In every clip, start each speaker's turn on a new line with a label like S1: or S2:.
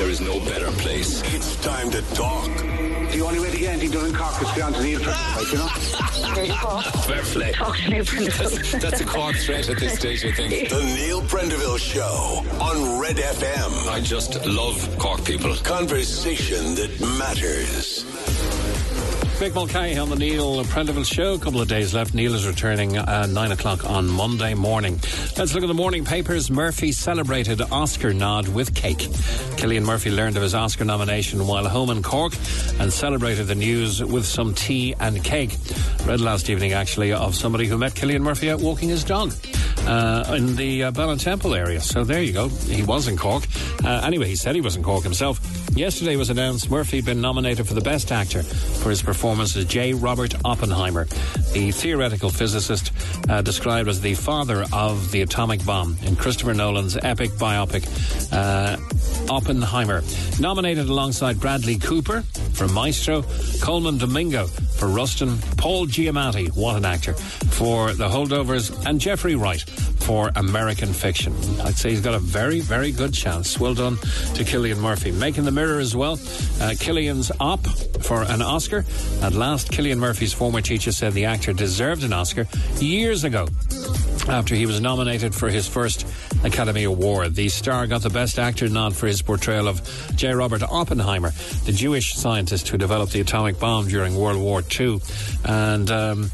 S1: there is no better place.
S2: It's time to talk.
S3: The only way to get anything done in Cork is to go on to Neil Prendeville, you know?
S4: There you go.
S1: Fair play.
S4: Talk to Neil Prendeville.
S1: That's, that's a Cork threat at this stage, I think.
S2: The Neil Prendeville Show on Red FM.
S1: I just love Cork people.
S2: Conversation that matters.
S5: Mick Mulcahy on the Neil Prendeville Show. A couple of days left. Neil is returning at 9 o'clock on Monday morning. Let's look at the morning papers. Murphy celebrated Oscar nod with cake. Cillian Murphy learned of his Oscar nomination while home in Cork and celebrated the news with some tea and cake. Read last evening, actually, of somebody who met Cillian Murphy out walking his dog. Uh, in the uh, Ballintemple area. So there you go. He was in Cork. Uh, anyway, he said he was in Cork himself. Yesterday was announced Murphy had been nominated for the Best Actor for his performance as J. Robert Oppenheimer, the theoretical physicist uh, described as the father of the atomic bomb in Christopher Nolan's epic biopic uh, Oppenheimer. Nominated alongside Bradley Cooper for Maestro, Colman Domingo for Rustin, Paul Giamatti, what an actor, for The Holdovers, and Jeffrey Wright for American Fiction. I'd say he's got a very, very good chance. Well done to Cillian Murphy. Making the mirror as well. Uh, Cillian's op for an Oscar. At last, Cillian Murphy's former teacher said the actor deserved an Oscar years ago after he was nominated for his first Academy Award. The star got the Best Actor nod for his portrayal of J. Robert Oppenheimer, the Jewish scientist who developed the atomic bomb during World War II. And um,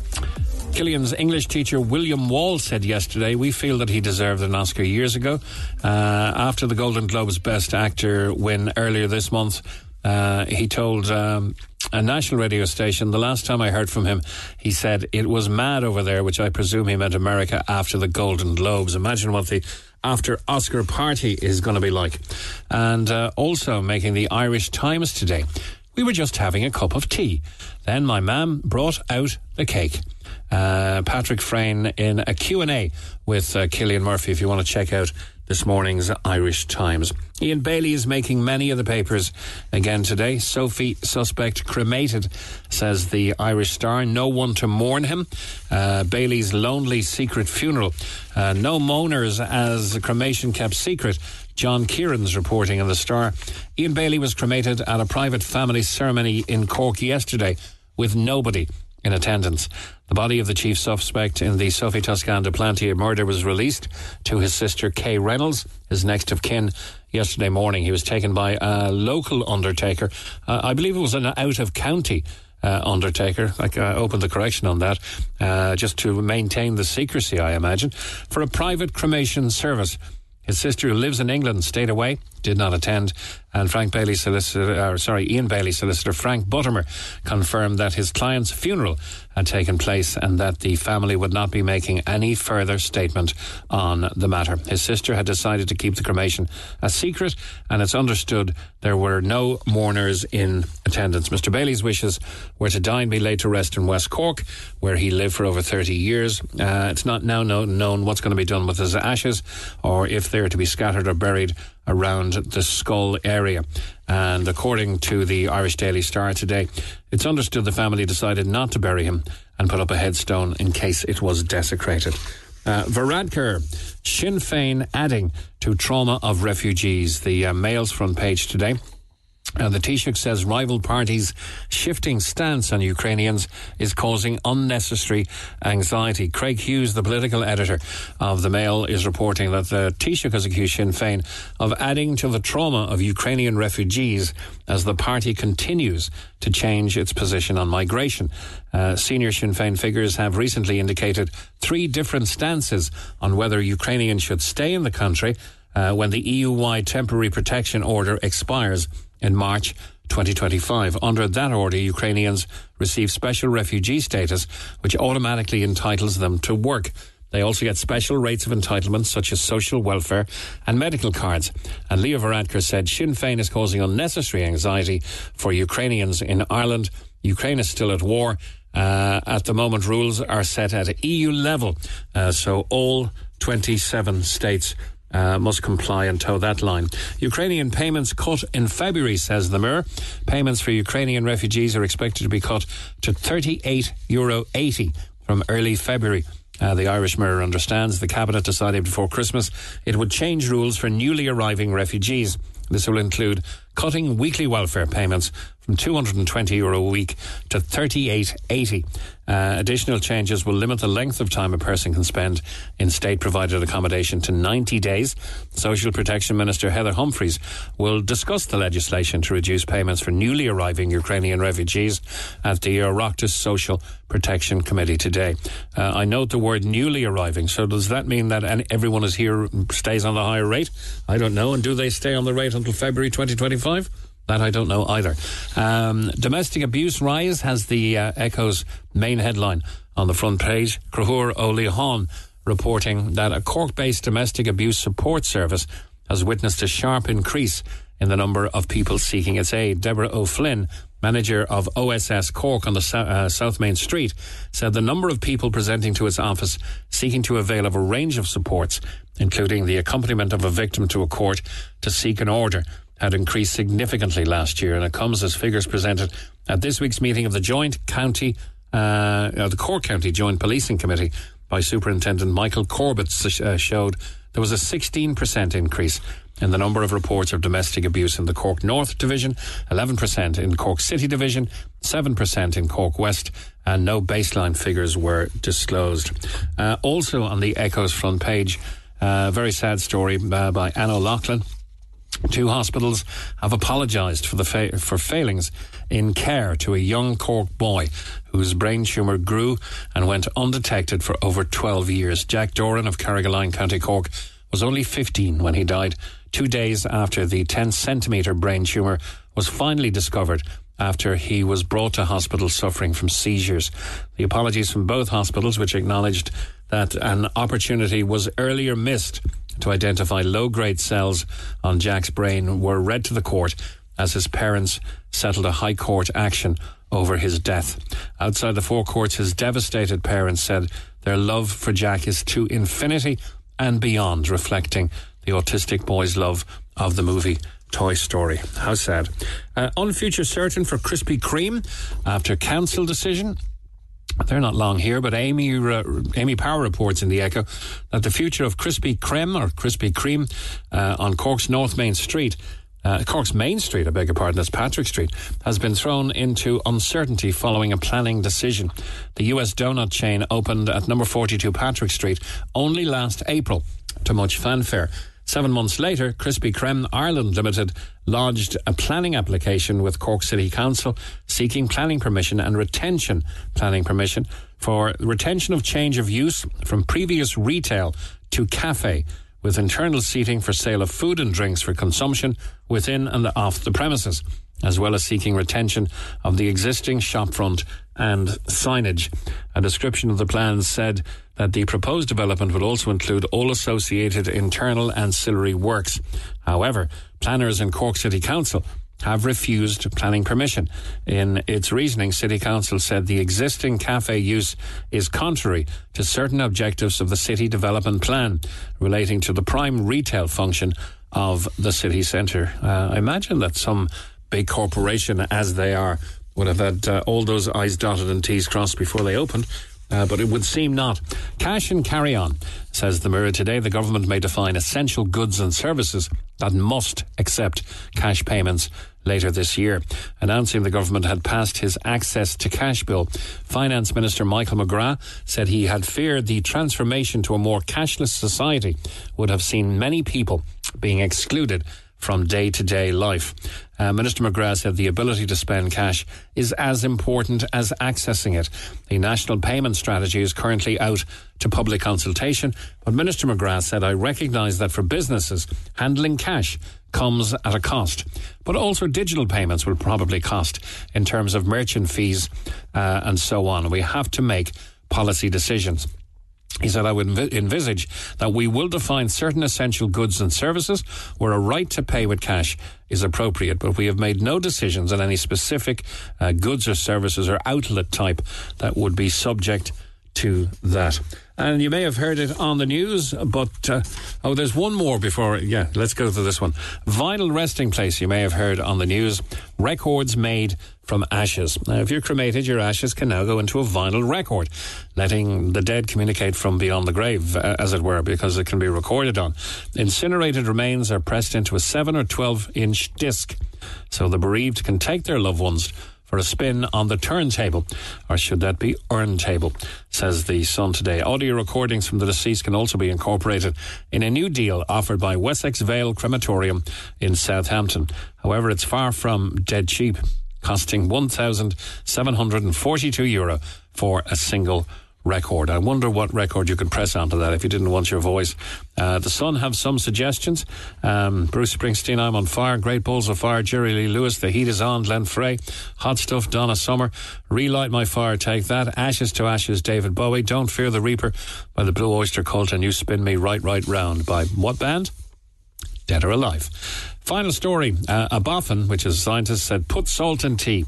S5: Cillian's English teacher William Wall said yesterday, We feel that he deserved an Oscar years ago. Uh, after the Golden Globes Best Actor win earlier this month, uh, he told um, a national radio station the last time I heard from him, he said it was mad over there, which I presume he meant America after the Golden Globes. Imagine what the after Oscar party is going to be like. And uh, also making the Irish Times today. We were just having a cup of tea. Then my mam brought out the cake. Uh, Patrick Freyne in a Q&A with uh, Cillian Murphy if you want to check out this morning's Irish Times. Ian Bailey is making many of the papers again today. Sophie suspect cremated, says the Irish Star. No one to mourn him. Uh, Bailey's lonely secret funeral. Uh, no mourners as the cremation kept secret. John Kieran's reporting in the Star. Ian Bailey was cremated at a private family ceremony in Cork yesterday with nobody in attendance. The body of the chief suspect in the Sophie Toscan de Plantier murder was released to his sister Kay Reynolds, his next of kin, yesterday morning. He was taken by a local undertaker. Uh, I believe it was an out of county. Uh, undertaker, like uh, open the correction on that, uh, just to maintain the secrecy, I imagine, for a private cremation service. His sister, who lives in England, stayed away, did not attend, and Frank Bailey solicitor, uh, sorry, Ian Bailey solicitor Frank Buttimer confirmed that his client's funeral had taken place and that the family would not be making any further statement on the matter. His sister had decided to keep the cremation a secret, and it's understood there were no mourners in attendance. Mr. Bailey's wishes were to die and be laid to rest in West Cork, where he lived for over 30 years. Uh, it's not now known, known what's going to be done with his ashes or if they're to be scattered or buried around the Schull area. And according to the Irish Daily Star today, it's understood the family decided not to bury him and put up a headstone in case it was desecrated. Uh, Varadkar, Sinn Féin adding to trauma of refugees. The uh, Mail's front page today. Uh, the Taoiseach says rival parties' shifting stance on Ukrainians is causing unnecessary anxiety. Craig Hughes, the political editor of the Mail, is reporting that the Taoiseach has accused Sinn Féin of adding to the trauma of Ukrainian refugees as the party continues to change its position on migration. Uh, senior Sinn Féin figures have recently indicated three different stances on whether Ukrainians should stay in the country uh, when the EU-wide temporary protection order expires in March 2025. Under that order, Ukrainians receive special refugee status, which automatically entitles them to work. They also get special rates of entitlement, such as social welfare and medical cards. And Leo Varadkar said Sinn Féin is causing unnecessary anxiety for Ukrainians in Ireland. Ukraine is still at war. Uh, at the moment, rules are set at EU level, uh, so all 27 states uh, must comply and toe that line. Ukrainian payments cut in February, says the Mirror. Payments for Ukrainian refugees are expected to be cut to 38 euro 80 from early February. Uh, the Irish Mirror understands the Cabinet decided before Christmas it would change rules for newly arriving refugees. This will include cutting weekly welfare payments from 220 euro a week to 38.80. Uh, additional changes will limit the length of time a person can spend in state provided accommodation to 90 days. Social Protection Minister Heather Humphreys will discuss the legislation to reduce payments for newly arriving Ukrainian refugees at the Oireachtas Social Protection Committee today. Uh, I note the word newly arriving. So does that mean that everyone is here stays on the higher rate? I don't know. And do they stay on the rate until February 2025? That I don't know either. Um, domestic abuse rise has the uh, Echo's main headline on the front page. Crahur O'Lehan reporting that a Cork-based domestic abuse support service has witnessed a sharp increase in the number of people seeking its aid. Deborah O'Flynn, manager of OSS Cork on the uh, South Main Street, said the number of people presenting to its office seeking to avail of a range of supports, including the accompaniment of a victim to a court to seek an order, had increased significantly last year, and it comes as figures presented at this week's meeting of the Joint County, uh, the Cork County Joint Policing Committee by Superintendent Michael Corbett uh, showed there was a 16% increase in the number of reports of domestic abuse in the Cork North Division, 11% in Cork City Division, 7% in Cork West, and no baseline figures were disclosed. Uh, also on the Echo's front page, a uh, very sad story uh, by Anne O'Loughlin. Two hospitals have apologised for the fa- for failings in care to a young Cork boy whose brain tumour grew and went undetected for over 12 years. Jack Doran of Carrigaline, County Cork, was only 15 when he died, two days after the 10 centimetre brain tumour was finally discovered after he was brought to hospital suffering from seizures. The apologies from both hospitals, which acknowledged that an opportunity was earlier missed to identify low grade cells on Jack's brain were read to the court as his parents settled a High Court action over his death. Outside the four courts, his devastated parents said their love for Jack is to infinity and beyond, reflecting the autistic boy's love of the movie Toy Story. How sad. Uh, on future certain for Krispy Kreme after council decision. They're not long here, but Amy uh, Amy Power reports in the Echo that the future of Krispy Kreme or Krispy Kreme uh, on Cork's North Main Street uh, Cork's Main Street, I beg your pardon, that's Patrick Street, has been thrown into uncertainty following a planning decision. The US donut chain opened at number 42 Patrick Street only last April to much fanfare. Seven months later, Krispy Kreme Ireland Limited lodged a planning application with Cork City Council seeking planning permission and retention planning permission for retention of change of use from previous retail to cafe with internal seating for sale of food and drinks for consumption within and off the premises, as well as seeking retention of the existing shopfront and signage. A description of the plans said that the proposed development would also include all associated internal ancillary works. However, planners in Cork City Council have refused planning permission. In its reasoning, City Council said the existing cafe use is contrary to certain objectives of the City Development Plan relating to the prime retail function of the city centre. Uh, I imagine that some big corporation, as they are, would have had uh, all those I's dotted and T's crossed before they opened. Uh, but it would seem not. Cash and carry on, says the Mirror today. The government may define essential goods and services that must accept cash payments later this year. Announcing the government had passed his access to cash bill, Finance Minister Michael McGrath said he had feared the transformation to a more cashless society would have seen many people being excluded from day to day life. Uh, Minister McGrath said the ability to spend cash is as important as accessing it. The national payment strategy is currently out to public consultation, but Minister McGrath said, I recognise that for businesses, handling cash comes at a cost. But also digital payments will probably cost in terms of merchant fees uh, and so on. We have to make policy decisions. He said, I would envisage that we will define certain essential goods and services where a right to pay with cash is appropriate, but we have made no decisions on any specific uh, goods or services or outlet type that would be subject to that. And you may have heard it on the news, but uh, oh, there's one more before. Yeah, let's go to this one. Vinyl resting place. You may have heard on the news. Records made from ashes. Now, if you're cremated, your ashes can now go into a vinyl record, letting the dead communicate from beyond the grave, as it were, because it can be recorded on. Incinerated remains are pressed into a 7 or 12 inch disc, so the bereaved can take their loved ones for a spin on the turntable, or should that be urn table, says the Sun today. Audio recordings from the deceased can also be incorporated in a new deal offered by Wessex Vale Crematorium in Southampton. However, it's far from dead cheap, costing €1,742 Euro for a single record. I wonder what record you could press onto that if you didn't want your voice. Uh, the Sun have some suggestions. Um, Bruce Springsteen, I'm on fire. Great Balls of Fire. Jerry Lee Lewis, The Heat is on. Glenn Frey, Hot Stuff. Donna Summer, Relight My Fire. Take that. Ashes to Ashes. David Bowie. Don't Fear the Reaper by the Blue Oyster Cult, and You Spin Me Right Right Round by what band? Dead or Alive. Final story. Uh, a boffin, which is a scientist, said put salt in tea.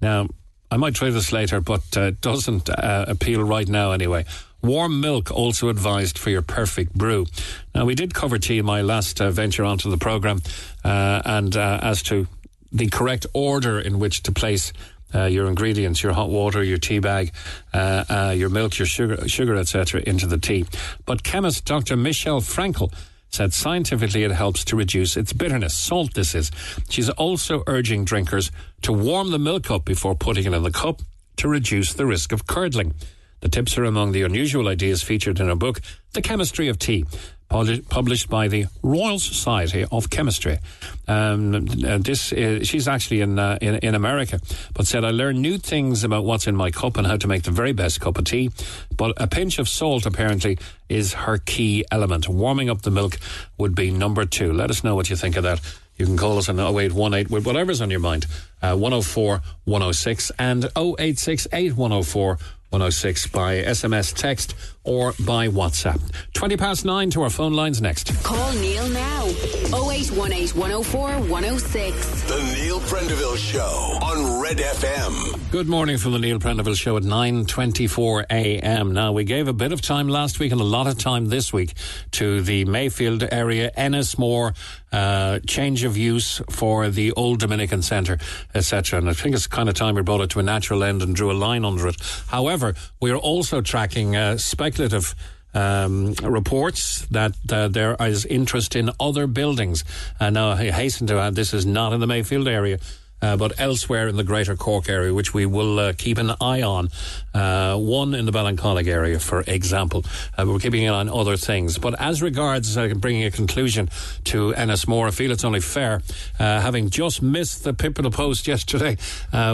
S5: Now, I might try this later, but uh, doesn't uh, appeal right now anyway. Warm milk also advised for your perfect brew. Now, we did cover tea in my last uh, venture onto the program, uh, and uh, as to the correct order in which to place uh, your ingredients, your hot water, your tea bag, uh, uh, your milk, your sugar, sugar, etc., into the tea. But chemist Dr. Michelle Francl said scientifically it helps to reduce its bitterness. Salt, this is. She's also urging drinkers to warm the milk up before putting it in the cup to reduce the risk of curdling. The tips are among the unusual ideas featured in her book, The Chemistry of Tea, published by the Royal Society of Chemistry. Um, this is, she's actually in, uh, in in America, but said I learned new things about what's in my cup and how to make the very best cup of tea. But a pinch of salt apparently is her key element. Warming up the milk would be number two. Let us know what you think of that. You can call us on 0818 with whatever's on your mind. Uh, 104 106 and 0868 104 106 by SMS text or by WhatsApp. 20 past 9 to our phone lines next.
S6: Call Neil now 0818 104 106.
S2: The Neil Prendeville Show on Red FM.
S5: Good morning from the Neil Prendeville Show at 9.24 a.m. Now, we gave a bit of time last week and a lot of time this week to the Mayfield area, Ennismore, uh, change of use for the old Dominican Centre, etc. And I think it's kind of time we brought it to a natural end and drew a line under it. However, we are also tracking uh, speculative um, reports that uh, there is interest in other buildings. And now I hasten to add this is not in the Mayfield area. Uh, but elsewhere in the Greater Cork area, which we will uh, keep an eye on. Uh, one in the Ballincollig area, for example. Uh, we're keeping an eye on other things. But as regards uh, bringing a conclusion to Ennis Ennismore, I feel it's only fair. Uh, having just missed the the post yesterday,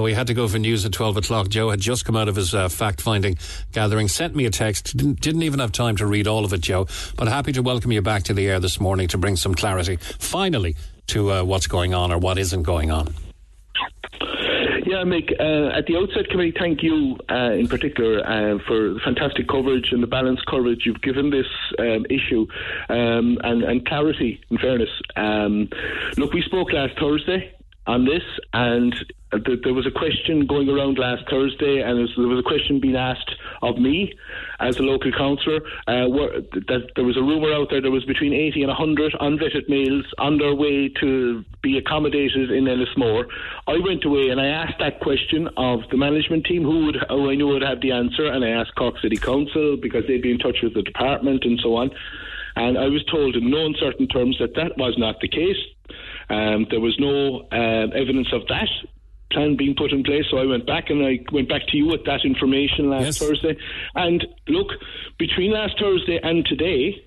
S5: we had to go for news at 12 o'clock. Joe had just come out of his fact finding gathering, sent me a text, didn't, didn't even have time to read all of it, Joe, but happy to welcome you back to the air this morning to bring some clarity, finally, to what's going on or what isn't going on.
S7: Yeah, Mick, uh, at the outset, can thank you uh, in particular uh, for the fantastic coverage and the balanced coverage you've given this um, issue um, and, and, clarity, in fairness. Um, look, we spoke last Thursday on this, and there was a question going around last Thursday, and there was a question being asked of me as a local councillor. Uh, that there was a rumour out there there was between 80 and 100 unvetted males on their way to be accommodated in Ennismore. I went away and I asked that question of the management team, who would who I knew would have the answer, and I asked Cork City Council because they'd be in touch with the department and so on. And I was told in no uncertain terms that that was not the case. Um, there was no uh, evidence of that plan being put in place. So I went back and I went back to you with that information last yes. Thursday. And look, between last Thursday and today,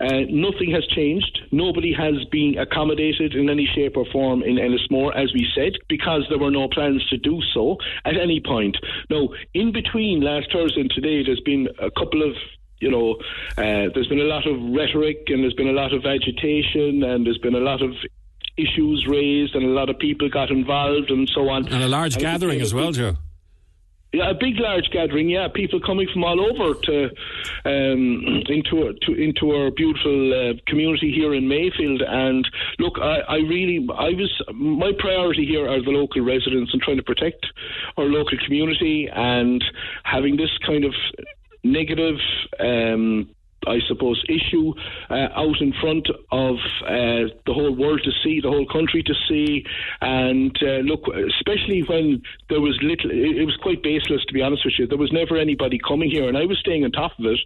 S7: uh, nothing has changed. Nobody has been accommodated in any shape or form in Ennismore, as we said, because there were no plans to do so at any point. Now, in between last Thursday and today, there's been a couple of you know, uh, there's been a lot of rhetoric and there's been a lot of agitation and there's been a lot of issues raised and a lot of people got involved and so on.
S5: And a large and gathering as well, Joe.
S7: Yeah, a big, large gathering. Yeah, people coming from all over to um, into to, into our beautiful uh, community here in Mayfield. And look, I, I really, I was my priority here are the local residents and trying to protect our local community and having this kind of negative. Um, I suppose, issue uh, out in front of uh, the whole world to see, the whole country to see. And uh, look, especially when there was little, it, was quite baseless, to be honest with you. There was never anybody coming here, and I was staying on top of it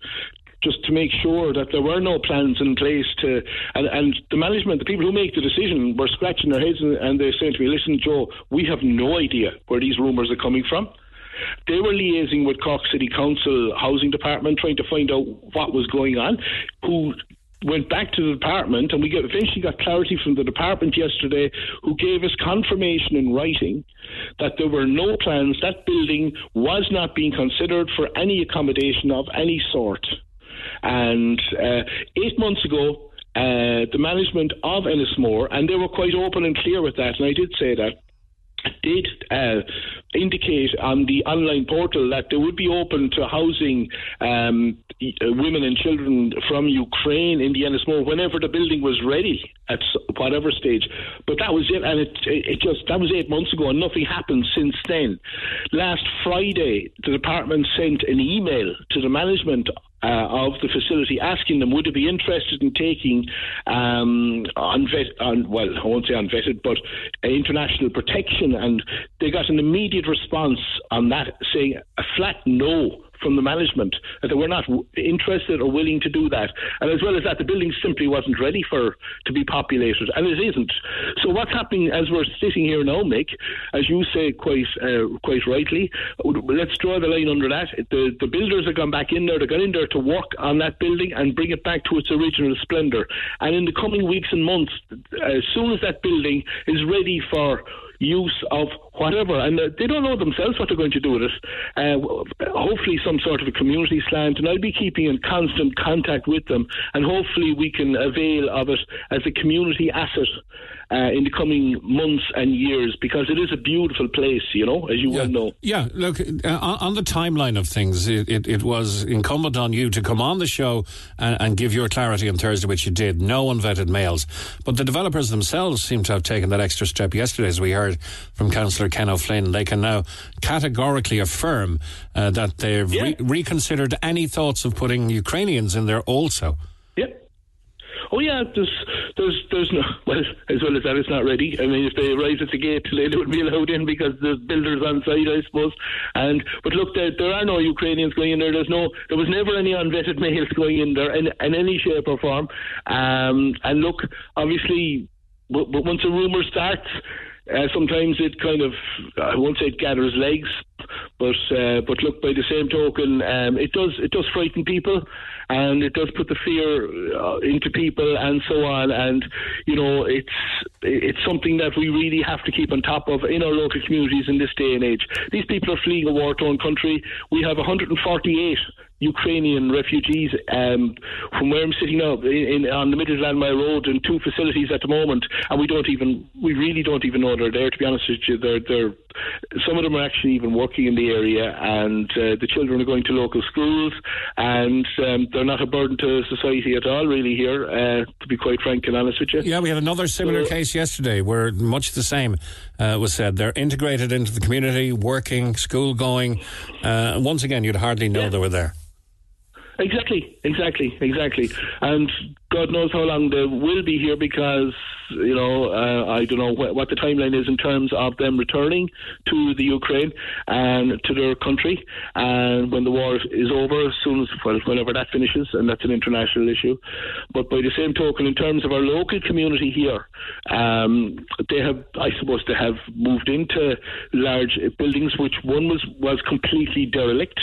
S7: just to make sure that there were no plans in place to and, and the management, the people who make the decision were scratching their heads and, and they're saying to me, listen, Joe, we have no idea where these rumours are coming from. They were liaising with Cork City Council Housing Department trying to find out what was going on, who went back to the department and we got, eventually got clarity from the department yesterday who gave us confirmation in writing that there were no plans, that building was not being considered for any accommodation of any sort. And uh, eight months ago, uh, the management of Ennismore, and they were quite open and clear with that, and I did say that, did uh, indicate on the online portal that they would be open to housing um, uh, women and children from Ukraine in the Ennismore whenever the building was ready at whatever stage. But that was it, and it, it just that was eight months ago, and nothing happened since then. Last Friday, the department sent an email to the management uh, of the facility, asking them would they be interested in taking um, unvet, un, well, I won't say unvetted, but international protection, and they got an immediate response on that, saying a flat no from the management that they were not interested or willing to do that. And as well as that, the building simply wasn't ready for to be populated, and it isn't. So what's happening as we're sitting here now, Mick, as you say quite uh, quite rightly, let's draw the line under that. The the builders have gone back in there. They've gone in there to work on that building and bring it back to its original splendour. And in the coming weeks and months, as soon as that building is ready for use of whatever, and uh, they don't know themselves what they're going to do with it. Uh, hopefully, some sort of a community slant, and I'll be keeping in constant contact with them, and hopefully, we can avail of it as a community asset uh, in the coming months and years because it is a beautiful place, you know, as you
S5: yeah.
S7: well know.
S5: Yeah, look, uh, on the timeline of things, it, it, it, was incumbent on you to come on the show and, and, give your clarity on Thursday, which you did. No unvetted mails. But the developers themselves seem to have taken that extra step yesterday, as we heard from Councillor Ken O'Flynn. They can now categorically affirm uh, that they've yeah. re- reconsidered any thoughts of putting Ukrainians in there also.
S7: Yep. Oh yeah, there's there's there's no well as well as that it's not ready. I mean, if they arrive at the gate, today they would be allowed in because there's builders on site, I suppose. And but look, there, there are no Ukrainians going in there. There's no there was never any unvetted males going in there in, in any shape or form. Um, and look, obviously, but once a rumor starts. Uh, sometimes it kind of, I won't say it gathers legs, but uh, but look, by the same token, um, it does it does frighten people, and it does put the fear uh, into people, and so on. And you know, it's it's something that we really have to keep on top of in our local communities in this day and age. These people are fleeing a war-torn country. We have 148 Ukrainian refugees um, from where I'm sitting now in, in, on the Middle Glanmire Road in two facilities at the moment, and we don't even we really don't even know they're there. To be honest with you, they're they're some of them are actually even working in the area, and uh, the children are going to local schools, and um, they're not a burden to society at all, really. Here, uh, to be quite frank and honest with you.
S5: Yeah, we had another similar so, case yesterday where much the same uh, was said. They're integrated into the community, working, school going. Uh, once again, you'd hardly know yeah. they were there.
S7: Exactly, exactly, exactly. And God knows how long they will be here because, you know, uh, I don't know wh- what the timeline is in terms of them returning to the Ukraine and to their country. And when the war is over, as soon as, well, whenever that finishes, and that's an international issue. But by the same token, in terms of our local community here, um, they have, I suppose, they have moved into large buildings, which one was, was completely derelict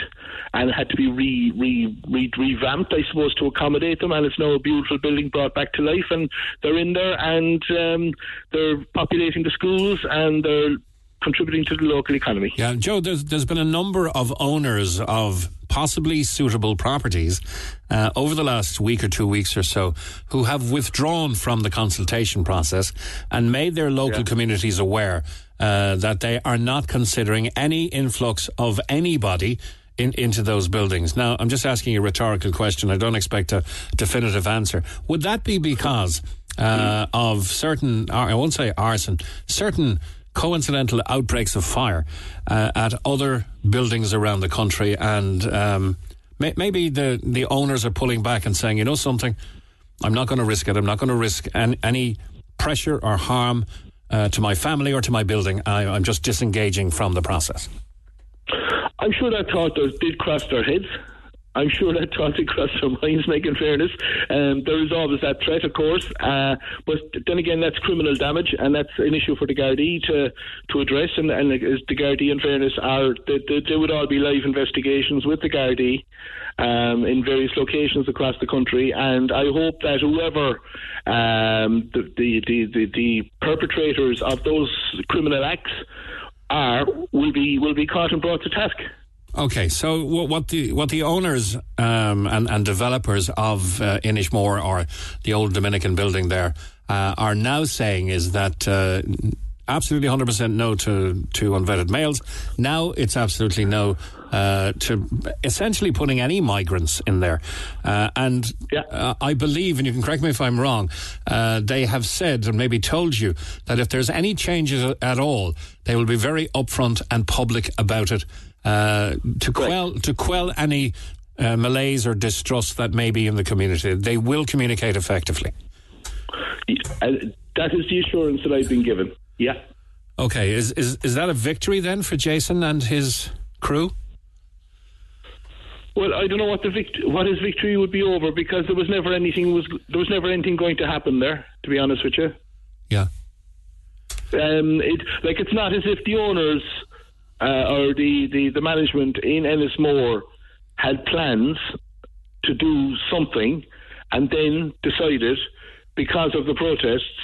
S7: and had to be re, re, re, revamped, I suppose, to accommodate them. And it's now a beautiful building brought back to life, and they're in there and um, they're populating the schools and they're contributing to the local economy.
S5: Yeah, Joe, there's, there's been a number of owners of possibly suitable properties uh, over the last week or two weeks or so who have withdrawn from the consultation process and made their local yeah. communities aware uh, that they are not considering any influx of anybody in, into those buildings. Now, I'm just asking a rhetorical question. I don't expect a definitive answer. Would that be because uh, of certain, I won't say arson, certain coincidental outbreaks of fire uh, at other buildings around the country and um, may, maybe the the owners are pulling back and saying, you know something, I'm not going to risk it. I'm not going to risk an, any pressure or harm uh, to my family or to my building. I, I'm just disengaging from the process.
S7: I'm sure that thought did cross their heads. I'm sure that thought did cross their minds, making fairness. Um, there is always that threat, of course, uh, but then again, that's criminal damage, and that's an issue for the Gardaí to, to address. And, and the Gardaí, in fairness, are they, they, they would all be live investigations with the Gardaí um, in various locations across the country. And I hope that whoever um, the, the, the, the perpetrators of those criminal acts are will be will be caught and brought to task.
S5: Okay, so what the what the owners um, and, and developers of uh, Ennismore or the old Dominican building there uh, are now saying is that uh, absolutely 100% no to, to unvetted males. Now it's absolutely no uh, to essentially putting any migrants in there. Uh, and
S7: Yeah.
S5: uh, I believe, and you can correct me if I'm wrong, uh, they have said and maybe told you that if there's any changes at all, they will be very upfront and public about it uh, to quell to quell any uh, malaise or distrust that may be in the community. They will communicate effectively.
S7: Uh, that is the assurance that I've been given. Yeah.
S5: Okay, is is is that a victory then for Jason and his crew?
S7: Well, I don't know what the vict- what his victory would be over because there was never anything was there was never anything going to happen there. To be honest with you,
S5: Yeah.
S7: um, it like it's not as if the owners uh, or the, the, the management in Ennismore had plans to do something and then decided because of the protests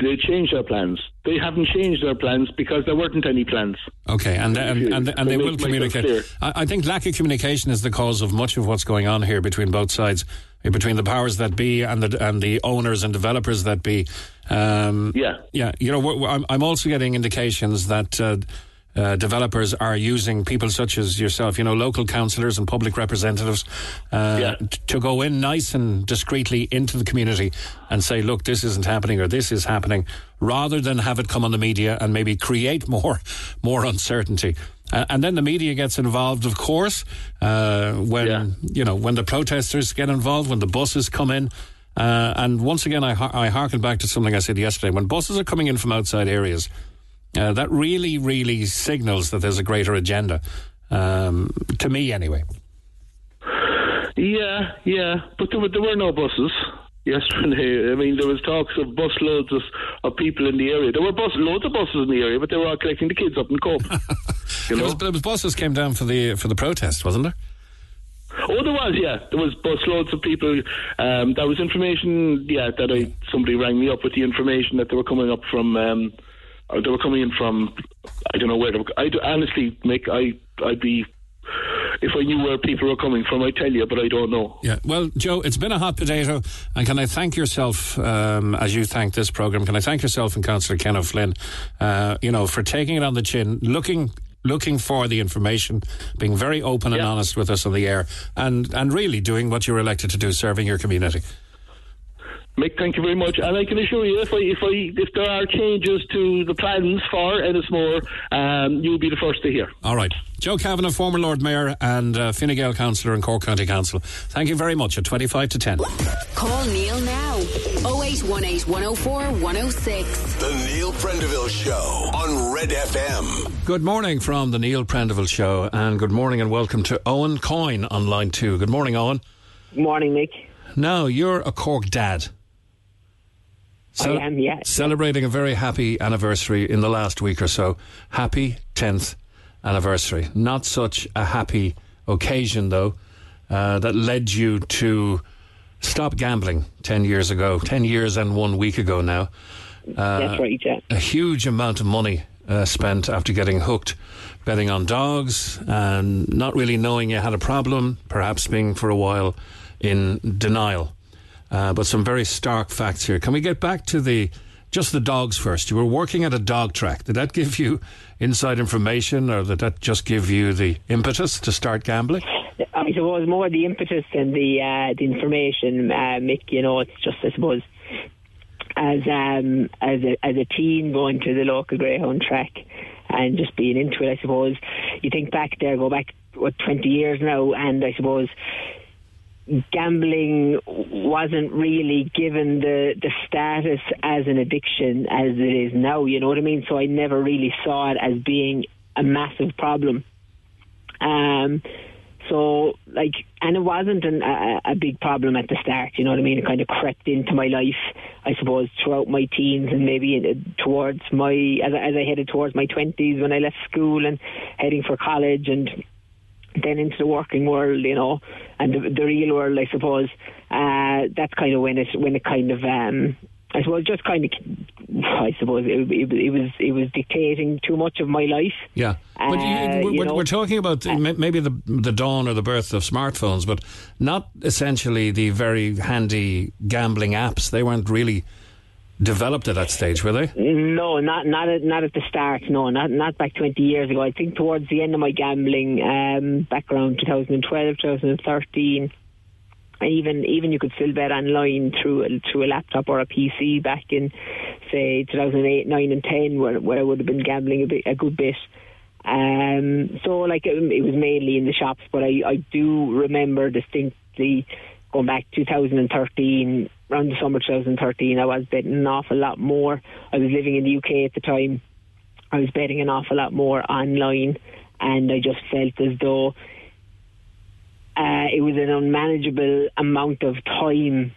S7: they changed their plans. They haven't changed their plans because there weren't any plans.
S5: Okay, and and and, and they
S7: To
S5: will communicate. I, I think lack of communication is the cause of much of what's going on here between both sides, between the powers that be and the and the owners and developers that be. Um,
S7: Yeah.
S5: yeah. You know, I'm, I'm also getting indications that. Uh, uh, developers are using people such as yourself, you know, local councillors and public representatives, uh,
S7: Yeah.
S5: t- to go in nice and discreetly into the community and say, look, this isn't happening or this is happening, rather than have it come on the media and maybe create more, more uncertainty. Uh, and then the media gets involved, of course, uh, when,
S7: Yeah.
S5: you know, when the protesters get involved, when the buses come in. Uh, and once again, I, I harken back to something I said yesterday. When buses are coming in from outside areas, uh, that really, really signals that there's a greater agenda. Um, to me, anyway.
S7: Yeah, yeah, but there were, there were no buses yesterday. I mean, there was talks of bus loads of, of people in the area. There were bus loads of buses in the area, but they were all collecting the kids up in Cope. you
S5: There
S7: know?
S5: was, was buses came down for the for the protest, wasn't there?
S7: Oh, there was, yeah. There was bus loads of people. Um, there was information, yeah, that I somebody rang me up with the information that they were coming up from, um, they were coming in from, I don't know where. They were, I honestly, Mick, I, I'd be, if I knew where people were coming from, I'd tell you, but I don't know.
S5: Yeah. Well, Joe, it's been a hot potato, and can I thank yourself um, as you thank this program? Can I thank yourself and Councillor Ken O'Flynn, uh, you know, for taking it on the chin, looking looking for the information, being very open and
S7: Yeah.
S5: honest with us on the air, and and really doing what you were elected to do, serving your community.
S7: Mick, thank you very much. And I can assure you, if I, if I, if there are changes to the plans for Ennismore, um, you'll be the first to hear.
S5: All right. Joe Kavanagh, former Lord Mayor and uh, Fine Gael Councillor in Cork County Council. Thank you very much at 25 to 10.
S6: Call Neil now. 0818 104 106.
S2: The Neil Prendeville Show on Red FM.
S5: Good morning from the Neil Prendeville Show, and good morning and welcome to Owen Coyne on line two. Good morning, Owen.
S8: Good Morning, Nick.
S5: Now, you're a Cork dad.
S8: I am.
S5: Celebrating a very happy anniversary in the last week or so. Happy 10th anniversary. Not such a happy occasion, though, uh, that led you to stop gambling 10 years ago. 10 years and one week ago now. Uh,
S8: That's right, yeah.
S5: a huge amount of money uh, spent after getting hooked betting on dogs and not really knowing you had a problem, perhaps being for a while in denial. Uh, but some very stark facts here. Can we get back to the just the dogs first? You were working at a dog track. Did that give you inside information, or did that just give you the impetus to start gambling?
S8: I suppose more the impetus and the uh, the information, uh, Mick. You know, it's just I suppose as um as a as a teen going to the local greyhound track and just being into it. I suppose you think back there, go back what twenty years now, and I suppose gambling wasn't really given the the status as an addiction as it is now. You know what I mean? So I never really saw it as being a massive problem. Um, so like, and it wasn't an, a, a big problem at the start. You know what I mean? It kind of crept into my life, I suppose, throughout my teens and maybe towards my as, I- as I headed towards my twenties when I left school and heading for college and then into the working world, you know, and the, the real world, I suppose. Uh, that's kind of when it when it kind of um, I suppose just kind of I suppose it, it, it was it was dictating too much of my life.
S5: Yeah, but
S8: Uh,
S5: you,
S8: you
S5: we're,
S8: know-
S5: we're talking about uh, maybe the the dawn or the birth of smartphones, but not essentially the very handy gambling apps. They weren't really developed at that stage, were they?
S8: No, not not at, not at the start. No, not not back twenty years ago. I think towards the end of my gambling, um, back around 2012, 2013. And even even you could still bet online through a, through a laptop or a PC back in say 2008, 9 and 10 where, where I would have been gambling a, bit, a good bit. Um, so like it, it was mainly in the shops, but I, I do remember distinctly going back 2013, around the summer 2013, I was betting an awful lot more. I was living in the UK at the time. I was betting an awful lot more online, and I just felt as though uh, it was an unmanageable amount of time,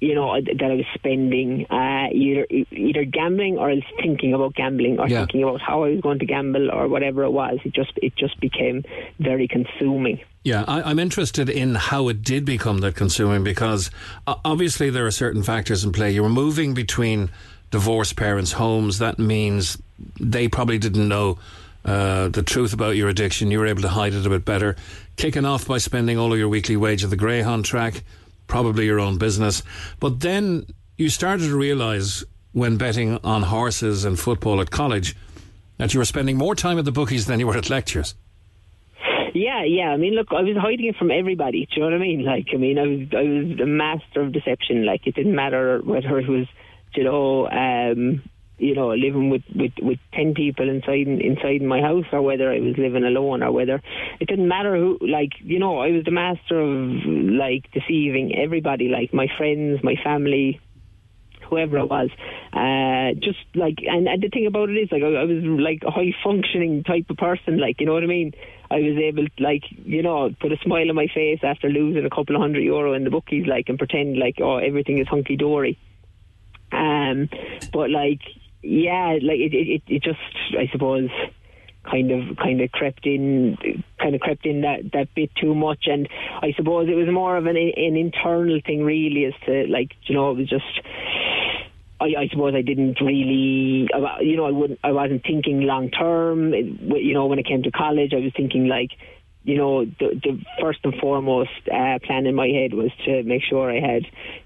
S8: you know, that I was spending uh, either either gambling or else thinking about gambling or
S5: Yeah.
S8: thinking about how I was going to gamble or whatever it was. It just it just became very consuming.
S5: Yeah, I, I'm interested in how it did become that consuming because uh, obviously there are certain factors in play. You were moving between divorced parents' homes. That means they probably didn't know uh, the truth about your addiction. You were able to hide it a bit better. Kicking off by spending all of your weekly wage at the Greyhound track, probably your own business. But then you started to realise when betting on horses and football at college that you were spending more time at the bookies than you were at lectures.
S8: Yeah, yeah. I mean, look, I was hiding it from everybody. Do you know what I mean? Like, I mean, I was I was a master of deception. Like, it didn't matter whether it was, you know, um, you know, living with, with, with ten people inside inside my house, or whether I was living alone, or whether it didn't matter who. Like, you know, I was the master of like deceiving everybody, like my friends, my family, whoever it was. Uh, just like, and, and the thing about it is, like, I, I was like a high functioning type of person, like, you know what I mean? I was able to, like, you know, put a smile on my face after losing a couple of hundred euro in the bookies, like, and pretend like, oh, everything is hunky dory. Um, but like, yeah, like it, it, it just, I suppose, kind of, kind of crept in, kind of crept in that that bit too much, and I suppose it was more of an an internal thing, really, as to like, you know, it was just. I, I suppose I didn't really, you know, I wouldn't, I wasn't thinking long term. You know, when it came to college, I was thinking like, you know, the, the first and foremost uh, plan in my head was to make sure I had,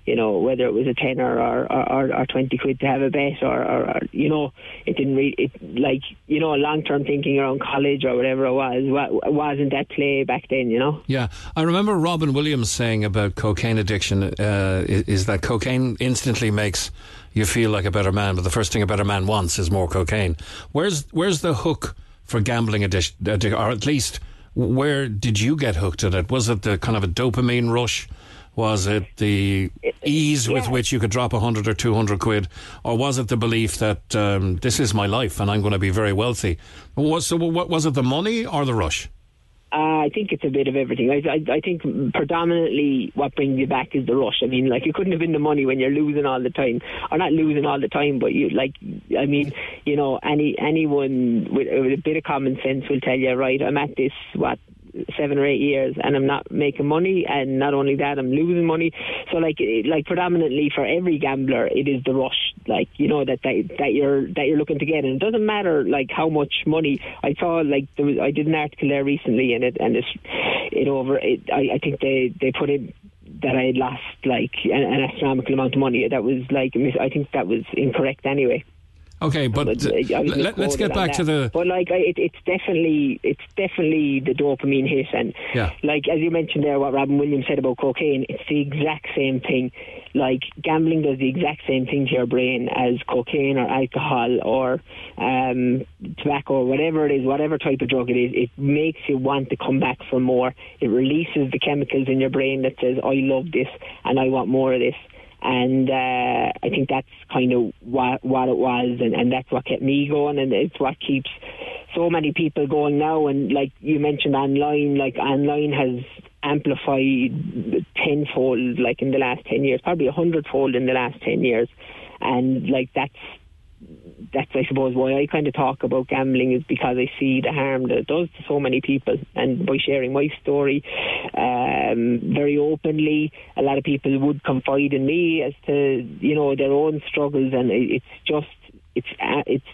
S8: you know, whether it was a tenner or or, or, or twenty quid to have a bet, or, or, or you know, it didn't really, it like, you know, long term thinking around college or whatever it was wa- wasn't that play back then, you know.
S5: Yeah, I remember Robin Williams saying about cocaine addiction uh, is, is that cocaine instantly makes you feel like a better man, but the first thing a better man wants is more cocaine. Where's where's the hook for gambling addiction, or at least where did you get hooked at it? Was it the kind of a dopamine rush? Was it the ease with which you could drop a hundred or two hundred quid, or was it the belief that um, this is my life and I'm going to be very wealthy? Was so? What was it? The money or the rush?
S8: Uh, I think it's a bit of everything. I, I, I think predominantly what brings you back is the rush. I mean, like it couldn't have been the money when you're losing all the time, or not losing all the time, but you like. I mean, you know, any anyone with, with a bit of common sense will tell you, right? I'm at this what seven or eight years and I'm not making money and not only that I'm losing money. So like like predominantly for every gambler it is the rush like you know that that, that you're that you're looking to get. And it doesn't matter like how much money. I saw like there was I did an article there recently and it and it's it over it I, I think they they put it that I had lost like an, an astronomical amount of money. That was like I think that was incorrect anyway
S5: Okay, but uh, let, us get back to the
S8: But like, it, it's definitely, it's definitely the dopamine hit, and
S5: Yeah.
S8: like as you mentioned there, what Robin Williams said about cocaine, it's the exact same thing. like gambling does the exact same thing to your brain as cocaine or alcohol or um, tobacco or whatever it is, whatever type of drug it is. It makes you want to come back for more. It releases the chemicals in your brain that says, "I love this and I want more of this." And uh, I think that's kind of what what it was, and, and that's what kept me going, and it's what keeps so many people going now. And like you mentioned, online, like online has amplified tenfold, like in the last ten years, probably a hundredfold in the last ten years, and like that's that's I suppose why I kind of talk about gambling is because I see the harm that it does to so many people, and by sharing my story um, very openly, a lot of people would confide in me as to you know their own struggles, and it's just it's uh, it's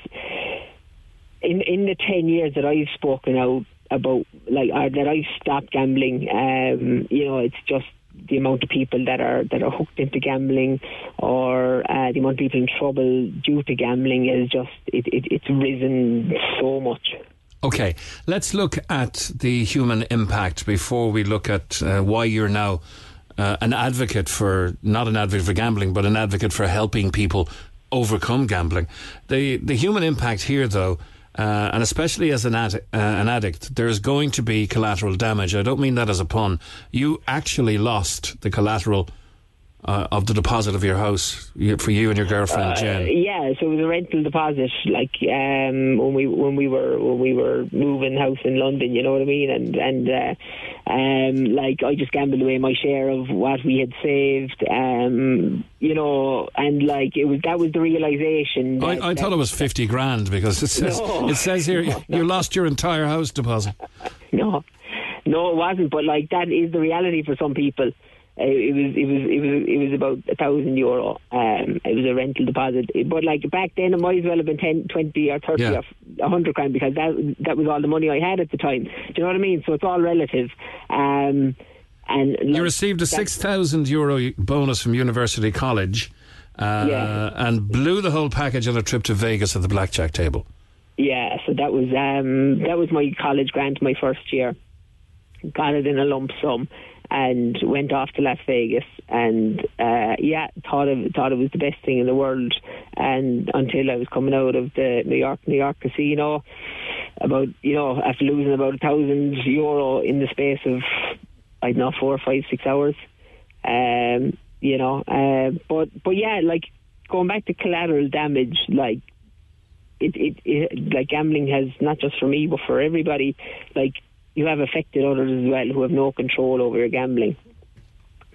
S8: in in the ten years that I've spoken out about like uh, that I've stopped gambling, um, you know, it's just the amount of people that are that are hooked into gambling or uh, the amount of people in trouble due to gambling is just it, it, it's risen so much.
S5: Okay, let's look at the human impact before we look at uh, why you're now uh, an advocate for not an advocate for gambling, but an advocate for helping people overcome gambling. The the human impact here, though. Uh, and especially as an, uh, an addict, there's going to be collateral damage. I don't mean that as a pun. You actually lost the collateral uh, of the deposit of your house for you and your girlfriend Jen.
S8: Yeah, so it was a rental deposit, like um, when we when we were when we were moving house in London. You know what I mean? And and uh, um, like I just gambled away my share of what we had saved. Um, you know, and like it was that was the realization. That,
S5: I, I thought it was fifty grand because it says
S8: No.
S5: it says here you, you lost your entire house deposit.
S8: No, no, it wasn't. But like that is the reality for some people. Uh, It was it was it was it was about a thousand euro. Um, it was a rental deposit. But like back then, it might as well have been 10, 20 or thirty
S5: Yeah.
S8: or a hundred grand because that that was all the money I had at the time. Do you know what I mean? So it's all relative. Um, and
S5: You received a six thousand euro bonus from University College, uh,
S8: Yeah.
S5: and blew the whole package on a trip to Vegas at the blackjack table.
S8: Yeah, so that was um, that was my college grant my first year. Got it in a lump sum and went off to Las Vegas and uh, yeah, thought of thought it was the best thing in the world. And until I was coming out of the New York New York casino, about you know after losing about a thousand euro in the space of I don't know four, five, six hours. Um, you know, uh, but but yeah, like going back to collateral damage, like it, it, it like gambling has not just for me but for everybody like you have affected others as well who have no control over your gambling.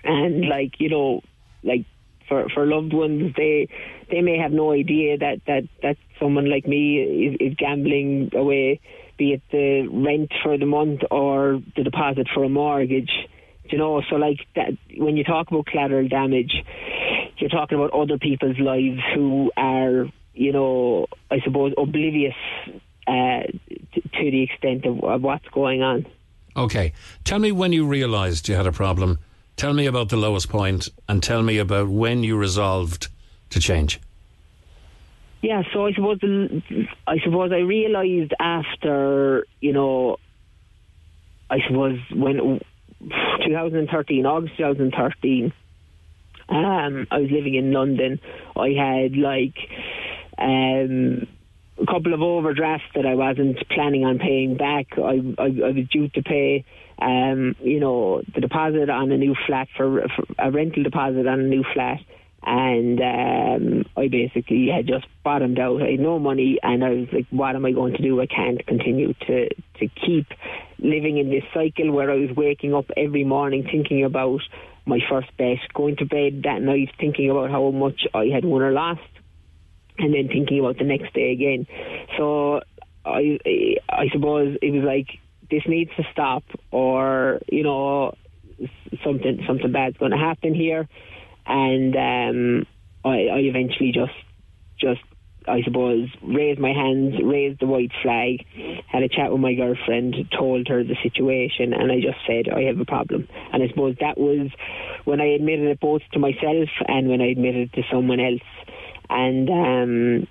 S8: And like you know like for for loved ones they they may have no idea that that that someone like me is, is gambling away be it the rent for the month or the deposit for a mortgage. You know so like that when you talk about collateral damage you're talking about other people's lives who are you know i suppose oblivious uh, t- to the extent of, of what's going on
S5: Okay, tell me when you realised you had a problem. Tell me about the lowest point, and tell me about when you resolved to change.
S8: Yeah, so I suppose I suppose I realised after you know, I suppose when 2013 August 2013, um, I was living in London. I had like um, a couple of overdrafts that I wasn't planning on paying back. I I, I was due to pay. Um, you know, the deposit on a new flat for, for a rental deposit on a new flat, and um, I basically had just bottomed out. I had no money, and I was like, "What am I going to do? I can't continue to to keep living in this cycle where I was waking up every morning thinking about my first bet, going to bed that night thinking about how much I had won or lost, and then thinking about the next day again. So I I suppose it was like this needs to stop, or you know something something bad's going to happen here, and um, I, I eventually just just I suppose raised my hands, raised the white flag, had a chat with my girlfriend, told her the situation, and I just said I have a problem. And I suppose that was when I admitted it both to myself and when I admitted it to someone else. And um,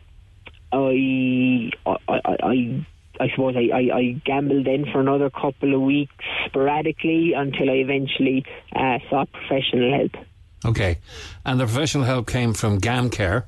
S8: I, I, I, I I suppose I, I, I gambled then for another couple of weeks sporadically until I eventually uh, sought professional help.
S5: Okay, and the professional help came from GamCare.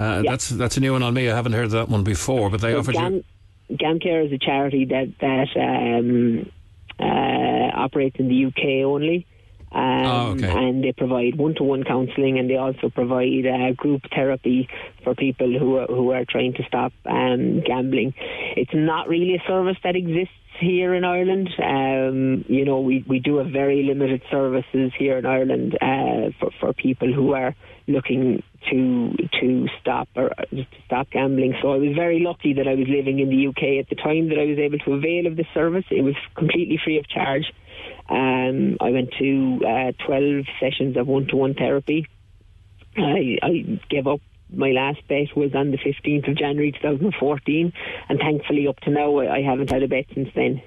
S5: Uh,
S8: Yeah.
S5: That's that's a new one on me. I haven't heard of that one before, but they
S8: So
S5: offered you.
S8: GamCare is a charity that that um, uh, operates in the UK only. Um,
S5: Oh, okay.
S8: And they provide one-to-one counselling, and they also provide uh, group therapy for people who are, who are trying to stop um, gambling. It's not really a service that exists here in Ireland. Um, you know, we, we do have very limited services here in Ireland uh, for for people who are looking to to stop or to stop gambling. So I was very lucky that I was living in the UK at the time that I was able to avail of this service. It was completely free of charge. Um, I went to uh, 12 sessions of one-to-one therapy. I, I gave up. My last bet was on the 15th of January 2014, and thankfully, up to now, I, I haven't had a bet since then.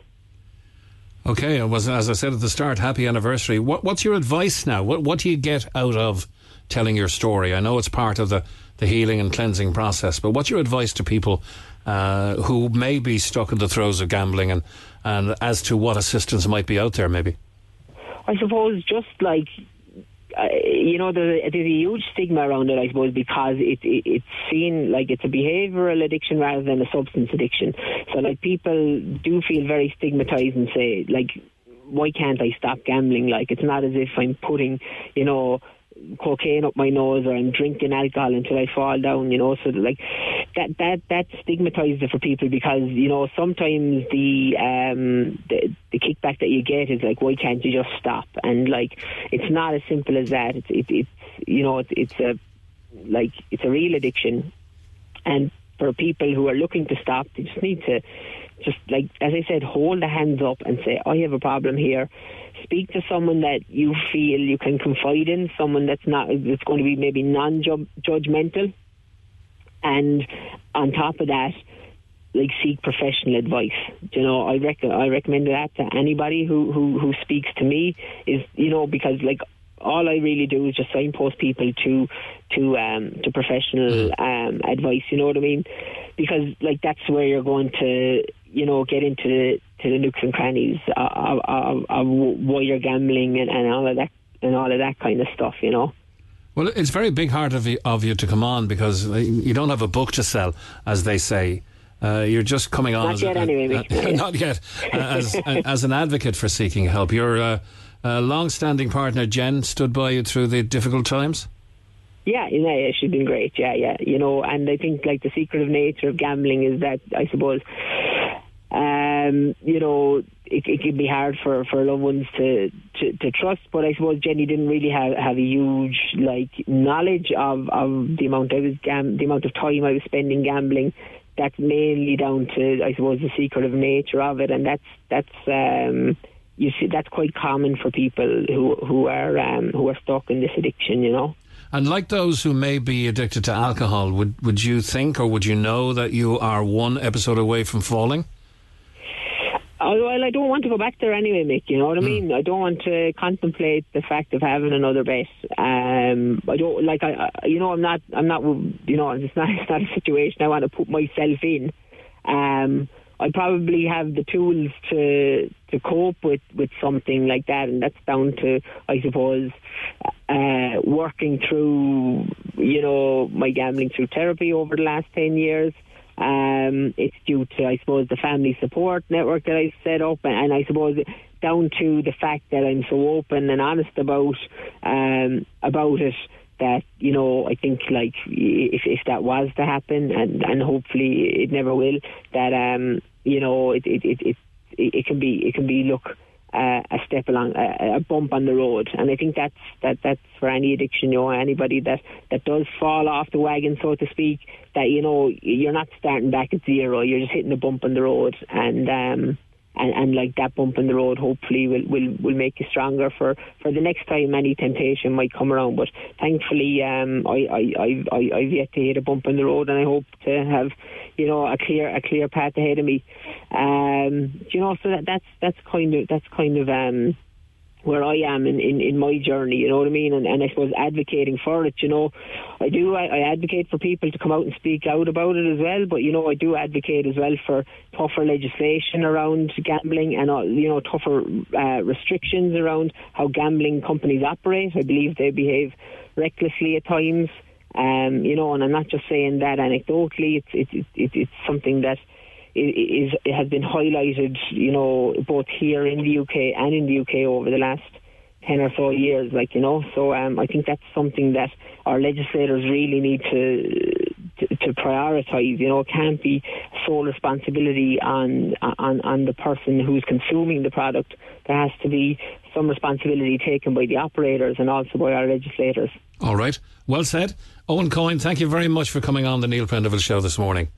S5: Okay, it was as I said at the start, happy anniversary. What, what's your advice now? What what do you get out of telling your story? I know it's part of the, the healing and cleansing process, but what's your advice to people uh, who may be stuck in the throes of gambling and, and as to what assistance might be out there, maybe?
S8: I suppose just like uh, you know, there's a, there's a huge stigma around it, I suppose, because it, it it's seen like it's a behavioural addiction rather than a substance addiction. So, like, people do feel very stigmatized and say, like, why can't I stop gambling? Like, it's not as if I'm putting, you know, cocaine up my nose or I'm drinking alcohol until I fall down, you know. So like that that that stigmatizes it for people because you know sometimes the um the, the kickback that you get is like why can't you just stop? And like it's not as simple as that. It's it, it's you know it's it's a like it's a real addiction, and for people who are looking to stop, they just need to just like as I said, hold the hands up and say I have a problem here speak to someone that you feel you can confide in, someone that's not that's going to be maybe non-judgmental, and on top of that, like seek professional advice. You know, I rec- I recommend that to anybody who, who who speaks to me is you know because like all I really do is just signpost people to to um to professional um advice. You know what I mean? Because like that's where you're going to you know get into the to the nooks and crannies of, of, of why you're gambling and, and all of that and all of that kind of stuff. You know.
S5: Well, it's very big heart of you, of you to come on because you don't have a book to sell, as they say. Uh, you're just coming on
S8: Not
S5: as
S8: yet
S5: a,
S8: anyway, Mick, not yet.
S5: not yet uh, as, as an advocate for seeking help. Your uh, uh, long-standing partner Jen stood by you through the difficult times.
S8: Yeah, you know, yeah, she's been great. Yeah, yeah, you know, and I think like the secretive nature of gambling is that I suppose, um, you know, it, it can be hard for, for loved ones to, to, to trust. But I suppose Jenny didn't really have, have a huge like knowledge of, of the amount I was gam- the amount of time I was spending gambling. That's mainly down to I suppose the secretive nature of it, and that's that's. Um, you see, that's quite common for people who who are um, who are stuck in this addiction. You know.
S5: And like those who may be addicted to alcohol, would would you think or would you know that you are one episode away from falling?
S8: Well, I don't want to go back there anyway, Mick. You know what I mean? I don't want to contemplate the fact of having another base. Um, I don't like. I, I, you know, I'm not. I'm not. You know, it's not. It's not a situation I want to put myself in. Um, I probably have the tools to to cope with, with something like that, and that's down to, I suppose, uh, working through, you know, my gambling through therapy over the last ten years. Um, it's due to, I suppose, the family support network that I've set up, and, and I suppose down to the fact that I'm so open and honest about um, about it. That you know, I think like if if that was to happen, and and hopefully it never will, that um, you know, it it it it, it can be it can be look uh, a step along a, a bump on the road, and I think that's that that's for any addiction, you know, anybody that that does fall off the wagon, so to speak, that you know you're not starting back at zero, you're just hitting a bump on the road, and um, and, and like that bump in the road hopefully will, will, will make you stronger for, for the next time any temptation might come around. But thankfully, um, I, I, I, I, I've yet to hit a bump in the road, and I hope to have, you know, a clear a clear path ahead of me. Um, you know, so that, that's that's kind of that's kind of um, where I am in, in, in my journey, you know what I mean? And, and I suppose advocating for it, you know. I do, I, I advocate for people to come out and speak out about it as well, but, you know, I do advocate as well for tougher legislation around gambling and, you know, tougher uh, restrictions around how gambling companies operate. I believe they behave recklessly at times, um, you know, and I'm not just saying that anecdotally, it's, it's, it's, it's something that is it has been highlighted, you know, both here in the UK and in the UK over the last ten or so years. Like you know, so um, I think that's something that our legislators really need to to, to prioritise. You know, it can't be sole responsibility on on on the person who's consuming the product. There has to be some responsibility taken by the operators and also by our legislators.
S5: All right, well said, Owen Coyne. Thank you very much for coming on the Neil Prendeville show this morning.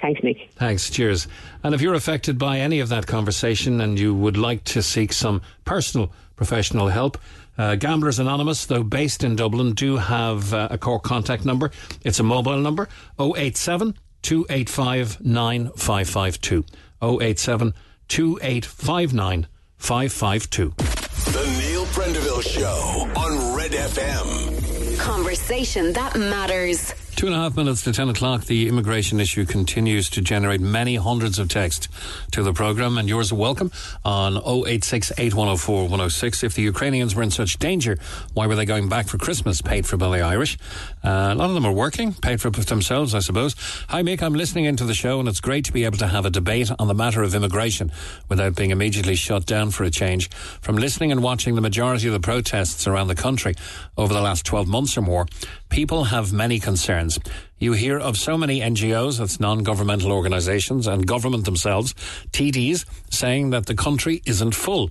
S8: Thanks, Nick.
S5: Thanks. Cheers. And if you're affected by any of that conversation and you would like to seek some personal professional help, uh, Gamblers Anonymous, though based in Dublin, do have uh, a Cork contact number. It's a mobile number 087 285 9552. 087 285 552.
S2: The Neil Prendeville Show on Red FM.
S6: Conversation that matters.
S5: Two and a half minutes to 10 o'clock. The immigration issue continues to generate many hundreds of texts to the programme, and yours are welcome on 086 8104 106. If the Ukrainians were in such danger, why were they going back for Christmas paid for by the Irish? Uh, a lot of them are working, paid for themselves, I suppose. Hi, Mick. I'm listening into the show, and it's great to be able to have a debate on the matter of immigration without being immediately shut down for a change. From listening and watching the majority of the protests around the country over the last 12 months or more, people have many concerns. You hear of so many NGOs, that's non-governmental organisations, and government themselves, TDs, saying that the country isn't full.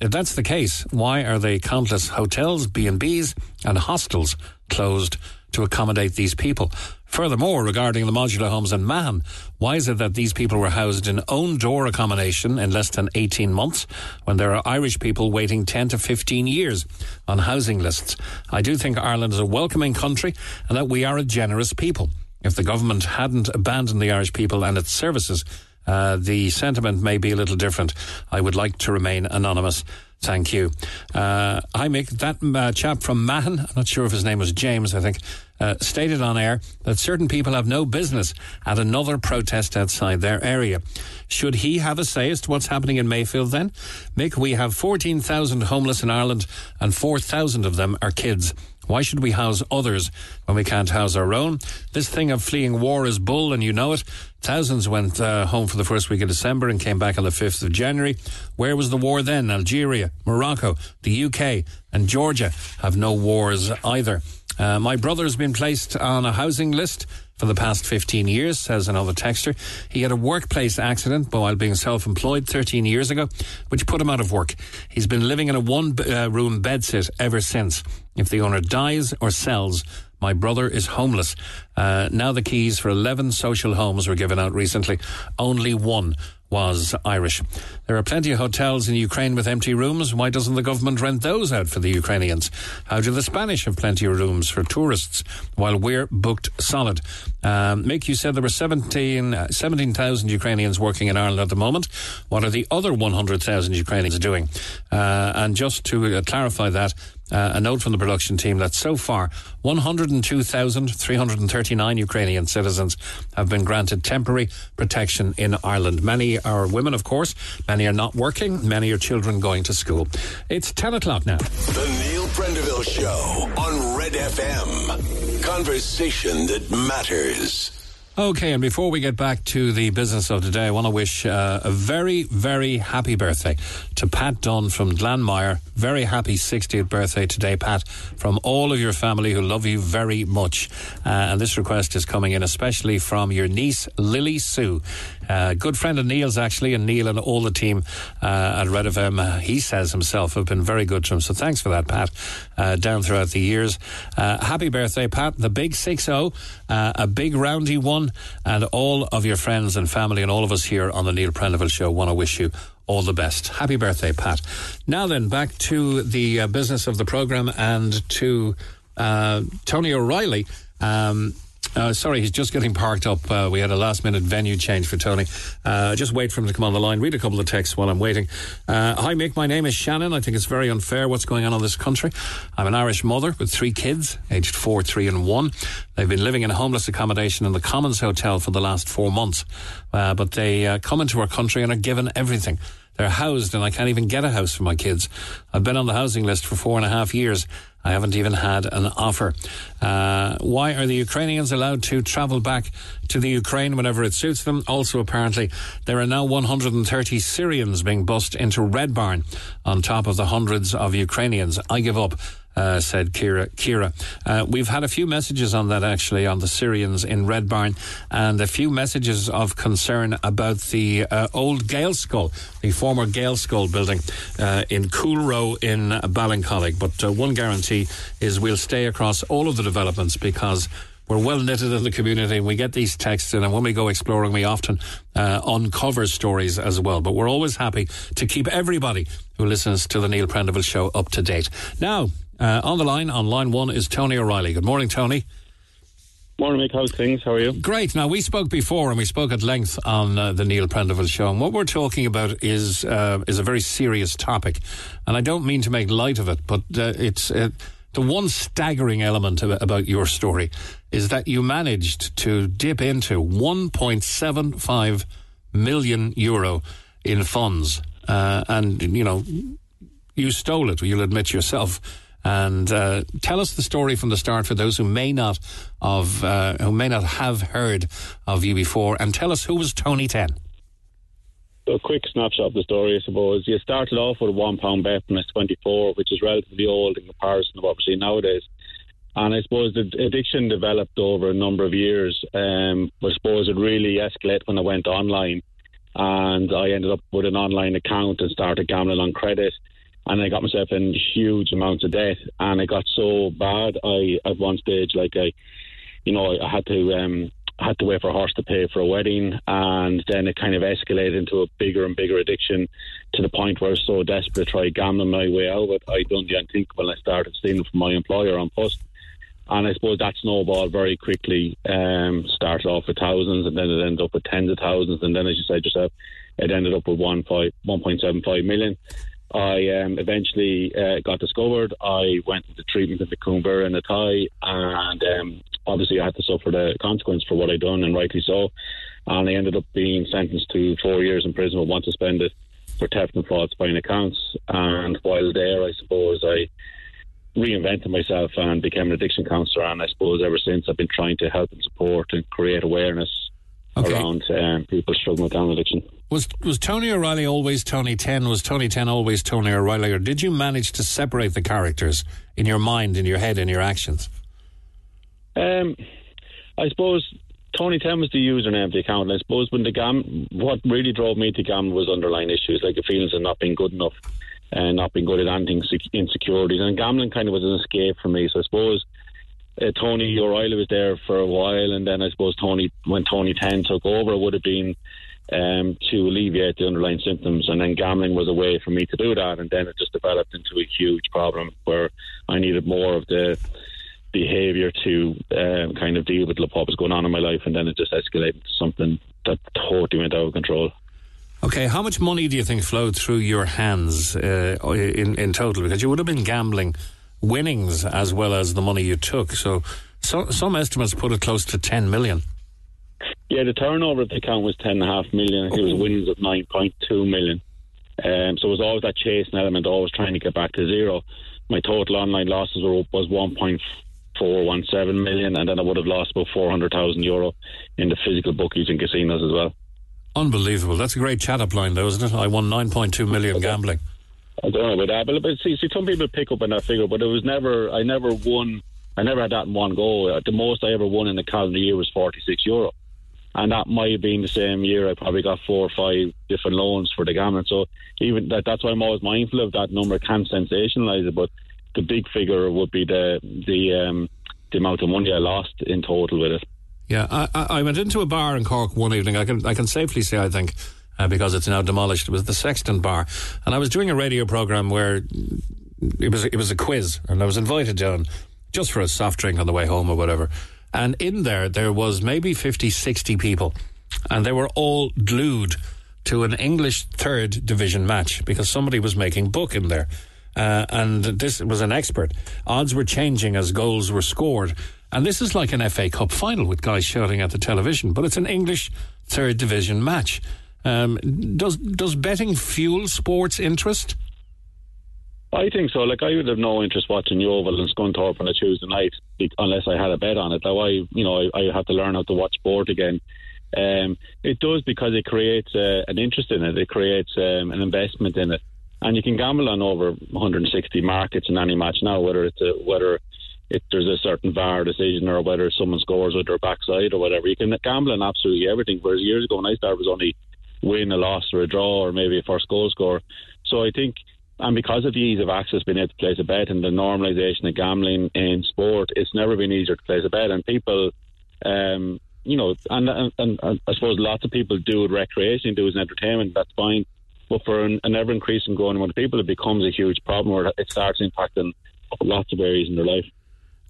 S5: If that's the case, why are the countless hotels, B&Bs and hostels closed to accommodate these people? Furthermore, regarding the modular homes in Mahon, why is it that these people were housed in own door accommodation in less than 18 months when there are Irish people waiting 10 to 15 years on housing lists? I do think Ireland is a welcoming country and that we are a generous people. If the government hadn't abandoned the Irish people and its services, uh, the sentiment may be a little different. I would like to remain anonymous. Thank you. Uh, hi, Mick. That uh, chap from Mahon, I'm not sure if his name was James, I think, uh, stated on air that certain people have no business at another protest outside their area. Should he have a say as to what's happening in Mayfield then? Mick, we have 14,000 homeless in Ireland and 4,000 of them are kids. Why should we house others when we can't house our own? This thing of fleeing war is bull, and you know it. Thousands went uh, home for the first week of December and came back on the 5th of January. Where was the war then? Algeria, Morocco, the UK, and Georgia have no wars either. Uh, my brother's been placed on a housing list for the past 15 years, says another texter. He had a workplace accident while being self employed 13 years ago, which put him out of work. He's been living in a one uh, room bedsit ever since. If the owner dies or sells, my brother is homeless. Uh, now the keys for 11 social homes were given out recently. Only one was Irish. There are plenty of hotels in Ukraine with empty rooms. Why doesn't the government rent those out for the Ukrainians? How do the Spanish have plenty of rooms for tourists while we're booked solid? Um, Mick, you said there were 17 uh, 17,000 Ukrainians working in Ireland at the moment. What are the other 100,000 Ukrainians doing? Uh, and just to uh, clarify that, uh, a note from the production team that so far 102,339 Ukrainian citizens have been granted temporary protection in Ireland. Many are women, of course. Many are not working. Many are children going to school. It's 10 o'clock now.
S2: The Neil Prendeville Show on Red FM. Conversation that matters.
S5: Okay, and before we get back to the business of today, I want to wish uh, a very, very happy birthday to Pat Dunn from Glanmire. Very happy 60th birthday today, Pat, from all of your family who love you very much. Uh, and this request is coming in especially from your niece, Lily Sue. Uh, good friend of Neil's, actually, and Neil and all the team uh, at Red FM, uh, he says himself, have been very good to him. So thanks for that, Pat, uh, down throughout the years. Happy birthday, Pat. The big 6 0, uh, a big roundy one, and all of your friends and family and all of us here on the Neil Prendeville Show want to wish you all the best. Happy birthday, Pat. Now then, back to the business of the programme and to Tony O'Reilly. Um, Uh, sorry, he's just getting parked up. Uh, we had a last minute venue change for Tony. Uh, just wait for him to come on the line. Read a couple of texts while I'm waiting. Uh, hi, Mick. My name is Shannon. I think it's very unfair what's going on in this country. I'm an Irish mother with three kids, aged four, three, and one. They've been living in homeless accommodation in the Commons Hotel for the last four months. Uh, but they uh, come into our country and are given everything. They're housed, and I can't even get a house for my kids. I've been on the housing list for four and a half years. I haven't even had an offer. Uh, why are the Ukrainians allowed to travel back to the Ukraine whenever it suits them? Also, apparently, there are now 130 Syrians being bussed into Red Barn on top of the hundreds of Ukrainians. I give up uh, said Kira. Kira. Uh, we've had a few messages on that actually on the Syrians in Red Barn, and a few messages of concern about the uh, old Gaelscoil, the former Gaelscoil building uh, in Coolroe in Ballincollig. But uh, one guarantee is we'll stay across all of the developments because we're well knitted in the community and we get these texts in and when we go exploring we often uh, uncover stories as well but we're always happy to keep everybody who listens to the Neil Prendeville show up to date now uh, on the line, on line one, is Tony O'Reilly. Good morning, Tony.
S9: Morning, Mick. How's things? How are you?
S5: Great. Now, we spoke before and we spoke at length on uh, the Neil Prendeville show. And what we're talking about is uh, is a very serious topic. And I don't mean to make light of it, but uh, it's uh, the one staggering element about your story is that you managed to dip into 1.75 million euro in funds. Uh, and, you know, you stole it, you'll admit yourself. And uh, tell us the story from the start for those who may not of uh, who may not have heard of you before, and tell us who was Tony Ten.
S9: A quick snapshot of the story, I suppose. You started off with a one pound bet it's 24, which is relatively old in comparison to what we're seeing nowadays. And I suppose the addiction developed over a number of years. Um, I suppose it really escalated when I went online, and I ended up with an online account and started gambling on credit and I got myself in huge amounts of debt, and it got so bad. I at one stage, like I, you know, I had to um, had to wait for a horse to pay for a wedding, and then it kind of escalated into a bigger and bigger addiction to the point where I was so desperate to try gambling my way out it. I done the unthinkable. I started stealing from my employer on post. And I suppose that snowballed very quickly. Um, started off with thousands, and then it ended up with tens of thousands, and then, as you said yourself, it ended up with one point one point seven five million. I um, eventually uh, got discovered. I went into treatment in the Cuan Mhuire and Athy, and um, obviously I had to suffer the consequence for what I'd done, and rightly so. And I ended up being sentenced to four years in prison with one suspended for theft and falsifying accounts. And while there, I suppose I reinvented myself and became an addiction counsellor. And I suppose ever since I've been trying to help and support and create awareness okay. around um, people struggling with addiction.
S5: Was was Tony O'Reilly always Tony Ten? Was Tony Ten always Tony O'Reilly, or did you manage to separate the characters in your mind, in your head, in your actions?
S9: Um, I suppose Tony Ten was the username of the account. I suppose when the gam, what really drove me to gam was underlying issues like the feelings of not being good enough and not being good at anything, insecurities, and gambling kind of was an escape for me. So I suppose. Uh, Tony O'Reilly was there for a while, and then I suppose Tony, when Tony Ten took over, would have been um, to alleviate the underlying symptoms. And then gambling was a way for me to do that. And then it just developed into a huge problem where I needed more of the behaviour to um, kind of deal with what was going on in my life. And then it just escalated to something that totally went out of control.
S5: Okay, how much money do you think flowed through your hands uh, in in total? Because you would have been gambling winnings as well as the money you took. So, so some estimates put it close to ten million.
S9: Yeah, the turnover of the account was ten and a half million. I think it was winnings of nine point two million. Um, so it was always that chasing element, always trying to get back to zero. My total online losses were was one point four one seven million, and then I would have lost about four hundred thousand euro in the physical bookies and casinos as well.
S5: Unbelievable! That's a great chat up line, though, isn't it? I won nine point two million gambling.
S9: I don't know about that, but, but see, see, some people pick up on that figure, but it was never. I never won. I never had that in one go. The most I ever won in the calendar year was forty six euro and that might have been the same year I probably got four or five different loans for the gambling. So even that, that's why I'm always mindful of that number. Can't sensationalise it, but the big figure would be the the um, the amount of money I lost in total with it.
S5: Yeah, I, I went into a bar in Cork one evening. I can I can safely say I think. Uh, because it's now demolished. It was the Sexton Bar, and I was doing a radio program where it was it was a quiz, and I was invited down just for a soft drink on the way home or whatever. And in there, there was maybe 50, 60 people, and they were all glued to an English third division match because somebody was making book in there. Uh, and this was an expert. Odds were changing as goals were scored. And this is like an FA Cup final with guys shouting at the television, but it's an English third division match. Um, does does betting fuel sports interest?
S9: I think so. Like I would have no interest watching Yeovil and Scunthorpe on a Tuesday night unless I had a bet on it. Though I, you know, I, I have to learn how to watch sport again. Um, it does because it creates uh, an interest in it. It creates um, an investment in it, and you can gamble on over 160 markets in any match now, whether it's a, whether if there's a certain VAR decision or whether someone scores with their backside or whatever. You can gamble on absolutely everything. Whereas years ago when I started, was only win, a loss, or a draw, or maybe a first goal score. So I think and because of the ease of access being able to place a bet and the normalisation of gambling in sport, it's never been easier to place a bet. And people, um, you know, and, and, and I suppose lots of people do it recreationally, do it as entertainment, that's fine. But for an, an ever increasing growing amount of people, it becomes a huge problem where it starts impacting lots of areas in their life.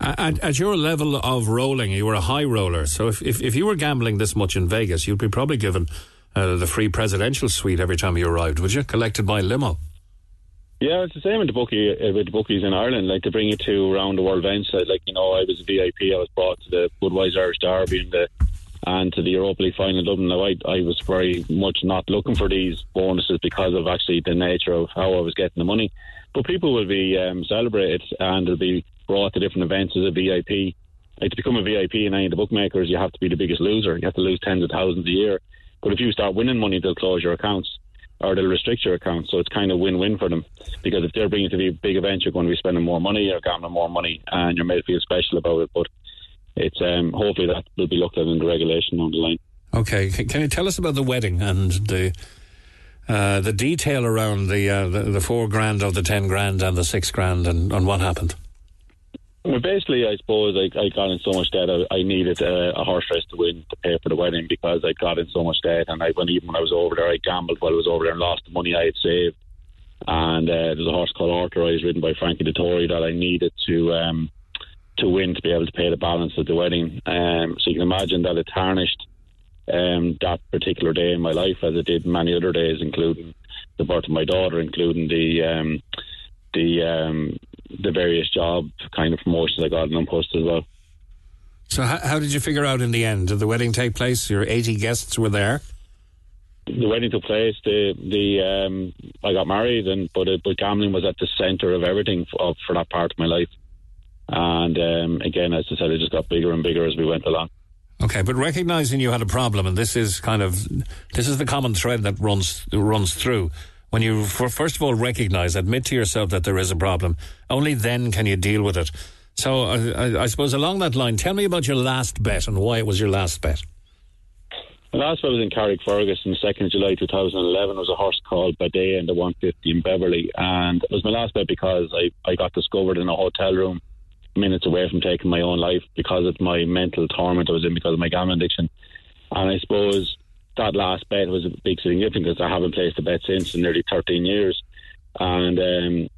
S5: At, at, your level of rolling, you were a high roller. So if, if, if you were gambling this much in Vegas, you'd be probably given uh, the free presidential suite every time you arrived, would you? Collected by limo.
S9: Yeah, it's the same with the bookie uh, with the bookies in Ireland. Like to bring you to around the world events. Like you know, I was a VIP. I was brought to the Budweiser Irish Derby and the and to the Europa League final in Dublin. Now, I I was very much not looking for these bonuses because of actually the nature of how I was getting the money. But people will be um, celebrated and they'll be brought to different events as a VIP. Like to become a VIP in any of the bookmakers, you have to be the biggest loser. You have to lose tens of thousands a year. But if you start winning money, they'll close your accounts or they'll restrict your account. So it's kind of win-win for them because if they're bringing to the big event, you're going to be spending more money, you're gambling more money, and you're made to feel special about it. But it's um, hopefully that will be looked at in the regulation on the line.
S5: Okay, can you tell us about the wedding and the uh, the detail around the, uh, the, the four grand of the ten grand and the six grand and, and what happened?
S9: Well, basically, I suppose I, I got in so much debt. I, I needed a, horse race to win to pay for the wedding because I got in so much debt. And I, when even when I was over there, I gambled while I was over there and lost the money I had saved. And uh, there's a horse called Authorized, ridden by Frankie Dettori, that I needed to um, to win to be able to pay the balance of the wedding. Um, so you can imagine that it tarnished um, that particular day in my life, as it did many other days, including the birth of my daughter, including the um, the um, the various job kind of promotions I got in post as well.
S5: So how, how, did you figure out in the end? Did the wedding take place? Your eighty guests were there.
S9: The wedding took place. The the um, I got married, and but it, but gambling was at the centre of everything for, for that part of my life. And um, again, as I said, it just got bigger and bigger as we went along.
S5: Okay, but recognizing you had a problem, and this is kind of this is the common thread that runs runs through when you first of all recognize, admit to yourself that there is a problem, only then can you deal with it. So I, I, suppose along that line, tell me about your last bet and why it was your last bet.
S9: The last bet was in Carrickfergus on the 2nd of July 2011. It was a horse called Baday in the 150 in Beverley. And it was my last bet because I, I got discovered in a hotel room minutes away from taking my own life because of my mental torment I was in because of my gambling addiction. And I suppose that last bet was a big significance I haven't placed a bet since in nearly 13 years. And um,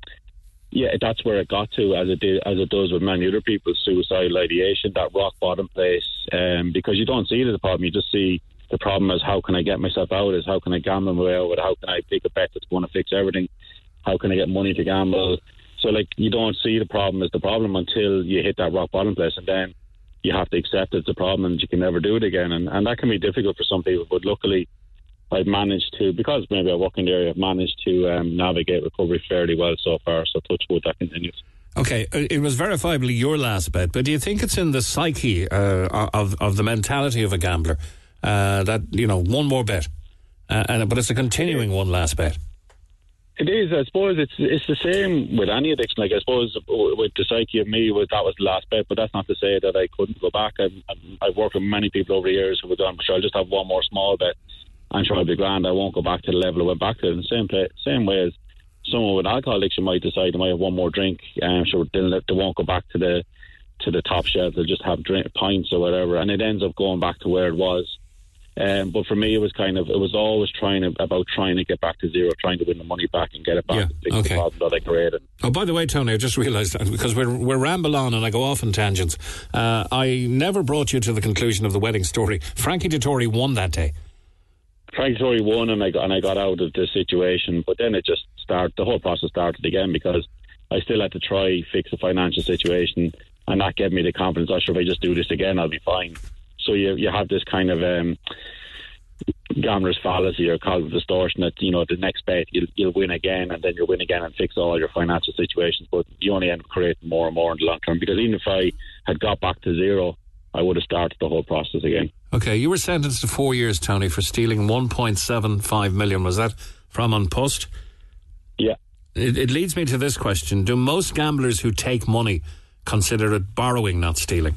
S9: yeah, that's where it got to, as it did, as it does with many other people's suicidal ideation, that rock bottom place. Um, because you don't see it as a problem, you just see the problem as how can I get myself out? Is how can I gamble my way out? How can I pick a bet that's going to fix everything? How can I get money to gamble? So like you don't see the problem as the problem until you hit that rock bottom place, and then you have to accept it's a problem and you can never do it again. And, and that can be difficult for some people. But luckily, I've managed to, because maybe I work in the area, I've managed to um, navigate recovery fairly well so far. So touch wood, that continues.
S5: Okay, uh, it was verifiably your last bet, but do you think it's in the psyche uh, of of the mentality of a gambler uh, that you know one more bet, uh, and but it's a continuing one last bet?
S9: It is. I suppose it's it's the same with any addiction. Like I suppose with the psyche of me, was that was the last bet, but that's not to say that I couldn't go back. I've, I've worked with many people over the years who have gone, sure, I'll just have one more small bet, and sure I'll be grand. I won't go back to the level I went back to. In the same play, same way as someone with alcohol addiction might decide they might have one more drink, and sure they'll, they won't go back to the to the top shelf. They'll just have drink, pints or whatever, and it ends up going back to where it was Um, but for me, it was kind of it was always trying to, about trying to get back to zero, trying to win the money back and get it back
S5: Yeah, okay.
S9: that I created.
S5: Oh, by the way, Tony, I just realised that because we're, we're ramble on and I go off on tangents. Uh, I never brought you to the conclusion of the wedding story. Frankie Dettori won that day.
S9: Frank Tory won, and I got and I got out of the situation. But then it just started. The whole process started again because I still had to try fix the financial situation, and that gave me the confidence. I oh, sure, if I just do this again, I'll be fine. So you you have this kind of um, gambler's fallacy or cognitive distortion that you know the next bet you'll, you'll win again, and then you'll win again and fix all your financial situations. But you only end up creating more and more in the long term because even if I had got back to zero, I would have started the whole process again.
S5: Okay, you were sentenced to four years, Tony, for stealing 1.75 million. Was that from An Post?
S9: Yeah.
S5: It, it leads me to this question Do most gamblers who take money consider it borrowing, not stealing?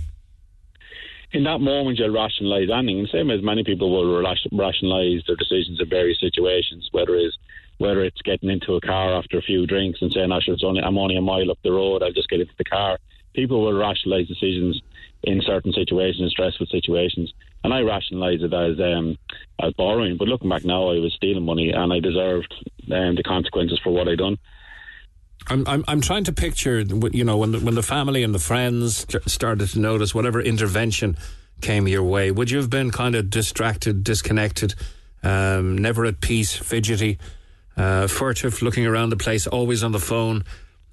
S9: In that moment you'll rationalise anything. Same as many people will rationalise their decisions in various situations, whether it's whether it's getting into a car after a few drinks and saying, "I should only I'm only a mile up the road, I'll just get into the car." People will rationalise decisions in certain situations, stressful situations, and I rationalise it as um, as borrowing. But looking back now, I was stealing money and I deserved um, the consequences for what I'd done.
S5: I'm, I'm, I'm trying to picture, you know, when the, when the family and the friends started to notice whatever intervention came your way, would you have been kind of distracted, disconnected, um, never at peace, fidgety, uh, furtive, looking around the place, always on the phone?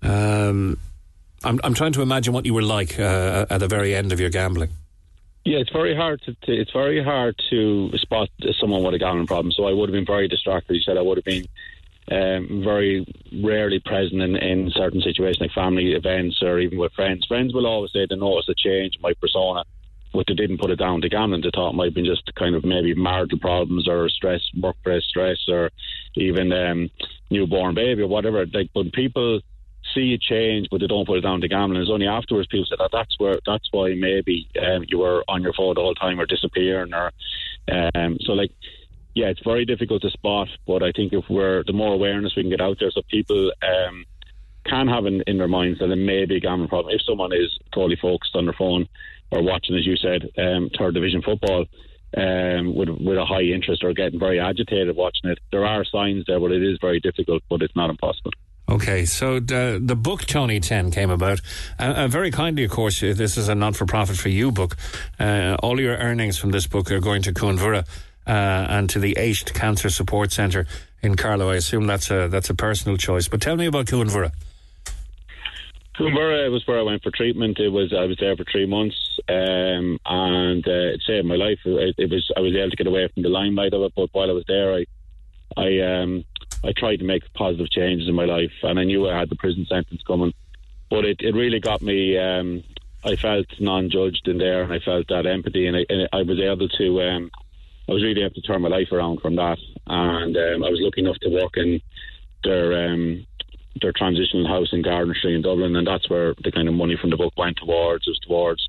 S5: Um, I'm, I'm trying to imagine what you were like uh, at the very end of your gambling.
S9: Yeah, it's very hard to, to it's very hard to spot someone with a gambling problem. So I would have been very distracted. You said I would have been um, very rarely present in, in certain situations like family events or even with friends. Friends will always say they notice a change in my persona, but they didn't put it down to gambling. They thought it might have been just kind of maybe marital problems or stress, workplace stress, or even um, newborn baby or whatever. Like, but people see a change, but they don't put it down to gambling. It's only afterwards people say that that's where that's why maybe um, you were on your phone the whole time or disappearing or um, so like yeah, it's very difficult to spot. But I think if we're the more awareness we can get out there, so people um, can have in, in their minds that it may be a gambling problem. If someone is totally focused on their phone or watching, as you said, um, third division football. Um, with with a high interest or getting very agitated watching it, there are signs there, but it is very difficult. But it's not impossible.
S5: Okay, so the, the book Tony 10 came about. Uh, uh, very kindly, of course, uh, this is a not for profit for you book. Uh, all your earnings from this book are going to Cuan Mhuire uh, and to the Aisht Cancer Support Centre in Carlow. I assume that's a, that's a personal choice. But tell me about Cuan Mhuire.
S9: Coomberra was where I went for treatment. It was I was there for three months, um, and uh, it saved my life. It, it was I was able to get away from the limelight of it, but while I was there, I I um, I tried to make positive changes in my life, and I knew I had the prison sentence coming, but it, it really got me. Um, I felt non-judged in there, and I felt that empathy, and I, and I was able to. I was really able to turn my life around from that, and um, I was lucky enough to work in their um, their transitional house in Garden Street in Dublin, and that's where the kind of money from the book went towards. It was towards,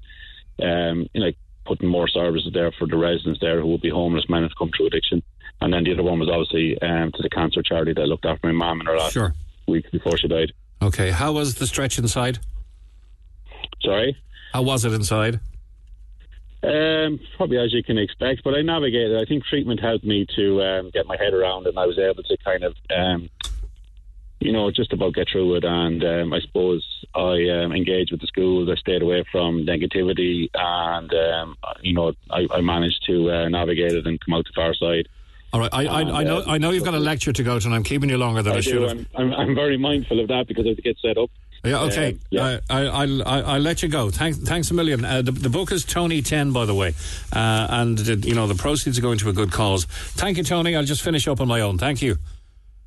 S9: um, you know, putting more services there for the residents there who would be homeless men who've come through addiction. And then the other one was obviously um, to the cancer charity that looked after my mum in her last
S5: Sure.
S9: week before she died.
S5: Okay, how was the stretch inside?
S9: Sorry.
S5: How was it inside?
S9: Um, probably as you can expect, but I navigated. I think treatment helped me to um, get my head around, and I was able to kind of, um, you know, just about get through it. And um, I suppose I um, engaged with the schools. I stayed away from negativity, and um, you know, I, I managed to uh, navigate it and come out the far side.
S5: All right, I, I, I know I know you've got a lecture to go to, and I'm keeping you longer than I,
S9: I
S5: should have.
S9: I'm, I'm, I'm very mindful of that because I have to get set up.
S5: Yeah, okay.
S9: Um, yeah.
S5: I, I, I'll, I- I'll let you go. Thanks, thanks a million. Uh, the, the book is Tony 10, by the way. Uh, and, uh, you know, the proceeds are going to a good cause. Thank you, Tony. I'll just finish up on my own. Thank you.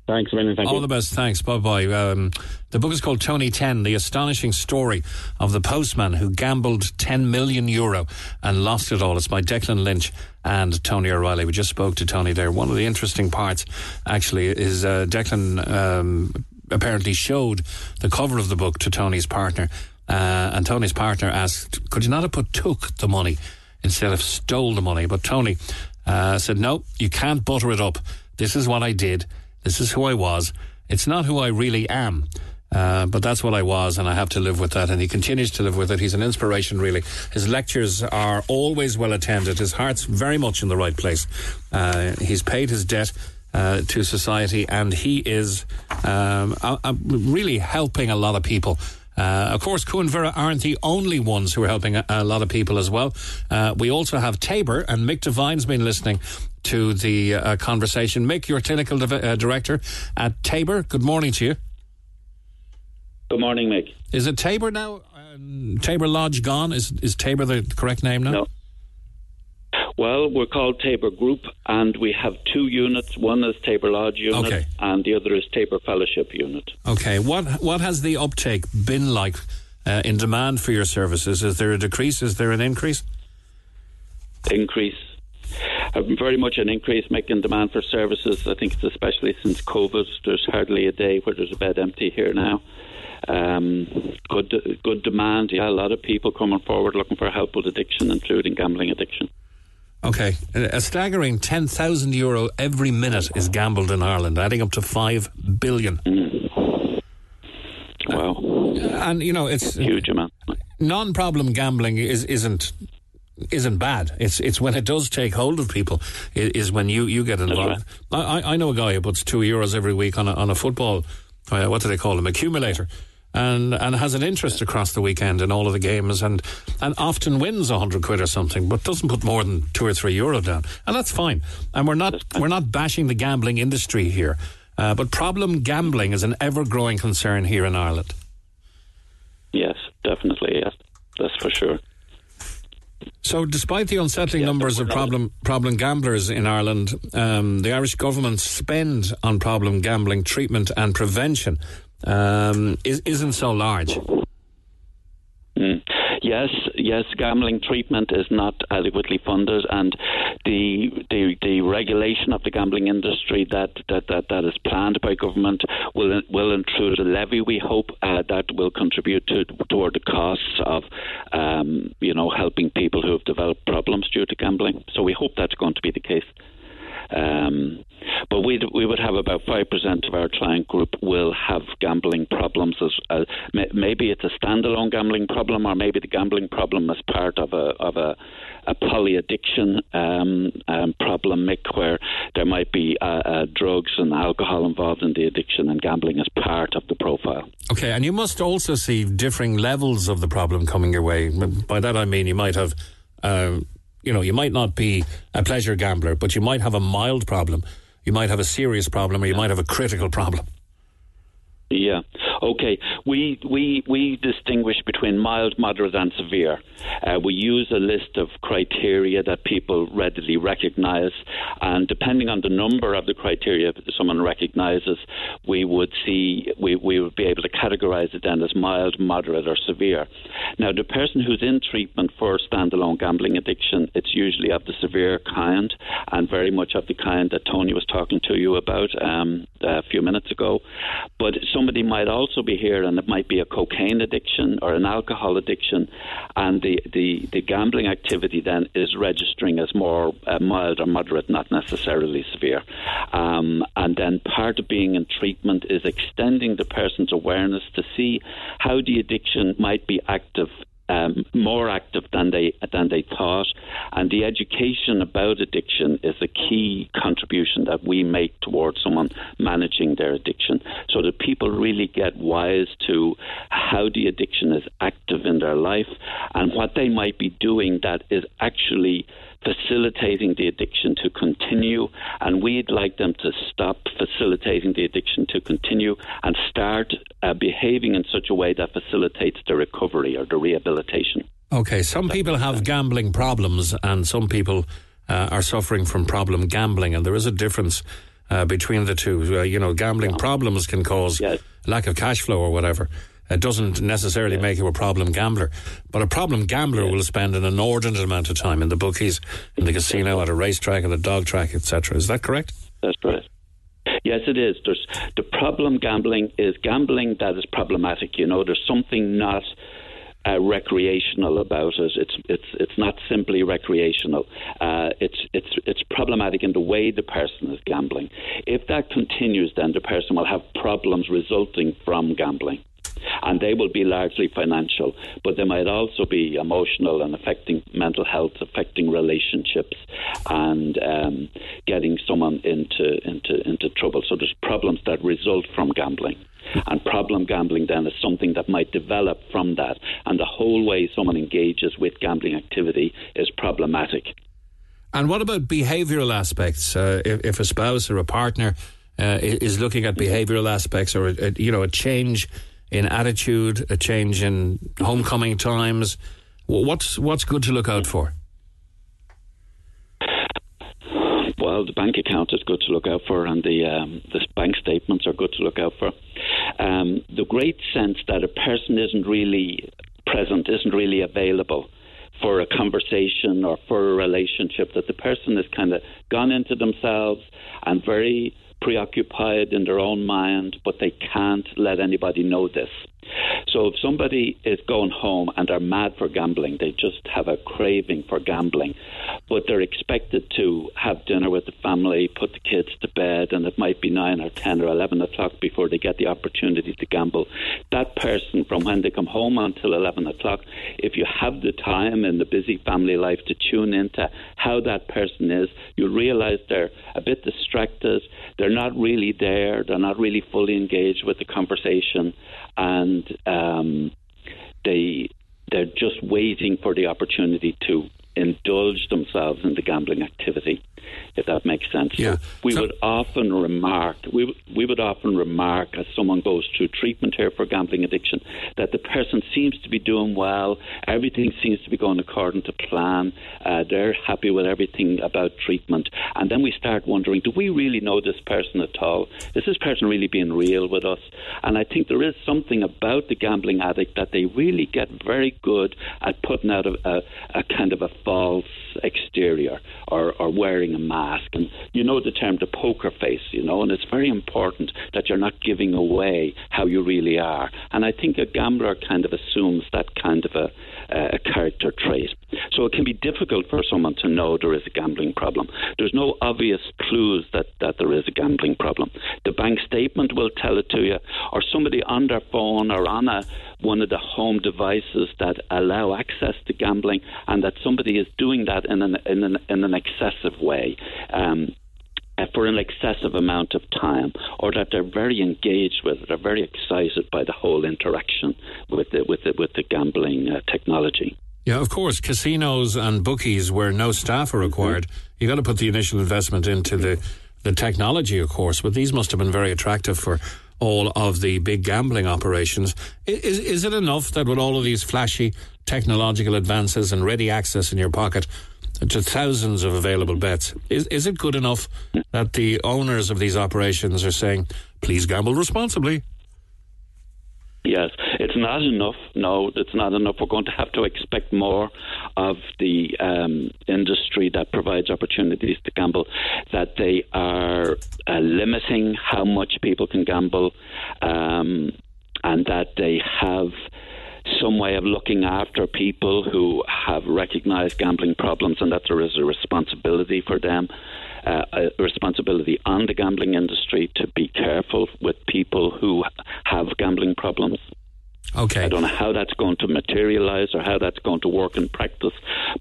S9: Thanks a million. Thank
S5: All
S9: you.
S5: the best. Thanks. Bye bye. Um, the book is called Tony 10 The Astonishing Story of the Postman Who Gambled 10 Million Euro and Lost It All. It's by Declan Lynch and Tony O'Reilly. We just spoke to Tony there. One of the interesting parts, actually, is uh, Declan um, apparently showed the cover of the book to Tony's partner. Uh, and Tony's partner asked, Could you not have put took the money instead of stole the money? But Tony uh, said, No, you can't butter it up. This is what I did. This is who I was. It's not who I really am. Uh, but that's what I was, and I have to live with that. And he continues to live with it. He's an inspiration, really. His lectures are always well attended. His heart's very much in the right place. Uh, he's paid his debt. Uh, to society, and he is um, uh, uh, really helping a lot of people. Uh, of course, Vera aren't the only ones who are helping a, a lot of people as well. Uh, we also have Tabor, and Mick Devine's been listening to the uh, conversation. Mick, your clinical div- director at Tabor, good morning to you.
S10: Good morning, Mick.
S5: Is it Tabor now? Um, Tabor Lodge gone? Is is Tabor the correct name now?
S10: No. Well, we're called Tabor Group, and we have two units. One is Tabor Lodge unit,
S5: Okay.
S10: and the other is Tabor Fellowship unit.
S5: Okay. What what has the uptake been like uh, in demand for your services? Is there a decrease? Is there an increase?
S10: Increase. Uh, very much an increase making demand for services. I think it's especially since COVID. There's hardly a day where there's a bed empty here now. Um, good, good demand. Yeah, a lot of people coming forward looking for help with addiction, including gambling addiction.
S5: Okay. A staggering 10,000 euro every minute is gambled in Ireland, adding up to 5 billion.
S10: Wow,
S5: And, you know, it's a
S10: huge amount.
S5: non problem gambling is, isn't. Isn't bad. It's it's when it does take hold of people is when you, you get involved. I, I I know a guy who puts two euros every week on a on a football. Uh, what do they call them? Accumulator, and and has an interest across the weekend in all of the games, and and often wins a hundred quid or something, but doesn't put more than two or three euro down, and that's fine. And we're not we're not bashing the gambling industry here, uh, but problem gambling is an ever growing concern here in Ireland.
S10: Yes, definitely. Yes, that's for sure.
S5: So, despite the unsettling numbers of problem problem gamblers in Ireland, um, the Irish government spend on problem gambling treatment and prevention um, is, isn't so large.
S10: Mm. Yes, yes, gambling treatment is not adequately funded, and the the, the regulation of the gambling industry that, that, that, that is planned by government will will include a levy. We hope uh, that will contribute to toward the costs of um, you know helping people who have developed problems due to gambling. So we hope that's going to be the case. Um, but we we would have about five percent of our client group will have gambling problems. As uh, may, maybe it's a standalone gambling problem, or maybe the gambling problem is part of a of a, a poly addiction um, um, problem, Mick, where there might be uh, uh, drugs and alcohol involved in the addiction, and gambling is part of the profile.
S5: Okay, and you must also see differing levels of the problem coming your way. By that I mean you might have, uh, you know, you might not be a pleasure gambler, but you might have a mild problem, you might have a serious problem, or you might have a critical problem.
S10: Yeah. Okay. We we we distinguish between mild, moderate, and severe. Uh, we use a list of criteria that people readily recognise, and depending on the number of the criteria that someone recognises, we would see we, we would be able to categorise it then as mild, moderate, or severe. Now, the person who's in treatment for standalone gambling addiction, it's usually of the severe kind, and very much of the kind that Tony was talking to you about um, a few minutes ago. But somebody might also be here and it might be a cocaine addiction or an alcohol addiction and the, the, the gambling activity then is registering as more uh, mild or moderate not necessarily severe. Um, and then part of being in treatment is extending the person's awareness to see how the addiction might be active um, more active than they than they thought, and the education about addiction is a key contribution that we make towards someone managing their addiction, so that people really get wise to how the addiction is active in their life and what they might be doing that is actually facilitating the addiction to continue, and we'd like them to stop facilitating the addiction to continue and start uh, behaving in such a way that facilitates the recovery or the rehabilitation.
S5: Okay, some people have gambling problems, and some people uh, are suffering from problem gambling, and there is a difference uh, between the two. Uh, you know, gambling problems can cause lack of cash flow or whatever. It doesn't necessarily make you a problem gambler, but a problem gambler will spend an inordinate amount of time in the bookies, in the casino, at a racetrack, at a dog track, etc. Is that correct?
S10: That's correct. Yes, it is. There's the problem gambling is gambling that is problematic. You know, there's something not uh, recreational about it. It's it's it's not simply recreational. Uh, it's it's it's problematic in the way the person is gambling. If that continues, then the person will have problems resulting from gambling. And they will be largely financial, but they might also be emotional and affecting mental health, affecting relationships, and um, getting someone into, into, into trouble. So there's problems that result from gambling. And problem gambling then is something that might develop from that. And the whole way someone engages with gambling activity is problematic.
S5: And what about behavioural aspects? Uh, if, if, a spouse or a partner uh, is looking at behavioural aspects or, a, a, you know, a change in attitude, a change in homecoming times, what's, what's good to look out for?
S10: Well, the bank account is good to look out for, and the um, the bank statements are good to look out for. Um, the great sense that a person isn't really present, isn't really available for a conversation or for a relationship, that the person has kind of gone into themselves and very preoccupied in their own mind, but they can't let anybody know this. So if somebody is going home and they're mad for gambling, they just have a craving for gambling, but they're expected to have dinner with the family, put the kids to bed, and it might be nine or ten or eleven o'clock before they get the opportunity to gamble. That person, from when they come home until eleven o'clock, if you have the time in the busy family life to tune into how that person is, you'll realize they're a bit distracted, they're not really there, they're not really fully engaged with the conversation and um, they they're just waiting for the opportunity to indulge themselves in the gambling activity, if that makes sense.
S5: Yeah.
S10: So we
S5: so-
S10: would often remark, we, we would often remark as someone goes through treatment here for gambling addiction, that the person seems to be doing well, everything seems to be going according to plan, uh, they're happy with everything about treatment. And then we start wondering, do we really know this person at all? Is this person really being real with us? And I think there is something about the gambling addict that they really get very good at putting out a, a, a kind of a false exterior or, or wearing a mask. And you know the term the poker face, you know, and it's very important that you're not giving away how you really are. And I think a gambler kind of assumes that kind of a, a character trait. So it can be difficult for someone to know there is a gambling problem. There's no obvious clues that, that there is a gambling problem. The bank statement will tell it to you, or somebody on their phone or on a one of the home devices that allow access to gambling, and that somebody is doing that in an in an, in an excessive way. Um, uh, for an excessive amount of time, or that they're very engaged with it, they're very excited by the whole interaction with the with the, with the gambling uh, technology.
S5: Yeah, of course, casinos and bookies where no staff are required. Mm-hmm. You got to put the initial investment into the the technology, of course. But these must have been very attractive for all of the big gambling operations. Is is it enough that with all of these flashy technological advances and ready access in your pocket? to thousands of available bets. Is is it good enough that the owners of these operations are saying, please gamble responsibly?
S10: Yes, it's not enough. No, it's not enough. We're going to have to expect more of the um, industry that provides opportunities to gamble, that they are uh, limiting how much people can gamble, um, and that they have some way of looking after people who have recognized gambling problems and that there is a responsibility for them. Uh, a responsibility on the gambling industry to be careful with people who have gambling problems.
S5: Okay.
S10: I don't know how that's going to materialize or how that's going to work in practice,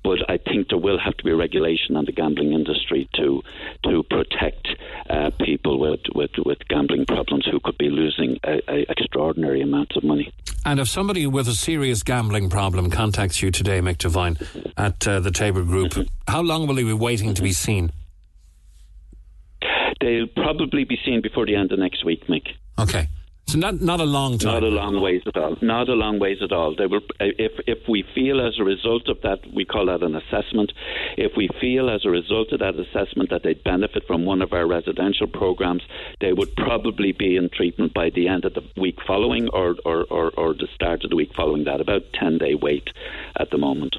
S10: but I think there will have to be regulation on the gambling industry to to protect uh, people with, with, with gambling problems who could be losing a, a extraordinary amounts of money.
S5: And if somebody with a serious gambling problem contacts you today, Mick Devine, at uh, the Tabor Group, how long will they be waiting to be seen?
S10: They'll probably be seen before the end of next week, Mick.
S5: Okay. So not not a long time.
S10: Not a long ways at all. Not a long ways at all. They will, if if we feel as a result of that, we call that an assessment. If we feel as a result of that assessment that they benefit from one of our residential programs, they would probably be in treatment by the end of the week following, or or, or, or the start of the week following that. About ten day wait at the moment.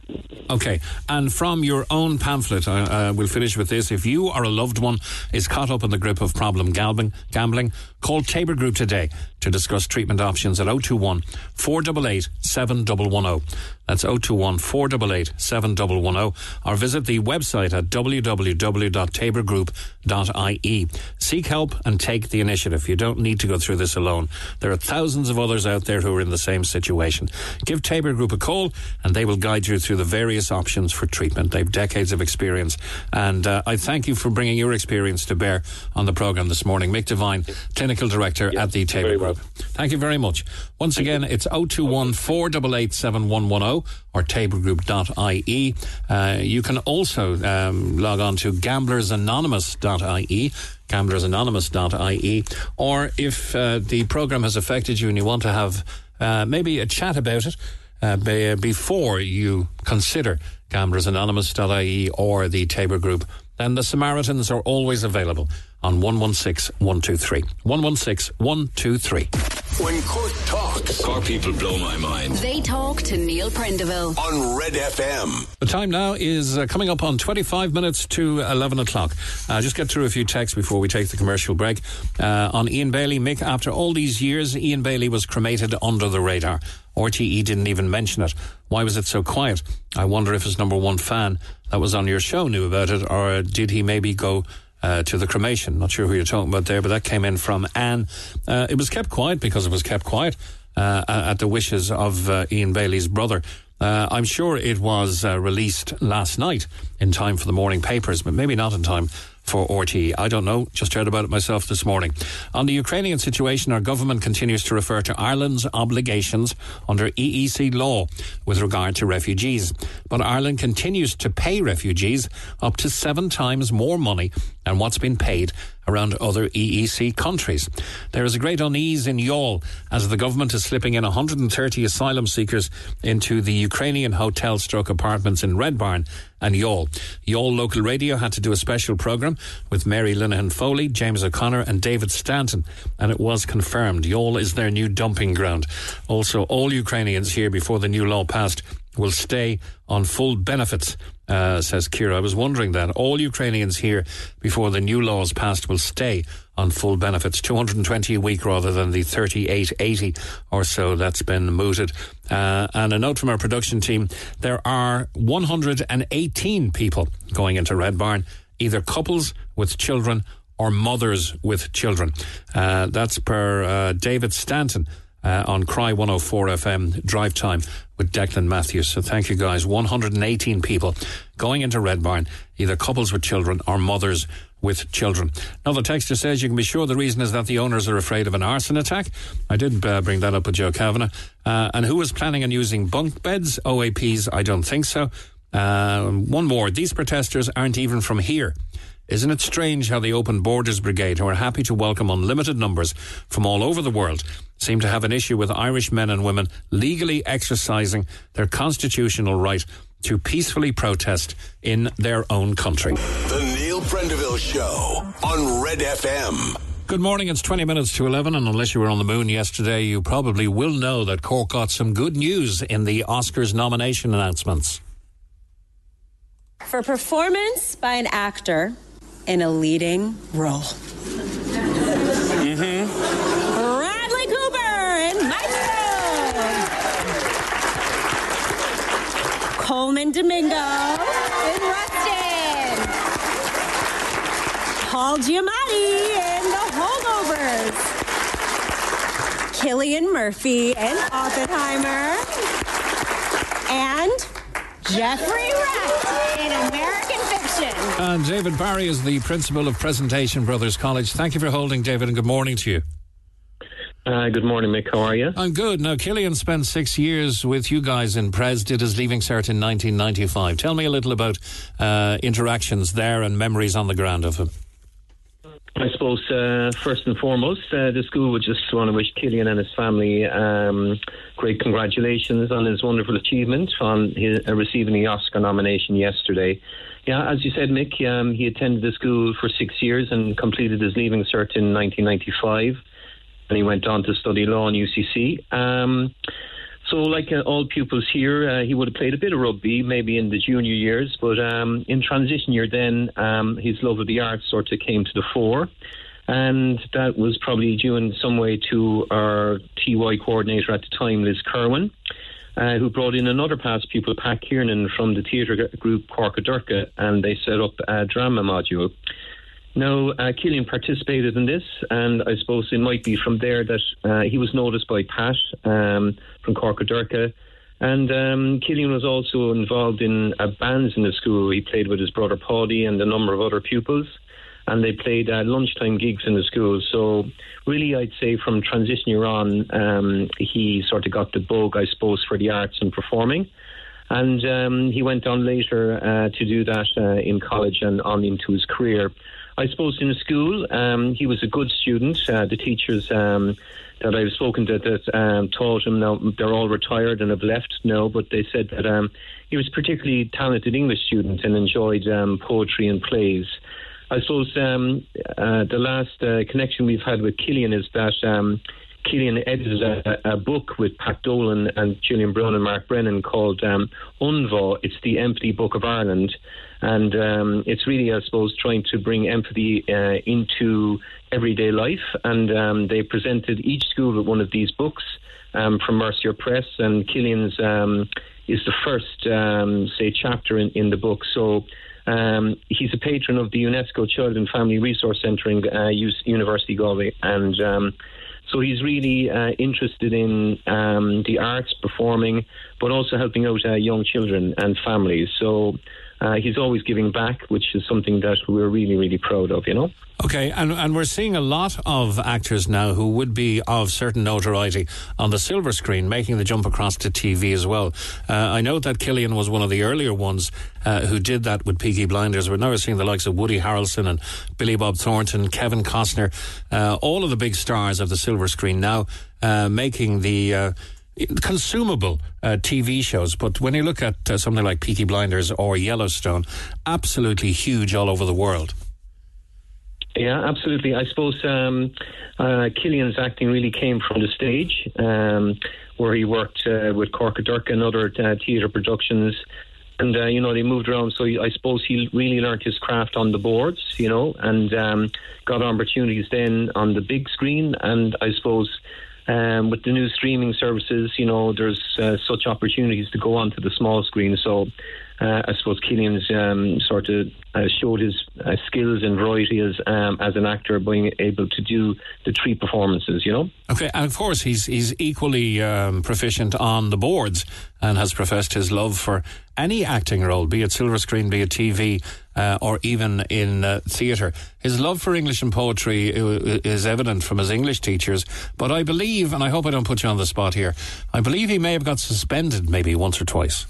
S5: Okay, and from your own pamphlet, uh, uh, we'll finish with this. If you or a loved one is caught up in the grip of problem gambling, gambling, call Tabor Group today. To discuss treatment options at 021 488 7110. That's 021 488 7110 or visit the website at www.taborgroup.ie. Seek help and take the initiative. You don't need to go through this alone. There are thousands of others out there who are in the same situation. Give Tabor Group a call and they will guide you through the various options for treatment. They've decades of experience and uh, I thank you for bringing your experience to bear on the programme this morning. Mick Devine, Clinical Director at the Tabor Group. Thank you very much. Once again, it's 021 488 7110 or taborgroup.ie. Uh, you can also um, log on to gamblersanonymous.ie gamblersanonymous.ie or if uh, the program has affected you and you want to have uh, maybe a chat about it uh, be, before you consider gamblersanonymous.ie or the Tabor Group, then the Samaritans are always available on 116 123. 116 123.
S2: When Cork talks,
S1: Cork people blow my mind.
S6: They talk to Neil Prendeville.
S2: on Red FM.
S5: The time now is uh, coming up on 25 minutes to 11 o'clock. Uh, just get through a few texts before we take the commercial break. Uh, on Ian Bailey, Mick, after all these years, Ian Bailey was cremated under the radar. RTE didn't even mention it. Why was it so quiet? I wonder if his number one fan that was on your show knew about it, or did he maybe go uh, to the cremation? Not sure who you're talking about there, but that came in from Anne. Uh, it was kept quiet because it was kept quiet uh, at the wishes of uh, Ian Bailey's brother. Uh, I'm sure it was uh, released last night in time for the morning papers, but maybe not in time for RTE. I don't know. Just heard about it myself this morning. On the Ukrainian situation, our government continues to refer to Ireland's obligations under EEC law with regard to refugees. But Ireland continues to pay refugees up to seven times more money than what's been paid around other EEC countries. There is a great unease in Youghal as the government is slipping in 130 asylum seekers into the Ukrainian hotel stroke apartments in Red Barn and Youghal. Youghal Local Radio had to do a special programme with Mary Linehan Foley, James O'Connor and David Stanton and it was confirmed. Youghal is their new dumping ground. Also, all Ukrainians here before the new law passed will stay on full benefits, uh, says Kira. I was wondering that. All Ukrainians here before the new laws passed will stay on full benefits, 220 a week rather than the 3880 or so that's been mooted. Uh, and a note from our production team there are 118 people going into Red Barn, either couples with children or mothers with children. Uh, that's per uh, David Stanton. Uh, on Cry 104 FM drive time with Declan Matthews. So thank you guys. 118 people going into Red Barn, either couples with children or mothers with children. Now, the texter says you can be sure the reason is that the owners are afraid of an arson attack. I did uh, bring that up with Joe Kavanagh. Uh, and who is planning on using bunk beds? OAPs? I don't think so. Uh, one more. These protesters aren't even from here. Isn't it strange how the Open Borders Brigade, who are happy to welcome unlimited numbers from all over the world, seem to have an issue with Irish men and women legally exercising their constitutional right to peacefully protest in their own country?
S2: The Neil Prendeville Show on Red FM.
S5: Good morning. It's 20 minutes to 11, and unless you were on the moon yesterday, you probably will know that Cork got some good news in the Oscars nomination announcements.
S11: For performance by an actor in a leading role.
S5: Mm-hmm.
S11: Bradley Cooper in Maestro. Colman Domingo in Rustin. Paul Giamatti in The Holdovers. Cillian Murphy in Oppenheimer. And Jeffrey Wright in American Fiction.
S5: And David Barry is the principal of Presentation Brothers College. Thank you for holding, David, and good morning to you.
S12: Uh, good morning, Mick. How are you?
S5: I'm good. Now, Cillian spent six years with you guys in Pres, did his leaving cert in 1995. Tell me a little about uh, interactions there and memories on the ground of him.
S12: I suppose uh, first and foremost, uh, the school would just want to wish Cillian and his family um, great congratulations on his wonderful achievement on his, uh, receiving the Oscar nomination yesterday. Yeah, as you said, Mick, um, he attended the school for six years and completed his leaving cert in 1995, and he went on to study law in UCC. Um, so, like uh, all pupils here, uh, he would have played a bit of rugby, maybe in the junior years, but um, in transition year, then um, his love of the arts sort of came to the fore. And that was probably due in some way to our TY coordinator at the time, Liz Kerwin, uh, who brought in another past pupil, Pat Kiernan, from the theatre group Corcadorca, and they set up a drama module. Now, uh, Cillian participated in this, and I suppose it might be from there that uh, he was noticed by Pat um, from Corcadorca. And um, Cillian was also involved in uh, bands in the school. He played with his brother Paddy and a number of other pupils, and they played uh, lunchtime gigs in the school. So, really, I'd say from transition year on, um, he sort of got the bug, I suppose, for the arts and performing. And um, he went on later uh, to do that uh, in college and on into his career. I suppose in school, um, he was a good student. Uh, the teachers um, that I've spoken to that um, taught him now, they're all retired and have left now, but they said that um, he was particularly talented English student and enjoyed um, poetry and plays. I suppose um, uh, the last uh, connection we've had with Cillian is that Cillian edited a, a, book with Pat Dolan and Gillian Brown and Mark Brennan called um. It's the Empathy Book of Ireland. And um, it's really, I suppose, trying to bring empathy uh, into everyday life. And um, they presented each school with one of these books um, from Mercier Press. And Cillian's um, is the first, um, say, chapter in, in the book. So um, he's a patron of the UNESCO Child and Family Resource Centre in uh, University Galway. And so he's really uh, interested in um, the arts, performing, but also helping out uh, young children and families. So uh, he's always giving back, which is something that we're really, really proud of, you know.
S5: Okay, and, and we're seeing a lot of actors now who would be of certain notoriety on the silver screen, making the jump across to TV as well. Uh, I know that Cillian was one of the earlier ones uh, who did that with Peaky Blinders. We're now seeing the likes of Woody Harrelson and Billy Bob Thornton, Kevin Costner, uh, all of the big stars of the silver screen now uh, making the uh, consumable uh, TV shows, but when you look at uh, something like Peaky Blinders or Yellowstone, absolutely huge all over the world.
S12: Yeah, absolutely. I suppose um, uh, Cillian's acting really came from the stage, um, where he worked uh, with Corcadorca and other uh, theatre productions. And, uh, you know, they moved around. So I suppose he really learnt his craft on the boards, you know, and um, got opportunities then on the big screen. And I suppose um, with the new streaming services, you know, there's uh, such opportunities to go onto the small screen. So uh, I suppose Cillian's um, sort of uh, showed his uh, skills and variety as um, as an actor, being able to do the three performances. You know.
S5: Okay, and of course he's he's equally um, proficient on the boards and has professed his love for any acting role, be it silver screen, be it TV, uh, or even in uh, theatre. His love for English and poetry is evident from his English teachers, but I believe, and I hope I don't put you on the spot here, I believe he may have got suspended maybe once or twice.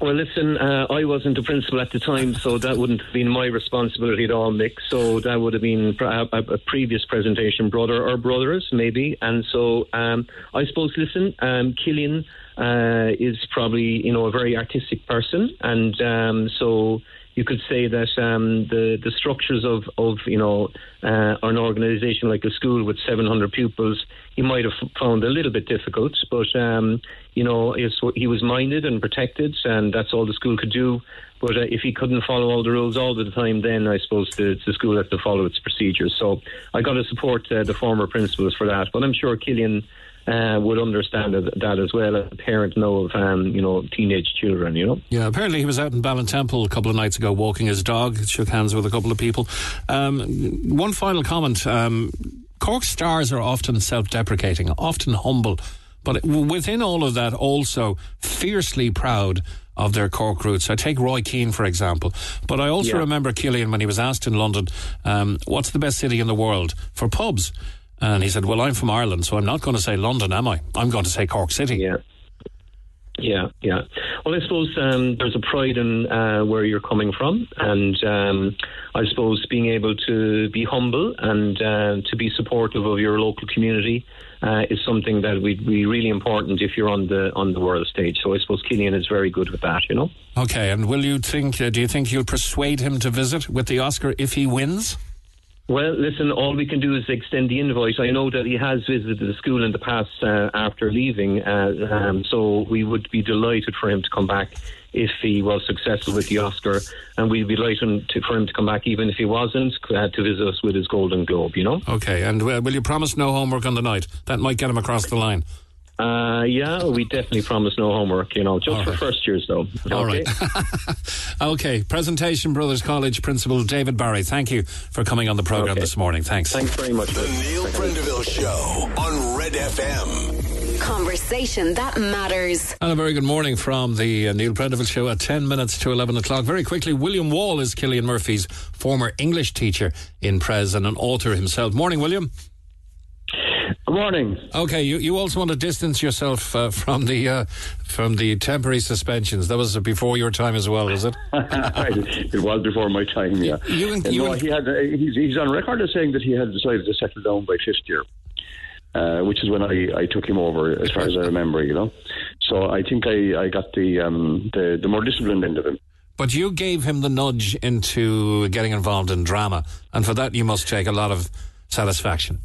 S12: Well, listen, uh, I wasn't the principal at the time, so that wouldn't have been my responsibility at all, Mick. So that would have been a, a previous presentation, brother or brothers, maybe. And so um, I suppose, listen, um, Cillian uh, is probably, you know, a very artistic person. And um, so you could say that um, the the structures of of you know uh, an organisation like a school with 700 pupils, he might have found a little bit difficult. But um, you know, he was minded and protected, and that's all the school could do. But uh, if he couldn't follow all the rules all the time, then I suppose the, the school has to follow its procedures. So I got to support uh, the former principals for that. But I'm sure Cillian uh, would understand that as well. as A parent know of um, you know teenage children. You know.
S5: Yeah. Apparently, he was out in Ballintemple a couple of nights ago walking his dog. Shook hands with a couple of people. Um, one final comment. Um, Cork stars are often self-deprecating, often humble, but within all of that, also fiercely proud of their Cork roots. I take Roy Keane, for example. But I also yeah. remember Cillian when he was asked in London, um, what's the best city in the world for pubs? And he said, Well, I'm from Ireland, so I'm not going to say London, am I? I'm going to say Cork City.
S12: Yeah. Yeah, yeah. Well, I suppose um, there's a pride in uh, where you're coming from, and um, I suppose being able to be humble and uh, to be supportive of your local community uh, is something that would be really important if you're on the on the world stage. So I suppose Cillian is very good with that, you know.
S5: Okay, and will you think? Uh, do you think you'll persuade him to visit with the Oscar if he wins?
S12: Well, listen, all we can do is extend the invite. I know that he has visited the school in the past uh, after leaving, uh, um, so we would be delighted for him to come back if he was successful with the Oscar, and we'd be delighted to, for him to come back even if he wasn't, uh, to visit us with his Golden Globe, you know?
S5: Okay, and uh, will you promise no homework on the night? That might get him across the line.
S12: Uh, yeah, we definitely promise no homework, you know, just
S5: All
S12: for
S5: right.
S12: first years, though.
S5: All
S12: Okay?
S5: right. okay, presentation Brothers College Principal David Barry, thank you for coming on the programme
S12: Okay.
S5: this morning. Thanks.
S12: Thanks very much.
S2: The Neil Prendeville Show on Red FM.
S6: Conversation that matters.
S5: And a very good morning from the uh, Neil Prendeville Show at 10 minutes to 11 o'clock. Very quickly, William Wall is Cillian Murphy's former English teacher in Pres and an author himself. Morning, William.
S13: Good morning.
S5: Okay, you, you also want to distance yourself uh, from the uh, from the temporary suspensions. That was before your time as well, was it?
S13: it was before my time, yeah.
S5: You and- you
S13: no,
S5: and-
S13: he had, uh, he's, he's on record as saying that he had decided to settle down by fifth year, uh, which is when I, I took him over, as far as I remember, you know. So I think I, I got the, um, the the more disciplined end of him.
S5: But you gave him the nudge into getting involved in drama, and for that you must take a lot of satisfaction.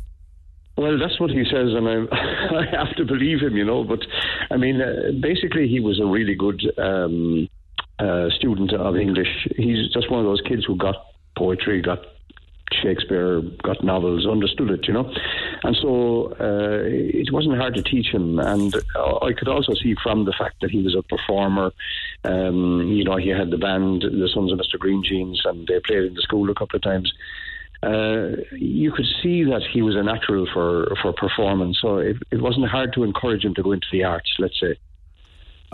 S13: Well, that's what he says, and I, I have to believe him, you know. But I mean, uh, basically, he was a really good um, uh, student of English. He's just one of those kids who got poetry, got Shakespeare, got novels, understood it, you know. And so uh, it wasn't hard to teach him. And I could also see from the fact that he was a performer, um, you know, he had the band, the Sons of Mr. Green Jeans, and they played in the school a couple of times uh, you could see that he was a natural for, for performance. So it, it wasn't hard to encourage him to go into the arts, let's say.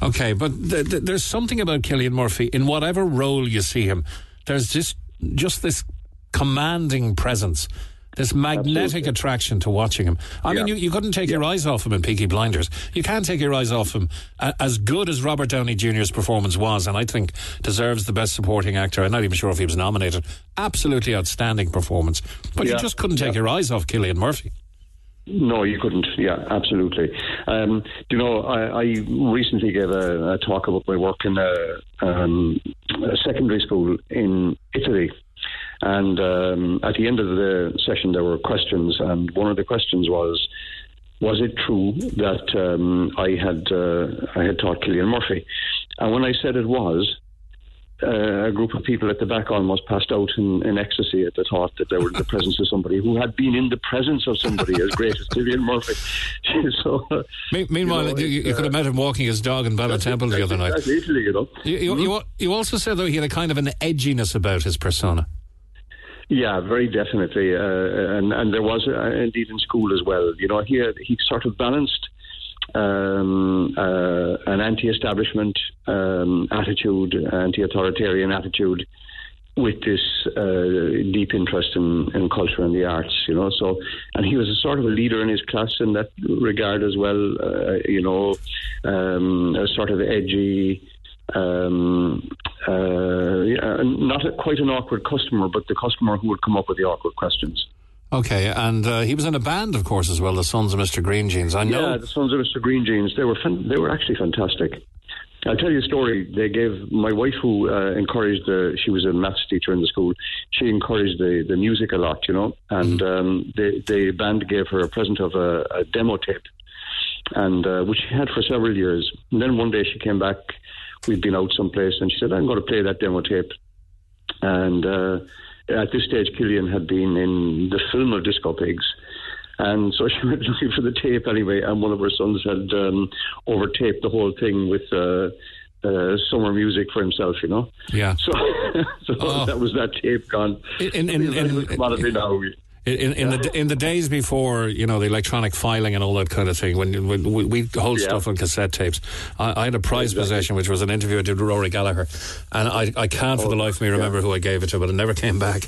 S5: Okay, but th- th- there's something about Cillian Murphy in whatever role you see him. There's just just this commanding presence, this magnetic
S13: Absolutely.
S5: attraction to watching him. I mean, you, you couldn't take your eyes off him in Peaky Blinders. You can't take your eyes off him. A- as good as Robert Downey Jr.'s performance was, and I think deserves the best supporting actor. I'm not even sure if he was nominated. Absolutely outstanding performance. But you just couldn't take your eyes off Cillian Murphy.
S13: No, you couldn't. Yeah, absolutely. Um, you know, I, I recently gave a, a talk about my work in a, um, a secondary school in Italy. And um, at the end of the session, there were questions, and one of the questions was, "Was it true that um, I had uh, I had taught Cillian Murphy?" And when I said it was, uh, a group of people at the back almost passed out in, in ecstasy at the thought that they were in the presence of somebody who had been in the presence of somebody as great as Cillian Murphy. so, uh,
S5: Me- meanwhile,
S13: You know,
S5: you, you, could have
S13: uh,
S5: met him walking his dog in Ballintemple the other night.
S13: that's Italy, you know.
S5: You, you also said, though, he had a kind of an edginess about his persona.
S13: Yeah, very definitely, uh, and and there was uh, indeed in school as well. You know, he he sort of balanced um, uh, an anti-establishment um, attitude, anti-authoritarian attitude, with this uh, deep interest in, in culture and the arts. You know, so and he was a sort of a leader in his class in that regard as well. Uh, you know, um, a sort of edgy. Um, uh, yeah, not a, quite an awkward customer, but the customer who would come up with the awkward questions.
S5: Okay, and uh, he was in a band, of course, as well, the Sons of Mr. Green Jeans. I know.
S13: Yeah, the Sons of Mr. Green Jeans. They were fan- they were actually fantastic. I'll tell you a story. They gave my wife, who uh, encouraged the. She was a maths teacher in the school. She encouraged the, the music a lot, you know. And um, the the band gave her a present of a, a demo tape, and uh, which she had for several years. And then one day she came back. We'd been out someplace, and she said, "I'm going to play that demo tape." And uh, at this stage, Cillian had been in the film of Disco Pigs. And so she went looking for the tape anyway, and one of her sons had um, overtaped the whole thing with uh, uh, summer music for himself, you know.
S5: Yeah.
S13: So, so that was that tape gone.
S5: In, in, in,
S13: commodity now.
S5: In, in the in the days before you know the electronic filing and all that kind of thing, when, when we, we hold
S13: Yeah.
S5: stuff on cassette tapes, I, I had a prized possession, which was an interview I did with Rory Gallagher, and I, I can't for the life of me remember who I gave it to, but it never came back.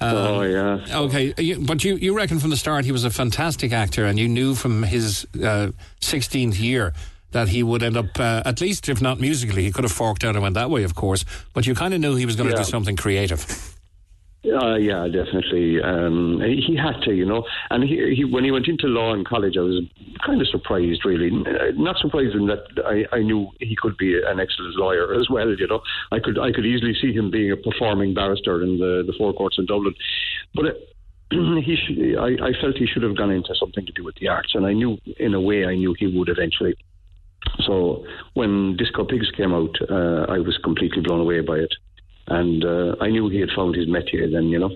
S5: Um,
S13: oh yeah.
S5: Okay, you, but you you reckon from the start he was a fantastic actor, and you knew from his uh, sixteenth year that he would end up uh, at least, if not musically, he could have forked out and went that way, of course. But you kind of knew he was going to
S13: Yeah.
S5: do something creative.
S13: Uh, yeah, definitely. Um, he, had to, you know. And he, he, when he went into law in college, I was kind of surprised, really. Uh, Not surprised in that I, I knew he could be an excellent lawyer as well. You know, I could I could easily see him being a performing barrister in the the four courts in Dublin. But uh, he I, I felt he should have gone into something to do with the arts, and I knew, in a way, I knew he would eventually. So when Disco Pigs came out, uh, I was completely blown away by it, and uh, I knew he had found his métier then, you know.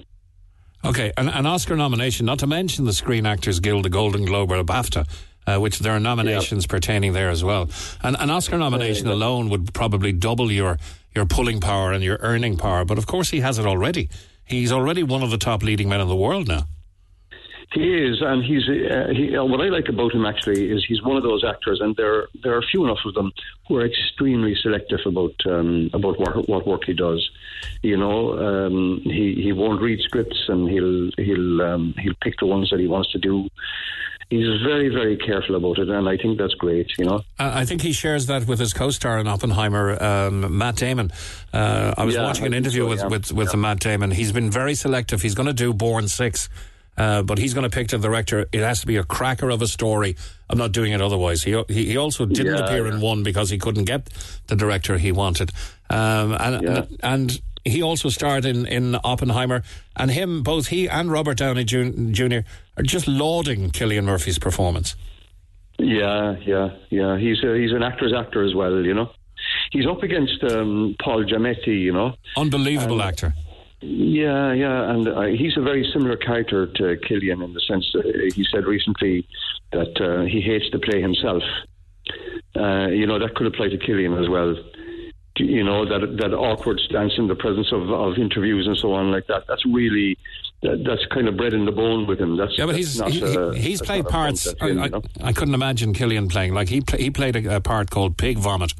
S5: Okay, an, an Oscar nomination, not to mention the Screen Actors Guild, the Golden Globe, or a BAFTA. Uh, which there are nominations pertaining there as well. And an Oscar nomination alone would probably double your, your pulling power and your earning power. But of course, he has it already. He's already one of the top leading men in the world now.
S13: He is, and he's. Uh, he, uh, what I like about him actually is he's one of those actors, and there there are few enough of them who are extremely selective about um, about what, what work he does. You know, um, he he won't read scripts, and he'll he'll um, he'll pick the ones that he wants to do. He's very very careful about it, and I think that's great. You know,
S5: Uh, I think he shares that with his co-star in Oppenheimer, um, Matt Damon. Uh, I was
S13: Yeah,
S5: watching an interview
S13: so,
S5: with
S13: yeah.
S5: with, with Matt Damon. He's been very selective. He's going to do Bourne Six. Uh, but he's going to pick the director. It has to be a cracker of a story. I'm not doing it otherwise. He he, he also didn't
S13: Yeah,
S5: appear in one because he couldn't get the director he wanted. Um, and,
S13: Yeah.
S5: and he also starred in, in Oppenheimer. And him, both he and Robert Downey Jr. are just lauding Cillian Murphy's performance.
S13: Yeah, yeah, yeah. He's a, he's an actor's actor as well. You know, he's up against um, Paul Giamatti. You know,
S5: Unbelievable actor.
S13: Yeah, yeah, and uh, he's a very similar character to Cillian in the sense that uh, he said recently that uh, he hates to play himself. Uh, you know that could apply to Cillian as well. You know that that awkward stance in the presence of, of interviews and so on like that. That's really that, that's kind of bred in the bone with him. That's
S5: Yeah, but he's
S13: not,
S5: he, he- he's played parts. I,
S13: end,
S5: I,
S13: you know?
S5: I couldn't imagine Cillian playing like he pla he played a, a part called Pig Vomit,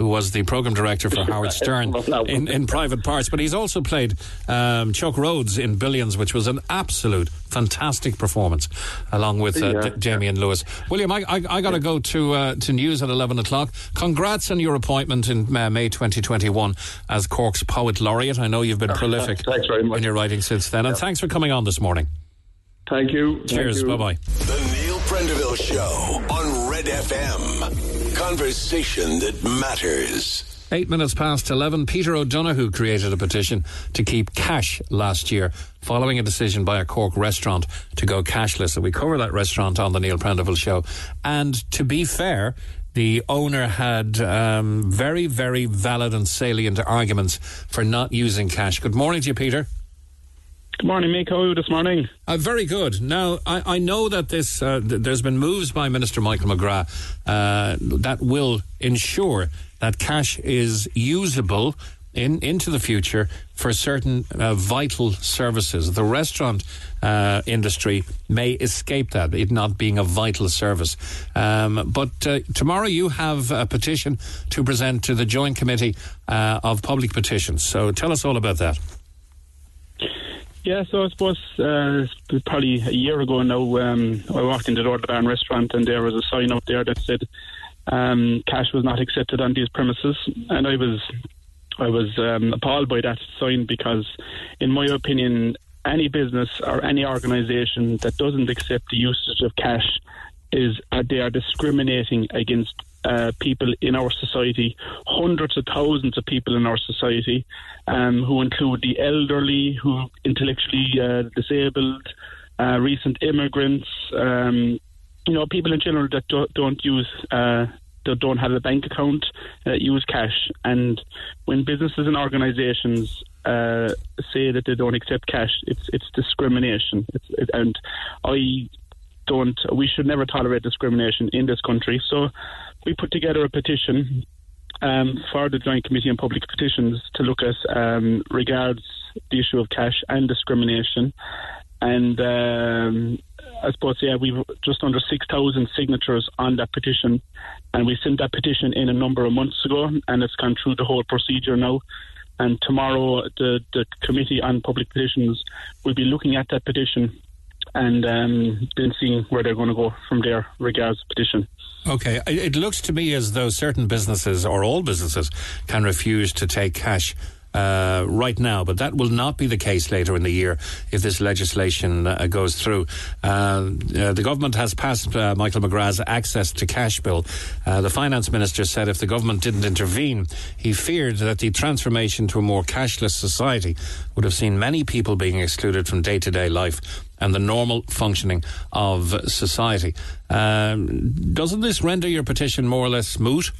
S5: who was the program director for Howard Stern in, in Private Parts. But he's also played um, Chuck Rhoades in Billions, which was an absolute fantastic performance, along with uh,
S13: Yeah.
S5: D- Damian Lewis. William, I, I, I got to go to uh, to news at eleven o'clock. Congrats on your appointment in uh, May 2021 as Cork's poet laureate. I know you've been prolific
S13: Thanks very much.
S5: in your writing since then, and thanks for coming on this morning.
S13: Thank you.
S5: Cheers. Bye bye.
S2: The Neil Prendeville Show on Red FM. Conversation that matters.
S5: Eight minutes past 11, Peter O'Donoghue created a petition to keep cash last year following a decision by a Cork restaurant to go cashless. And we cover that restaurant on the Neil Prendeville show. And to be fair, the owner had um, very, very valid and salient arguments for not using cash. Good morning to you, Peter.
S14: Good morning, Mick. How are you this morning?
S5: Uh, very good. Now, I, I know that this uh, th- there's been moves by Minister Michael McGrath uh, that will ensure that cash is usable in into the future for certain uh, vital services. The restaurant uh, industry may escape that, it not being a vital service. Um, but uh, tomorrow you have a petition to present to the Joint Committee of Public Petitions. So tell us all about that.
S14: Yeah, so I suppose uh, probably a year ago now, um, I walked into the Barn restaurant and there was a sign up there that said um, cash was not accepted on these premises, and I was I was um, appalled by that sign because, in my opinion, any business or any organisation that doesn't accept the usage of cash is uh, they are discriminating against uh, people in our society, hundreds of thousands of people in our society, um, who include the elderly, who intellectually uh, disabled, uh, recent immigrants, um, you know, people in general that do, don't use. Uh, that don't have a bank account, uh, use cash, and when businesses and organisations uh, say that they don't accept cash, it's it's discrimination. It's, it, and I don't. We should never tolerate discrimination in this country. So we put together a petition um, for the Joint Committee on Public Petitions to look at um, regards the issue of cash and discrimination. And um, I suppose, yeah, we've just under 6,000 signatures on that petition. And we sent that petition in a number of months ago, and it's gone through the whole procedure now. And tomorrow, the, the Committee on Public Petitions will be looking at that petition and um, then seeing where they're going to go from there regards petition.
S5: Okay, it looks to me as though certain businesses or all businesses can refuse to take cash uh, right now, but that will not be the case later in the year if this legislation uh, goes through. Uh, uh, the government has passed uh, Michael McGrath's access to cash bill. The finance minister said if the government didn't intervene, he feared that the transformation to a more cashless society would have seen many people being excluded from day to day life and the normal functioning of society. Um, doesn't this render your petition more or less moot?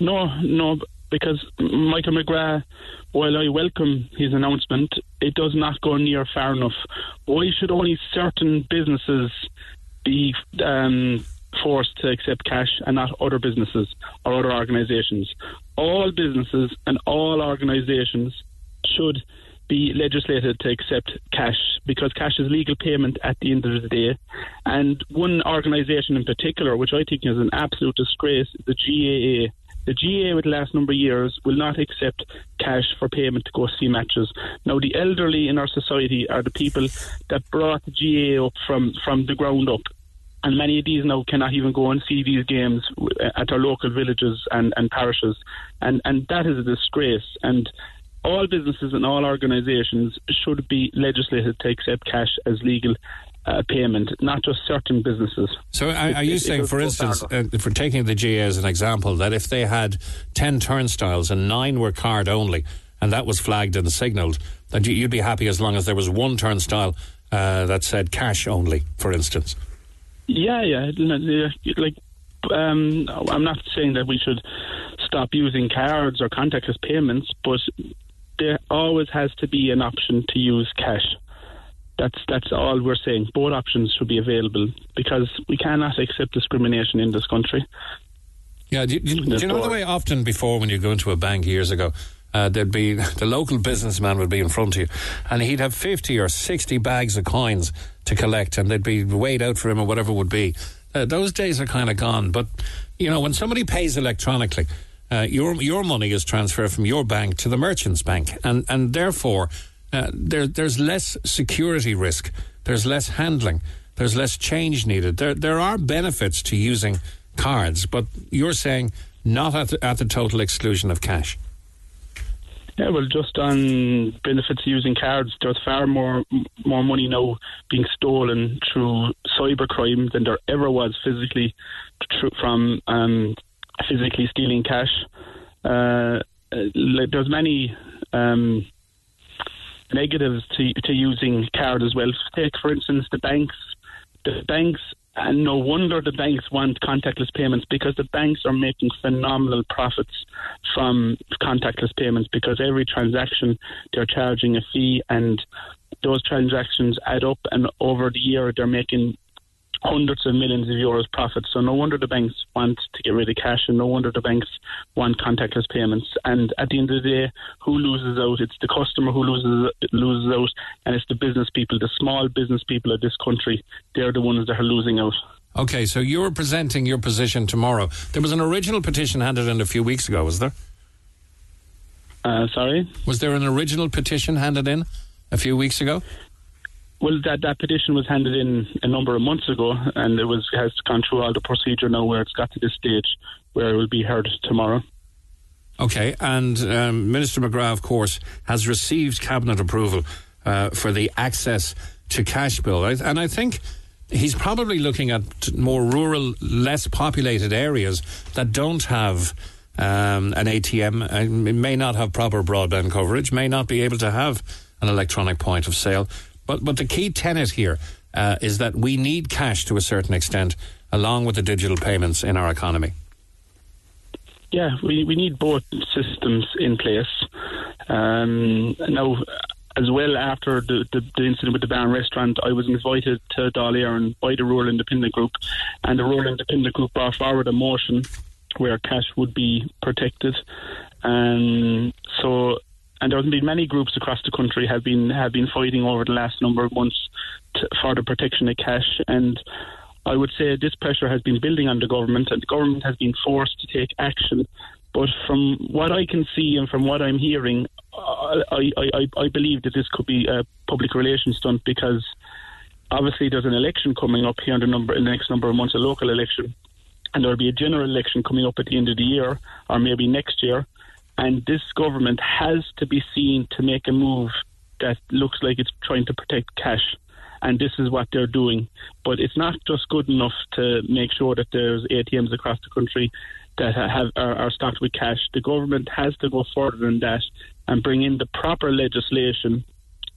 S14: No, no, because Michael McGrath, while I welcome his announcement, it does not go near far enough. Why should only certain businesses be um, forced to accept cash and not other businesses or other organisations? All businesses and all organisations should be legislated to accept cash because cash is legal payment at the end of the day. And one organisation in particular, which I think is an absolute disgrace, the GAA. The GA with the last number of years, will not accept cash for payment to go see matches. Now, the elderly in our society are the people that brought the GAA up from, from the ground up. And many of these now cannot even go and see these games at our local villages and, and parishes. And, and that is a disgrace. And all businesses and all organisations should be legislated to accept cash as legal uh, payment, not just certain businesses.
S5: So, are, are you
S14: It- it
S5: saying,
S14: does
S5: for instance, uh, for taking the GA as an example, that if they had 10 turnstiles and nine were card only, and that was flagged and signalled, that you- you'd be happy as long as there was one turnstile uh, that said cash only, for instance?
S14: Yeah, yeah. yeah, Like, um, I'm not saying that we should stop using cards or contactless payments, but there always has to be an option to use cash. That's that's all we're saying. Both options should be available because we cannot accept discrimination in this country.
S5: Yeah, do, do, do you know the way often before when you go into a bank years ago, uh, there'd be the local businessman would be in front of you, and he'd have fifty or sixty bags of coins to collect, and they'd be weighed out for him or whatever it would be. Uh, those days are kind of gone. But you know, when somebody pays electronically, uh, your your money is transferred from your bank to the merchant's bank, and and therefore uh, there there's less security risk, there's less handling, there's less change needed. There there are benefits to using cards, but you're saying not at the, at the total exclusion of cash.
S14: Yeah, well, just on benefits of using cards, there's far more more money now being stolen through cybercrime than there ever was physically from um, physically stealing cash. Uh, there's many um, negatives to to using card as well. Take for instance the banks. The banks and no wonder the banks want contactless payments because the banks are making phenomenal profits from contactless payments because every transaction they're charging a fee and those transactions add up and over the year they're making hundreds of millions of euros profit. So no wonder the banks want to get rid of cash and no wonder the banks want contactless payments. And at the end of the day, who loses out? It's the customer who loses loses out and it's the business people, the small business people of this country. They're the ones that are losing out.
S5: Okay, so you're presenting your position tomorrow. There was an original petition handed in a few weeks ago, was there?
S14: Uh, sorry?
S5: Was there an original petition handed in a few weeks ago?
S14: Well, that, that petition was handed in a number of months ago, and it was has gone through all the procedure now, where it's got to this stage where it will be heard tomorrow.
S5: Okay, and um, Minister McGrath, of course, has received cabinet approval uh, for the access to cash bill, and I think he's probably looking at more rural, less populated areas that don't have. Um, an ATM and may not have proper broadband coverage, may not be able to have an electronic point of sale. But but the key tenet here uh, is that we need cash to a certain extent, along with the digital payments in our economy.
S14: Yeah, we, we need both systems in place. Um, now, as well, after the, the, the incident with the Barn restaurant, I was invited to Dáil by the Rural Independent Group, and the Rural Independent Group brought forward a motion where cash would be protected. Um, so, and there have been many groups across the country have been have been fighting over the last number of months to, for the protection of cash and. I would say this pressure has been building on the government, and the government has been forced to take action. But from what I can see and from what I'm hearing, I, I, I, I believe that this could be a public relations stunt because obviously there's an election coming up here in the number in the next number of months, a local election, and there'll be a general election coming up at the end of the year or maybe next year. And this government has to be seen to make a move that looks like it's trying to protect cash. And this is what they're doing. But it's not just good enough to make sure that there's ATMs across the country that have are, are stocked with cash. The government has to go further than that and bring in the proper legislation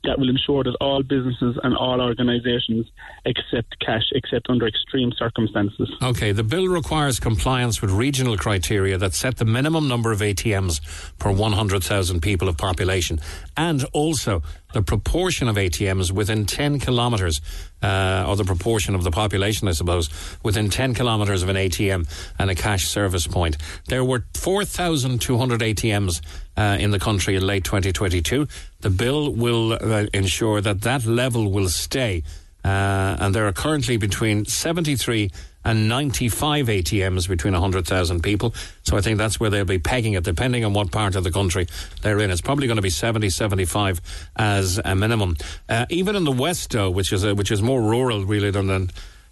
S14: that will ensure that all businesses and all organisations accept cash except under extreme circumstances.
S5: Okay, the bill requires compliance with regional criteria that set the minimum number of ATMs per 100,000 people of population and also the proportion of ATMs within 10 kilometres, uh, or the proportion of the population, I suppose, within 10 kilometres of an ATM and a cash service point. There were 4,200 ATMs uh, in the country in late 2022. The bill will uh, ensure that that level will stay. Uh, and there are currently between 73 and 95 ATMs between 100,000 people. So I think that's where they'll be pegging it, depending on what part of the country they're in. It's probably going to be 70, 75 as a minimum. Uh, even in the West, though, which is, a, which is more rural really than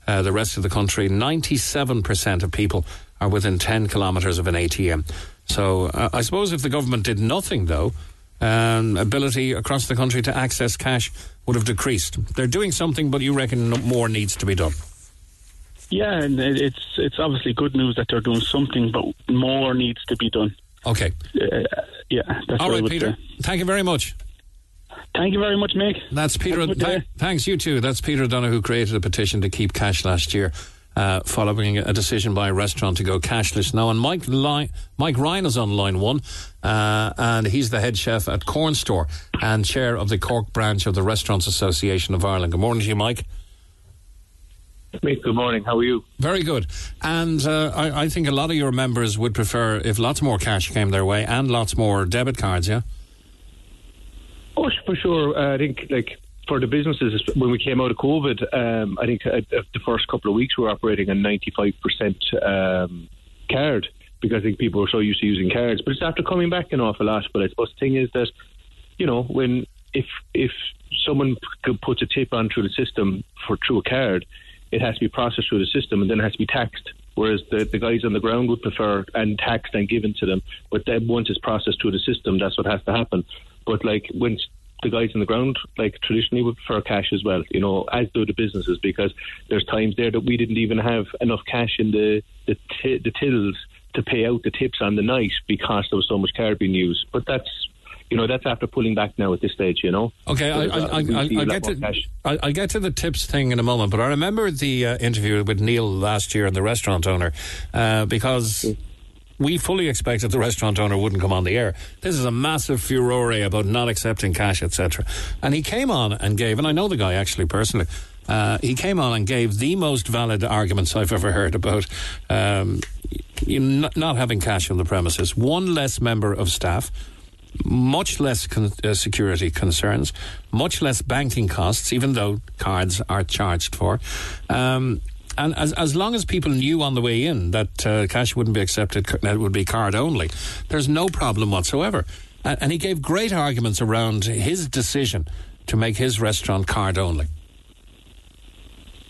S5: uh, the rest of the country, 97% of people are within 10 kilometres of an ATM. So uh, I suppose if the government did nothing, though, um, ability across the country to access cash would have decreased. They're doing something, but you reckon more needs to be done.
S14: Yeah, and it's it's obviously good news that they're doing something, but more needs to be done.
S5: Okay.
S14: Uh, yeah. That's
S5: All
S14: I
S5: Peter.
S14: say.
S5: Thank you very much.
S14: Thank you very much, Mick.
S5: That's Peter.
S14: Good
S5: th- thanks, you too. That's Peter Dunne who created a petition to keep cash last year. Uh, following a decision by a restaurant to go cashless now. And Mike, Li- Mike Ryan is on line one, uh, and he's the head chef at Cornstore and chair of the Cork branch of the Restaurants Association of Ireland. Good morning to you, Mike.
S15: Mate, good morning. How are you?
S5: Very good. And uh, I, I think a lot of your members would prefer if lots more cash came their way and lots more debit cards, yeah?
S15: Oh, for sure. Uh, I think, like, for the businesses, when we came out of COVID, um, I think uh, the first couple of weeks we were operating on 95% um, card because I think people were so used to using cards. But it's after coming back an awful lot. But I suppose the thing is that, you know, when if if someone puts a tip on through the system for through a card, it has to be processed through the system and then it has to be taxed. Whereas the, the guys on the ground would prefer and taxed and given to them. But then once it's processed through the system, that's what has to happen. But like when the guys on the ground, like traditionally, would prefer cash as well. You know, as do the businesses, because there's times there that we didn't even have enough cash in the the, t- the tills to pay out the tips on the night because there was so much card being used. But that's you know that's after pulling back now at this stage. You know.
S5: Okay, I,
S15: Because,
S5: I, I,
S15: we
S5: I,
S15: see a
S5: I'll
S15: lot
S5: get to I'll get to the tips thing in a moment, but I remember the uh, interview with Neil last year and the restaurant owner uh, because we fully expected the restaurant owner wouldn't come on the air. This is a massive furore about not accepting cash, etc. And he came on and gave, and I know the guy actually personally. Uh, he came on and gave the most valid arguments I've ever heard about um, not, not having cash on the premises. One less member of staff, much less con- uh, security concerns, much less banking costs, even though cards are charged for. Um, and as, as long as people knew on the way in that uh, cash wouldn't be accepted, that it would be card only, there's no problem whatsoever. And, and he gave great arguments around his decision to make his restaurant card only.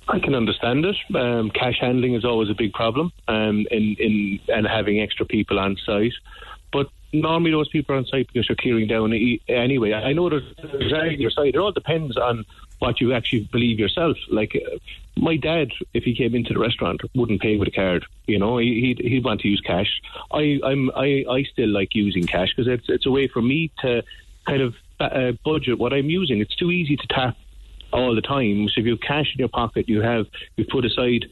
S15: I can understand it. Um, cash handling is always a big problem, um, in, in and having extra people on site. But normally those people are on site because you're clearing down e- anyway. I know there's there's on your site. It all depends on what you actually believe yourself. Like uh, my dad, if he came into the restaurant, wouldn't pay with a card. You know, he, he'd, he'd want to use cash. I I'm I, I still like using cash because it's it's a way for me to kind of uh, budget what I'm using. It's too easy to tap all the time. So if you have cash in your pocket, you have you put aside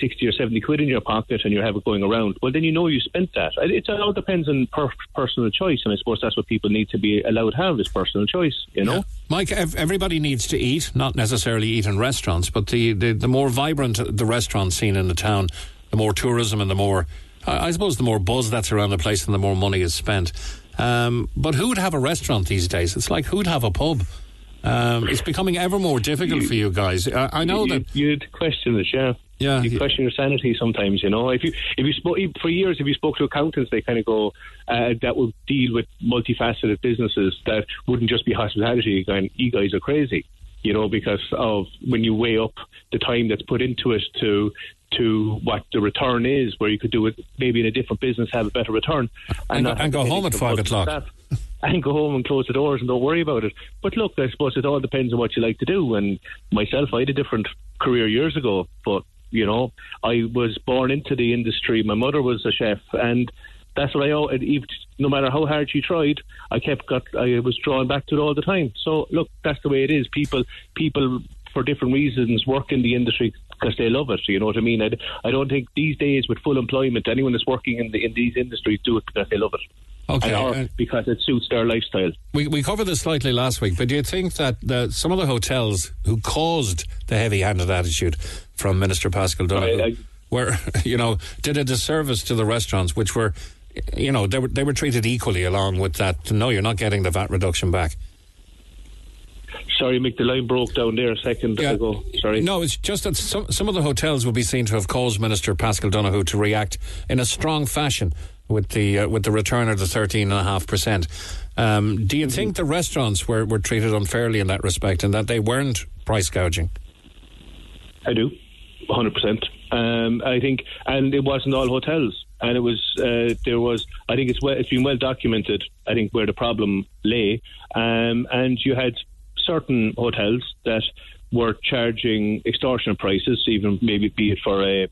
S15: sixty or seventy quid in your pocket, and you have it going around. Well, then you know you spent that. It all depends on per- personal choice, and I suppose that's what people need to be allowed to have is personal choice. You know.
S5: Mike, ev- everybody needs to eat, not necessarily eat in restaurants, but the, the, the more vibrant the restaurant scene in the town, the more tourism and the more, I suppose, the more buzz that's around the place and the more money is spent. Um, but who would have a restaurant these days? It's like who'd have a pub? Um, it's becoming ever more difficult for you guys. I, I know
S15: you,
S5: that.
S15: you'd question it, yeah.
S5: Yeah,
S15: you question your sanity sometimes. You know, if you if you spoke for years, if you spoke to accountants, they kind of go uh, that would deal with multifaceted businesses that wouldn't just be hospitality. Going, you guys are crazy. You know, because of when you weigh up the time that's put into it to to what the return is, where you could do it maybe in a different business, have a better return,
S5: And go-
S15: not
S5: and go home at five o'clock.
S15: and go home and close the doors and don't worry about it. But look, I suppose it all depends on what you like to do. And myself, I had a different career years ago, but you know, I was born into the industry. My mother was a chef, and that's what I. and even- No matter how hard she tried, I kept got. I was drawn back to it all the time. So look, that's the way it is. People, people for different reasons work in the industry because they love it. You know what I mean? I, I don't think these days with full employment, anyone that's working in the in these industries do it because they love it.
S5: Okay,
S15: or
S5: uh,
S15: because it suits their lifestyle.
S5: We, we covered this slightly last week, but do you think that the, some of the hotels who caused the heavy-handed attitude from Minister Paschal Donohoe were, you know, did a disservice to the restaurants, which were, you know, they were they were treated equally along with that. No, you're not getting the VAT reduction back.
S15: Sorry, Mick, the line broke down there a second ago. Sorry.
S5: No, it's just that some some of the hotels will be seen to have caused Minister Paschal Donohoe to react in a strong fashion with the uh, with the return of the thirteen and a half percent. Um, do you think the restaurants were, were treated unfairly in that respect, and that they weren't price gouging?
S15: I do, 100%. Um, I think, and it wasn't all hotels. And it was, uh, there was, I think it's, well, it's been well documented, I think, where the problem lay. Um, and you had certain hotels that were charging extortionate prices, even maybe be it for a,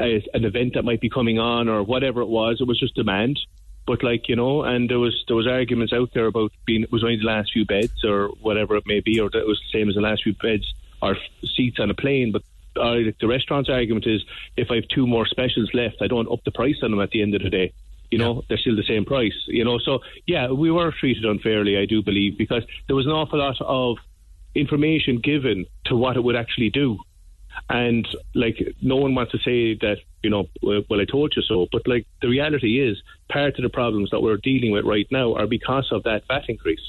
S15: a an event that might be coming on or whatever it was. It was just demand. But like you know, and there was there was arguments out there about being it was only the last few beds or whatever it may be, or that it was the same as the last few beds or seats on a plane. But uh, the restaurant's argument is if I have two more specials left, I don't up the price on them at the end of the day. You know, they're still the same price. You know, so yeah, we were treated unfairly, I do believe, because there was an awful lot of information given to what it would actually do. And like, no one wants to say that, you know, well, I told you so. But like, the reality is, part of the problems that we're dealing with right now are because of that VAT increase.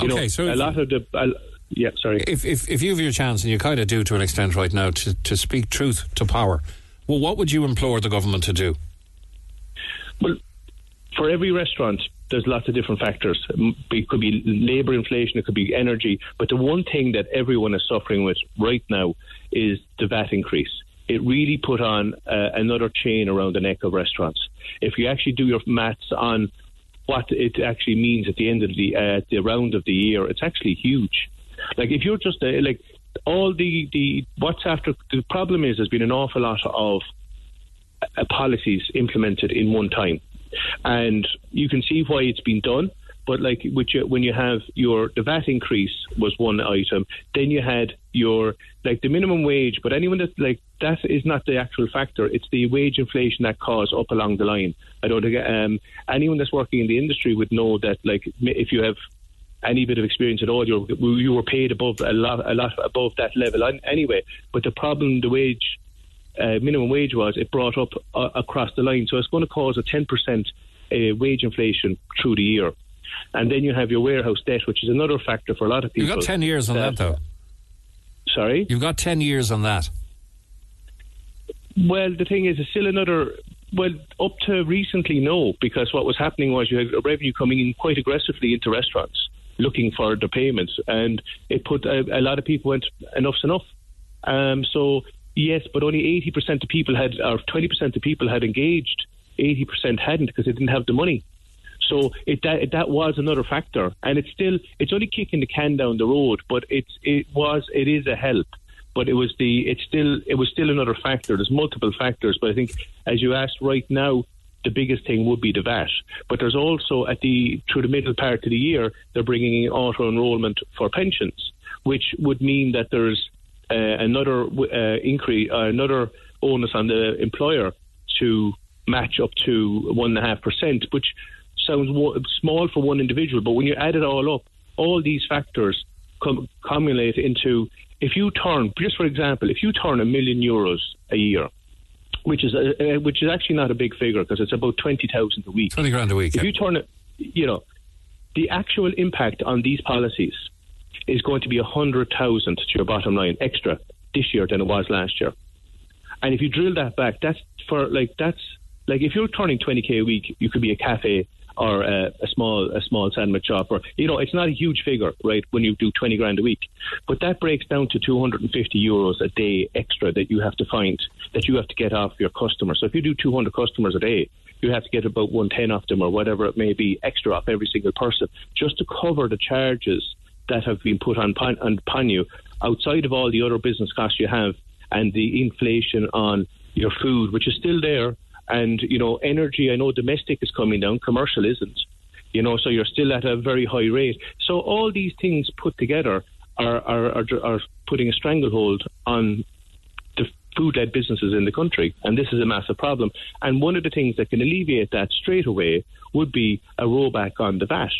S15: You
S5: Okay,
S15: know,
S5: so
S15: a lot of the, uh, yeah, sorry.
S5: If, if if you have your chance, and you kind of do to an extent right now, to, to speak truth to power, well, what would you implore the government to do?
S15: Well, for every restaurant, there's lots of different factors. It could be labour inflation, it could be energy, but the one thing that everyone is suffering with right now is the VAT increase. It really put on uh, another chain around the neck of restaurants. If you actually do your maths on what it actually means at the end of the uh, the round of the year, it's actually huge. Like if you're just uh, like all the the what's after the problem is there's been an awful lot of uh, policies implemented in one time, and you can see why it's been done. But like which when you have your the VAT increase was one item, then you had your like the minimum wage. But anyone that like that is not the actual factor. It's the wage inflation that caused up along the line. I don't think um, anyone that's working in the industry would know that like if you have any bit of experience at all, you you were paid above a lot, a lot above that level anyway. But the problem, the wage, uh, minimum wage was it brought up uh, across the line, so it's going to cause a ten percent uh, wage inflation through the year. And then you have your warehouse debt, which is another factor for a lot of people.
S5: You've got 10 years on that, though.
S15: Sorry?
S5: You've got 10 years on that.
S15: Well, the thing is, it's still another. Well, up to recently, no, because what was happening was you had revenue coming in quite aggressively into restaurants looking for the payments, and it put a, a lot of people went enough's enough. Um, so yes, but only eighty percent of people had, or twenty percent of people had engaged. Eighty percent hadn't because they didn't have the money. So it that that was another factor, and it's still it's only kicking the can down the road, but it's it was it is a help. But it was the it's still it was still another factor. There's multiple factors, but I think as you asked right now, the biggest thing would be the VAT. But there's also at the through the middle part of the year they're bringing in auto enrolment for pensions, which would mean that there's uh, another uh, increase, uh, another onus on the employer to match up to one and a half percent, which sounds small for one individual, but when you add it all up, all these factors com- cumulate into if you turn, just for example, if you turn a million euros a year, which is a, uh, which is actually not a big figure because it's about twenty thousand a week.
S5: 20 grand a week.
S15: If
S5: yeah.
S15: you turn it, you know, the actual impact on these policies is going to be a hundred thousand to your bottom line extra this year than it was last year. And if you drill that back, that's for like that's like if you're turning twenty k a week, you could be a cafe or uh, a small a small sandwich shop, or you know, it's not a huge figure, right? When you do twenty grand a week, but that breaks down to two hundred and fifty euros a day extra that you have to find that you have to get off your customers. So if you do two hundred customers a day, you have to get about one ten off them or whatever it may be extra off every single person just to cover the charges that have been put on upon, upon you outside of all the other business costs you have and the inflation on your food, which is still there. And, you know, energy, I know domestic is coming down, commercial isn't. You know, so you're still at a very high rate. So all these things put together are, are, are, are putting a stranglehold on the food-led businesses in the country, and this is a massive problem. And one of the things that can alleviate that straight away would be a rollback on the VAT.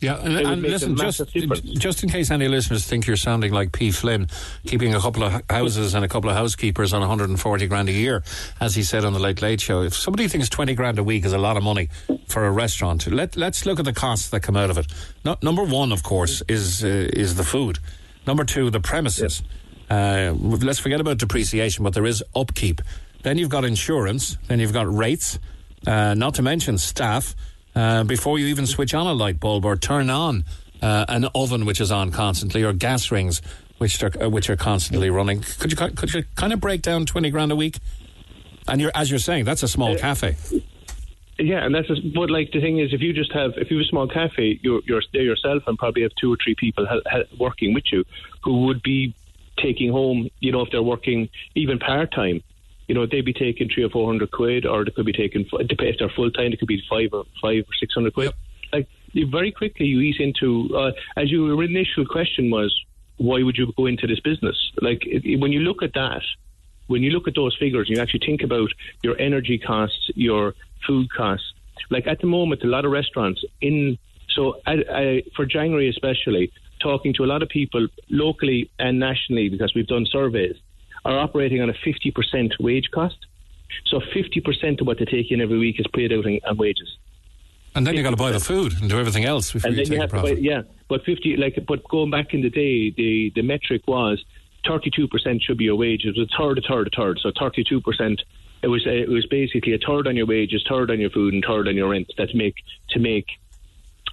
S5: Yeah, and, and listen, just, just in case any listeners think you're sounding like P. Flynn, keeping a couple of houses and a couple of housekeepers on 140 grand a year, as he said on the Late Late Show. If somebody thinks 20 grand a week is a lot of money for a restaurant, let, let's look at the costs that come out of it. No, number one, of course, is uh, is the food. Number two, the premises. Uh, let's forget about depreciation, but there is upkeep. Then you've got insurance. Then you've got rates. Uh, not to mention staff. Uh, before you even switch on a light bulb or turn on uh, an oven which is on constantly, or gas rings which are uh, which are constantly running. Could you could you kind of break down twenty grand a week? And you're as you're saying, that's a small cafe.
S15: Yeah, and that's just, but like the thing is, if you just have if you have a small cafe, you're you're there yourself, and probably have two or three people ha- ha- working with you, who would be taking home, you know, if they're working even part time, you know, they'd be taking three or four hundred quid, or they could be taking if they're full time, it could be five or five or six hundred quid. Like you very quickly, you ease into uh, as your initial question was, why would you go into this business? Like it- when you look at that, when you look at those figures and you actually think about your energy costs, your food costs, like at the moment, a lot of restaurants in so I, I, for January especially, talking to a lot of people locally and nationally because we've done surveys, are operating on a fifty percent wage cost. So fifty percent of what they take in every week is paid out in, on wages.
S5: And then you got to buy the food and do everything else before
S15: And
S5: you
S15: then you
S5: take
S15: have to buy, yeah, but fifty like but going back in the day, the the metric was thirty two percent should be your wage. It was a third, a third, a third. So thirty two percent. It was it was basically a third on your wages, third on your food, and third on your rent. That make to make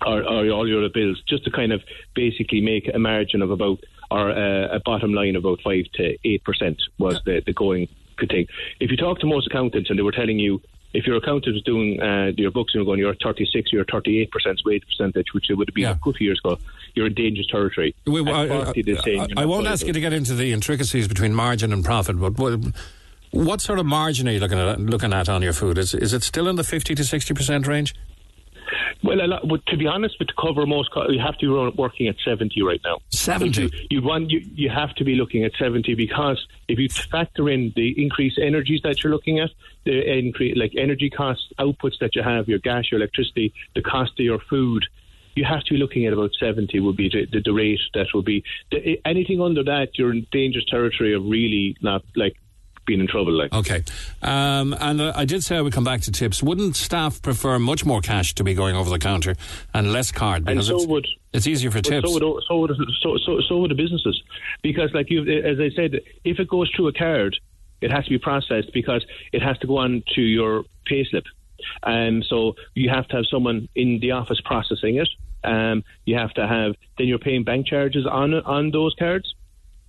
S15: or, or all your other bills, just to kind of basically make a margin of about or uh, a bottom line of about five to eight percent was the the going thing. If you talk to most accountants, and they were telling you. If your accountant was doing uh, your books and you're going, you're 36, you're 38 percent wage percentage, which it would have been a good few years ago, you're in dangerous territory.
S5: We- well, I,
S15: 40, they're
S5: I- I won't ask you to get into the intricacies between margin and profit, but what, what sort of margin are you looking at looking at on your food? Is is it still in the fifty to sixty percent range?
S15: Well, a lot, but to be honest, with to cover most, you have to be working at seventy right now.
S5: 70?
S15: You, you want you, you have to be looking at seventy because if you factor in the increased energies that you're looking at, the increase like energy costs, outputs that you have, your gas, your electricity, the cost of your food. You have to be looking at about 70 would be the, the, the rate that will be. The, eh, anything under that, you're in dangerous territory of really not like being in trouble. Like
S5: Okay. Um, and I did say I would come back to tips. Wouldn't staff prefer much more cash to be going over the counter and less card?
S15: And
S5: Because
S15: so
S5: it's,
S15: would
S5: it's easier for tips.
S15: So would, so would so so so would the businesses, because like you, as I said, if it goes through a card, it has to be processed because it has to go on to your payslip, and so you have to have someone in the office processing it. Um, you have to have then you're paying bank charges on on those cards.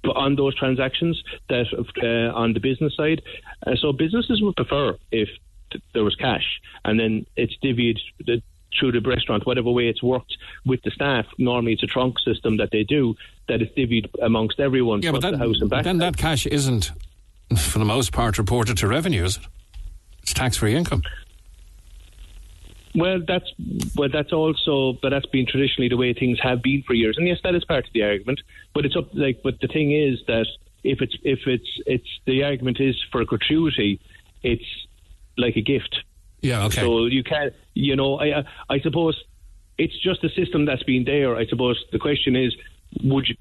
S15: But on those transactions that uh, on the business side, uh, so businesses would prefer if th- there was cash, and then it's divvied the, through the restaurant, whatever way it's worked with the staff. Normally, it's a trunk system that they do that is divvied amongst everyone.
S5: yeah, but that,
S15: the house and back.
S5: then that cash isn't, for the most part, reported to revenue, is it? It's tax-free income.
S15: Well, that's well, that's also, but that's been traditionally the way things have been for years. And yes, that is part of the argument. But it's up like, but the thing is that if it's if it's it's the argument is for gratuity, it's like a gift.
S5: Yeah, okay.
S15: So you can't, you know, I I- suppose it's just a system that's been there. I suppose the question is. Would you,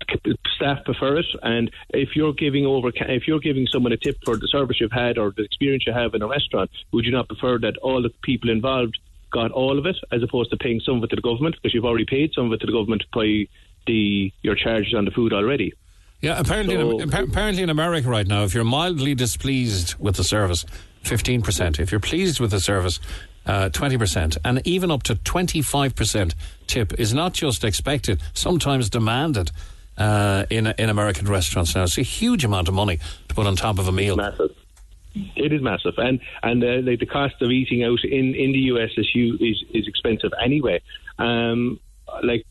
S15: staff prefer it? And if you're giving over, if you're giving someone a tip for the service you've had or the experience you have in a restaurant, would you not prefer that all the people involved got all of it, as opposed to paying some of it to the government because you've already paid some of it to the government by the your charges on the food already.
S5: Yeah, apparently,
S15: So-
S5: in, apparently in America right now, if you're mildly displeased with the service, fifteen percent. If you're pleased with the service, uh, 20%, and even up to 25% tip is not just expected, sometimes demanded. Uh, in in American restaurants now, it's a huge amount of money to put on top of a meal.
S15: Massive. It is massive, and and uh, like the cost of eating out in, in the US is is is expensive anyway. Um, like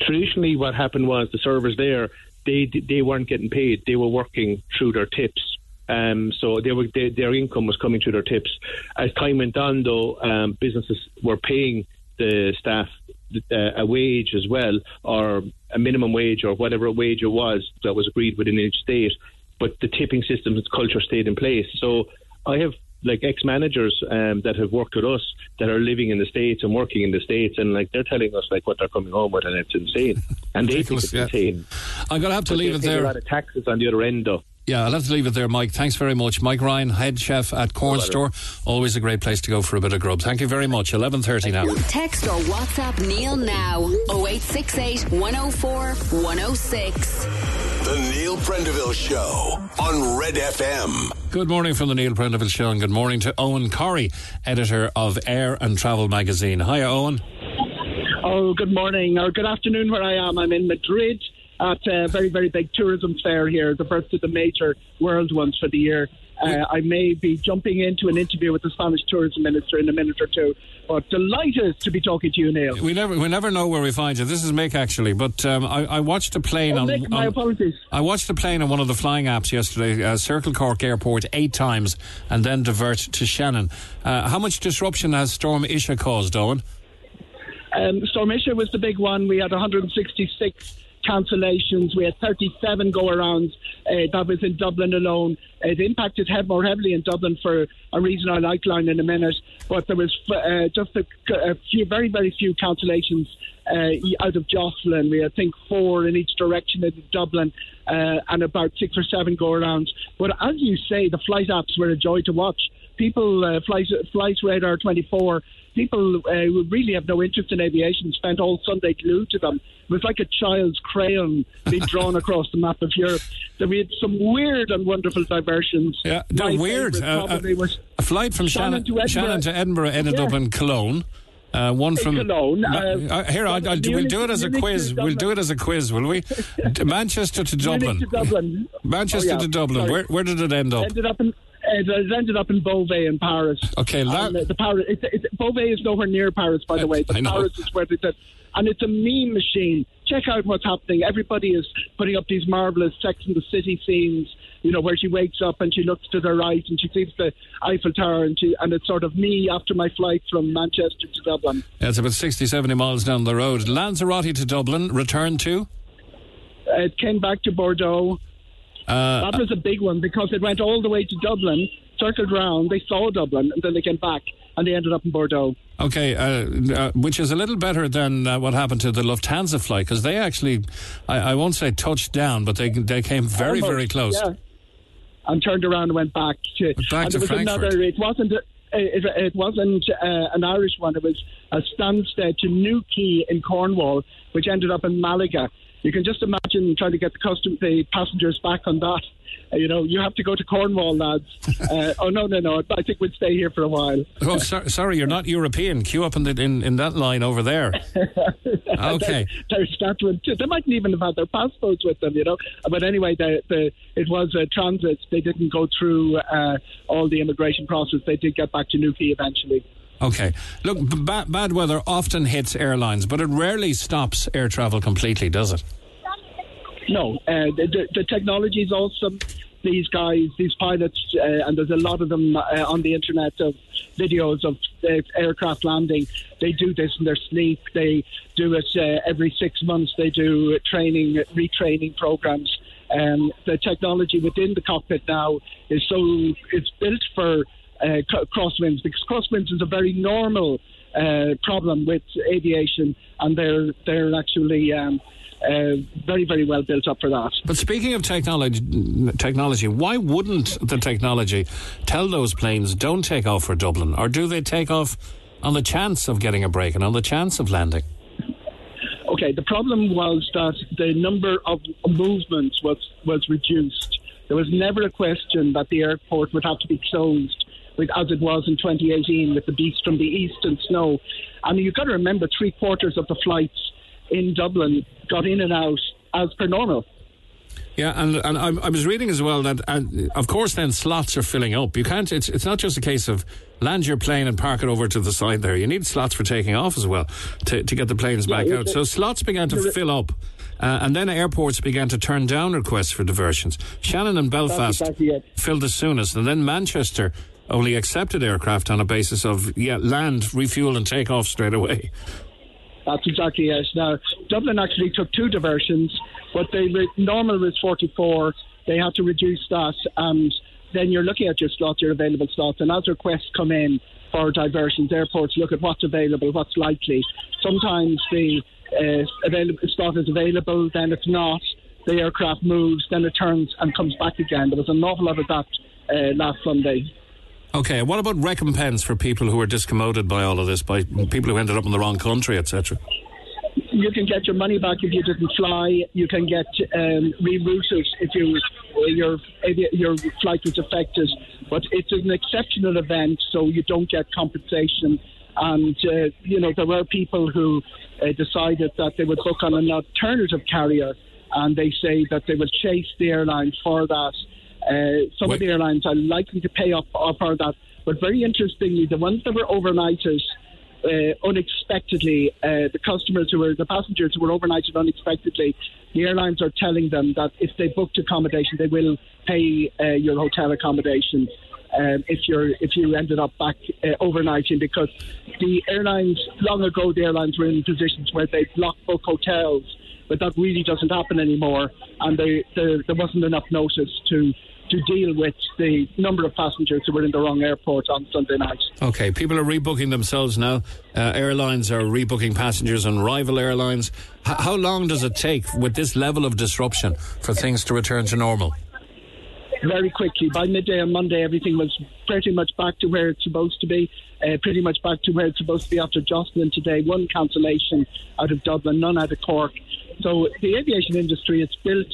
S15: traditionally, what happened was the servers there they they weren't getting paid; they were working through their tips. Um, so they were, they, their income was coming through their tips. As time went on, though, um, businesses were paying the staff uh, a wage as well, or a minimum wage, or whatever wage it was that was agreed within each state. But the tipping system and culture stayed in place. So I have like ex managers um, that have worked with us that are living in the states and working in the states, and like they're telling us like what they're coming home with, and it's insane. And they think it's
S5: yeah.
S15: insane.
S5: I'm going to have to
S15: But
S5: leave it there.
S15: A lot of taxes on the other end, though.
S5: Yeah, I'll have to leave it there, Mike. Thanks very much. Mike Ryan, head chef at Cornstore. Always a great place to go for a bit of grub. Thank you very much. 11.30 now.
S6: Text or WhatsApp Neil now 0868 104 106.
S2: The Neil Prendeville Show on Red FM.
S5: Good morning from the Neil Prendeville Show and good morning to Owen Corrie, editor of Air and Travel magazine. Hi, Owen.
S16: Oh, good morning or good afternoon where I am. I'm in Madrid at a very, very big tourism fair here, the first of the major world ones for the year. Uh, I may be jumping into an interview with the Spanish tourism minister in a minute or two, but delighted to be talking to you, Neil.
S5: We never, we never know where we find you. This is Mick actually, but um, I, I watched a plane
S16: Oh,
S5: on.
S16: Mick, my
S5: on-
S16: apologies.
S5: I watched a plane on one of the flying apps yesterday, uh, Circle Cork Airport, eight times, and then divert to Shannon. Uh, how much disruption has Storm Isha caused, Owen?
S16: Um, Storm Isha was the big one. We had 166 cancellations. We had 37 go arounds. Uh, that was in Dublin alone. It impacted head more heavily in Dublin for a reason I'll outline in a minute. But there was uh, just a, a few, very, very few cancellations uh, out of Jocelyn. We had, I think, four in each direction in Dublin. Uh, and about six or seven go arounds. But as you say, the flight apps were a joy to watch. People, uh, flight, Flightradar24, people uh, who really have no interest in aviation spent all Sunday glued to them. It was like a child's crayon being drawn across the map of Europe. There we had some weird and wonderful diversions.
S5: Yeah, they're
S16: My
S5: weird. Uh,
S16: probably
S5: uh,
S16: was
S5: a flight from Shannon,
S16: Shannon to Edinburgh.
S5: Shannon to Edinburgh ended
S16: Yeah.
S5: up in Cologne. Uh, one from
S16: Cologne, uh,
S5: uh, here, I'll, I'll we'll do it as a quiz. We'll do it as a quiz, will we? Manchester to Dublin.
S16: To Dublin.
S5: Manchester
S16: Oh, yeah,
S5: to Dublin. Where, where did it end up?
S16: Ended up in. It ended up in Beauvais in Paris.
S5: Okay, la-
S16: And, uh, the Paris. It's, it's, Beauvais is nowhere near Paris, by the way. But. Paris is where they did, and it's a meme machine. Check out what's happening. Everybody is putting up these marvelous Sex in the City scenes. You know, where she wakes up and she looks to the right and she sees the Eiffel Tower, and she and it's sort of me after my flight from Manchester to Dublin.
S5: Yeah, it's about 60, 70 miles down the road. Lanzarote to Dublin. Return to?
S16: Uh, it came back to Bordeaux.
S5: Uh,
S16: that was a big one because it went all the way to Dublin, circled round, they saw Dublin, and then they came back and they ended up in Bordeaux.
S5: Okay, uh, uh, which is a little better than uh, what happened to the Lufthansa flight because they actually, I, I won't say touched down, but they they came very,
S16: Almost,
S5: very close.
S16: Yeah. And turned around and went back to.
S5: Back
S16: and
S5: to
S16: was
S5: Frankfurt.
S16: another. It wasn't. A, it, it wasn't uh, an Irish one. It was a Stansted to Newquay in Cornwall, which ended up in Malaga. You can just imagine trying to get the custom the passengers back on that. Uh, you know, you have to go to Cornwall, lads. Uh, oh no, no, no! I think we'd stay here for a while.
S5: Oh, so, sorry, you're not European. Queue up in, the, in in that line over there. Okay.
S16: They're to, they mightn't even have had their passports with them, you know. But anyway, the, the, it was a transit. They didn't go through uh, all the immigration process. They did get back to Newquay eventually.
S5: Okay. Look, b- bad weather often hits airlines, but it rarely stops air travel completely, does it?
S16: No, uh, the, the, technology is awesome. These guys, these pilots, uh, and there's a lot of them uh, on the internet of videos of uh, aircraft landing. They do this in their sleep. They do it uh, every six months. They do training, retraining programs. Um, the technology within the cockpit now is so it's built for uh, crosswinds because crosswinds is a very normal uh, problem with aviation, and they're they're actually um, uh, very very well built up for that.
S5: But speaking of technology, technology, why wouldn't the technology tell those planes don't take off for Dublin, or do they take off on the chance of getting a break and on the chance of landing?
S16: Okay, the problem was that the number of movements was was reduced. There was never a question that the airport would have to be closed with, as it was in 2018 with the beast from the east and snow. I mean, you've got to remember three quarters of the flights in Dublin got in and out as per normal.
S5: Yeah, and and I, I was reading as well that, and of course, then slots are filling up. You can't. It's it's not just a case of land your plane and park it over to the side there. You need slots for taking off as well to to get the planes back out.
S16: it-
S5: So slots began to fill up. Uh, and then airports began to turn down requests for diversions. Shannon and Belfast
S16: exactly
S5: filled the soonest, and then Manchester only accepted aircraft on a basis of yeah, land, refuel, and take off straight away.
S16: That's exactly it. Now, Dublin actually took two diversions, but they re- normal was 44. They had to reduce that, and then you're looking at your slots, your available slots, and as requests come in for diversions, airports look at what's available, what's likely. Sometimes the uh, available slot is available, then if not, the aircraft moves, then it turns and comes back again. There was an awful lot of that uh, last Sunday.
S5: Okay, what about recompense for people who are discommoded by all of this, by people who ended up in the wrong country, etc.?
S16: you can get your money back if you didn't fly. You can get um, rerouted if you your your flight was affected. But it's an exceptional event, so you don't get compensation. And uh, you know there were people who uh, decided that they would book on an alternative carrier, and they say that they will chase the airline for that. Uh, some of the airlines are likely to pay up, for that. But very interestingly, the ones that were overnighted uh, unexpectedly, uh, the customers who were the passengers who were overnighted unexpectedly, the airlines are telling them that if they booked accommodation, they will pay uh, your hotel accommodation. Um, if you're if you ended up back uh, overnighting because the airlines long ago the airlines were in positions where they block book hotels but that really doesn't happen anymore and they, there there wasn't enough notice to to deal with the number of passengers who were in the wrong airport on Sunday night.
S5: Okay, people are rebooking themselves now. Uh, airlines are rebooking passengers on rival airlines. H- how long does it take with this level of disruption for things to return to normal?
S16: very quickly. By midday on Monday, everything was pretty much back to where it's supposed to be, uh, pretty much back to where it's supposed to be after Jocelyn today. One cancellation out of Dublin, none out of Cork. So the aviation industry is built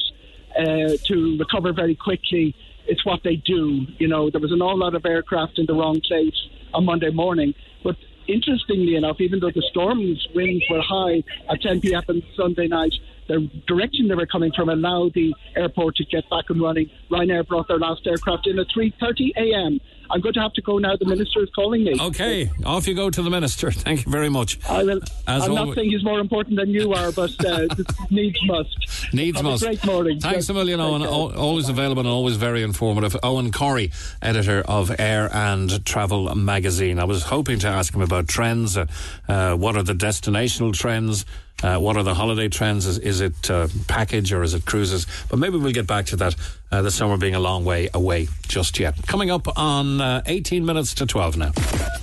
S16: uh, to recover very quickly. It's what they do. You know, there was an awful lot of aircraft in the wrong place on Monday morning, but interestingly enough, even though the storms winds were high at 10 p.m. on Sunday night, the direction they were coming from allowed the airport to get back and running. Ryanair brought their last aircraft in at 3:30 a.m. I'm going to have to go now. The minister is calling me.
S5: Okay, off you go to the minister. Thank you very much.
S16: I will.
S5: As
S16: I'm not saying he's more important than you are, but uh, needs must.
S5: Needs
S16: Have
S5: must.
S16: A great morning.
S5: Thanks a million, Owen.
S16: Take care.
S5: Al- Always available and always very informative. Owen Corey, editor of Air and Travel magazine. I was hoping to ask him about trends. Uh, uh, what are the destinational trends? Uh, what are the holiday trends? Is, is it uh, package or is it cruises? But maybe we'll get back to that. Uh, the summer being a long way away just yet. Coming up on uh, 18 minutes to 12 now.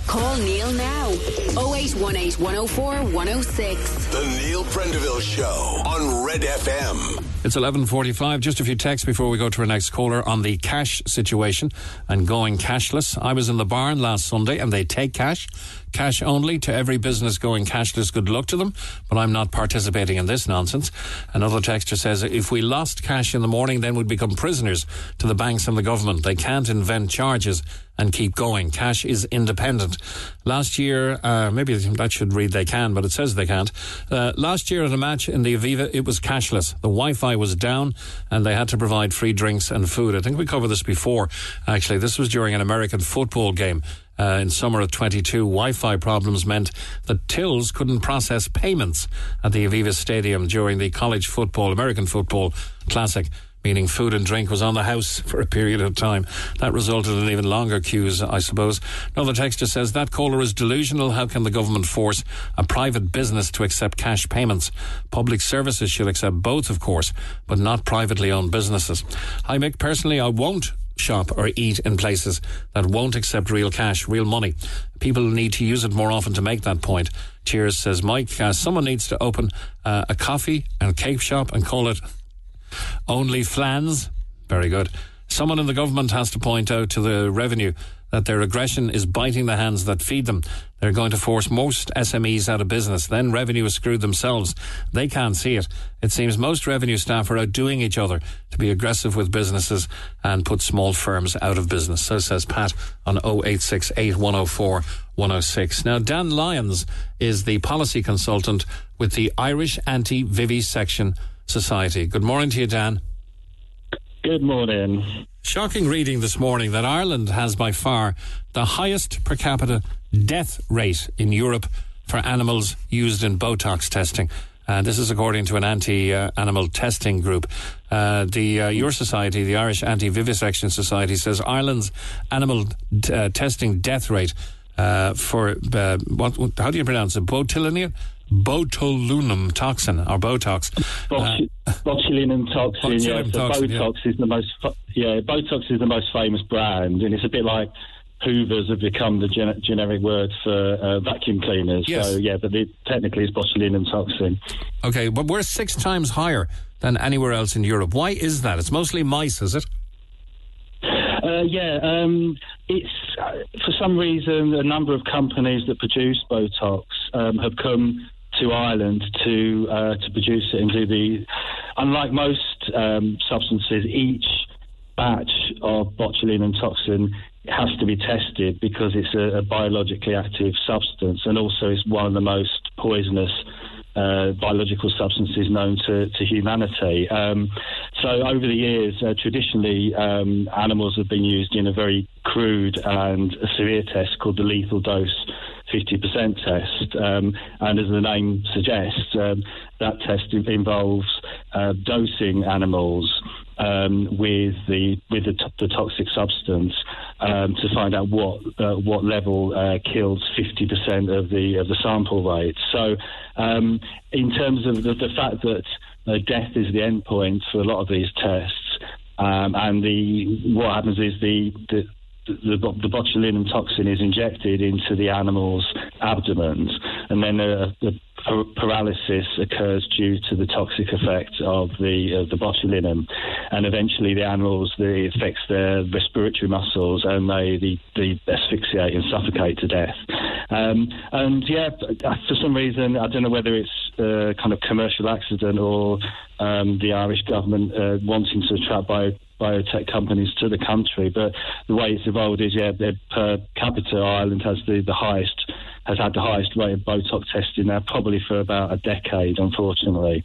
S6: Call Neil now. 0818 104 106.
S2: The Neil Prendeville Show on Red FM.
S5: It's 11.45. Just a few texts before we go to our next caller on the cash situation and going cashless. I was in the barn last Sunday and they take cash. Cash only to every business going cashless. Good luck to them. But I'm not participating in this nonsense. Another texter says if we lost cash in the morning, then we'd become prisoners to the banks and the government. They can't invent charges and keep going. Cash is independent. Last year, uh, maybe that should read they can, but it says they can't. Uh, last year at a match in the Aviva, it was cashless. The Wi-Fi was down and they had to provide free drinks and food. I think we covered this before, actually. This was during an American football game. Uh, in summer of 22, Wi-Fi problems meant that tills couldn't process payments at the Aviva Stadium during the college football, American football classic meaning food and drink was on the house for a period of time. That resulted in even longer queues, I suppose. Another texter says that caller is delusional. How can the government force a private business to accept cash payments? Public services should accept both, of course, but not privately owned businesses. Hi, Mick. Personally, I won't shop or eat in places that won't accept real cash, real money. People need to use it more often to make that point. Cheers, says Mike. Uh, someone needs to open uh, a coffee and cake shop and call it only flans. Very good. Someone in the government has to point out to the revenue that their aggression is biting the hands that feed them. They're going to force most SMEs out of business. Then revenue is screwed themselves. They can't see it. It seems most revenue staff are outdoing each other to be aggressive with businesses and put small firms out of business. So says Pat on 0868 104 106. Now, Dan Lyons is the policy consultant with the Irish Anti Vivisection Society. Good morning to you, Dan.
S17: Good morning.
S5: Shocking reading this morning that Ireland has by far the highest per capita death rate in Europe for animals used in Botox testing. Uh, this is according to an anti-animal testing group. Uh, the uh, Your Society, the Irish Anti-Vivisection Society, says Ireland's animal uh, testing death rate uh, for uh, what? How do you pronounce it? Botulinum, botulinum toxin or Botox.
S17: Botu- botulinum toxin.
S5: Botulinum
S17: yeah, so
S5: toxin,
S17: Botox is the most. Yeah, Botox is the most famous brand, and it's a bit like. Hoovers have become the gen- generic word for uh, vacuum cleaners.
S5: Yes.
S17: So yeah, but it, technically it's botulinum toxin.
S5: Okay, but we're six times higher than anywhere else in Europe. Why is that? It's mostly mice, is it?
S17: Uh, yeah, um, it's uh, for some reason a number of companies that produce Botox um, have come to Ireland to uh, to produce it and do the. Unlike most um, substances, each batch of botulinum toxin has to be tested because it's a, a biologically active substance and also it's one of the most poisonous uh, biological substances known to, to humanity. Um, so over the years, uh, traditionally, um, animals have been used in a very crude and severe test called the lethal dose 50% test. Um, and as the name suggests, um, that test involves uh, dosing animals um, with the with the, to- the toxic substance um, to find out what uh, what level uh, kills 50% of the of the sample rate. So, um, in terms of the, the fact that uh, death is the endpoint for a lot of these tests, um, and the what happens is the, the the, the, the botulinum toxin is injected into the animal's abdomens, and then a par- paralysis occurs due to the toxic effect of the of the botulinum, and eventually the animals the affects their respiratory muscles and they the, the asphyxiate and suffocate to death. Um, and yeah, for some reason I don't know whether it's a kind of commercial accident or um, the Irish government uh, wanting to attract bio biotech companies to the country. But the way it's evolved is, yeah, per capita, Ireland has the, the highest, has had the highest rate of Botox testing now, probably for about a decade, unfortunately.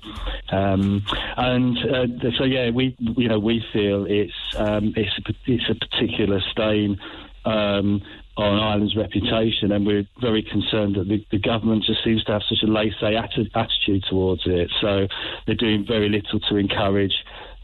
S17: Um, and uh, so, yeah, we, you know, we feel it's um, it's a, it's a particular stain. Um, on Ireland's reputation, and we're very concerned that the, the government just seems to have such a laissez atti- attitude towards it. So they're doing very little to encourage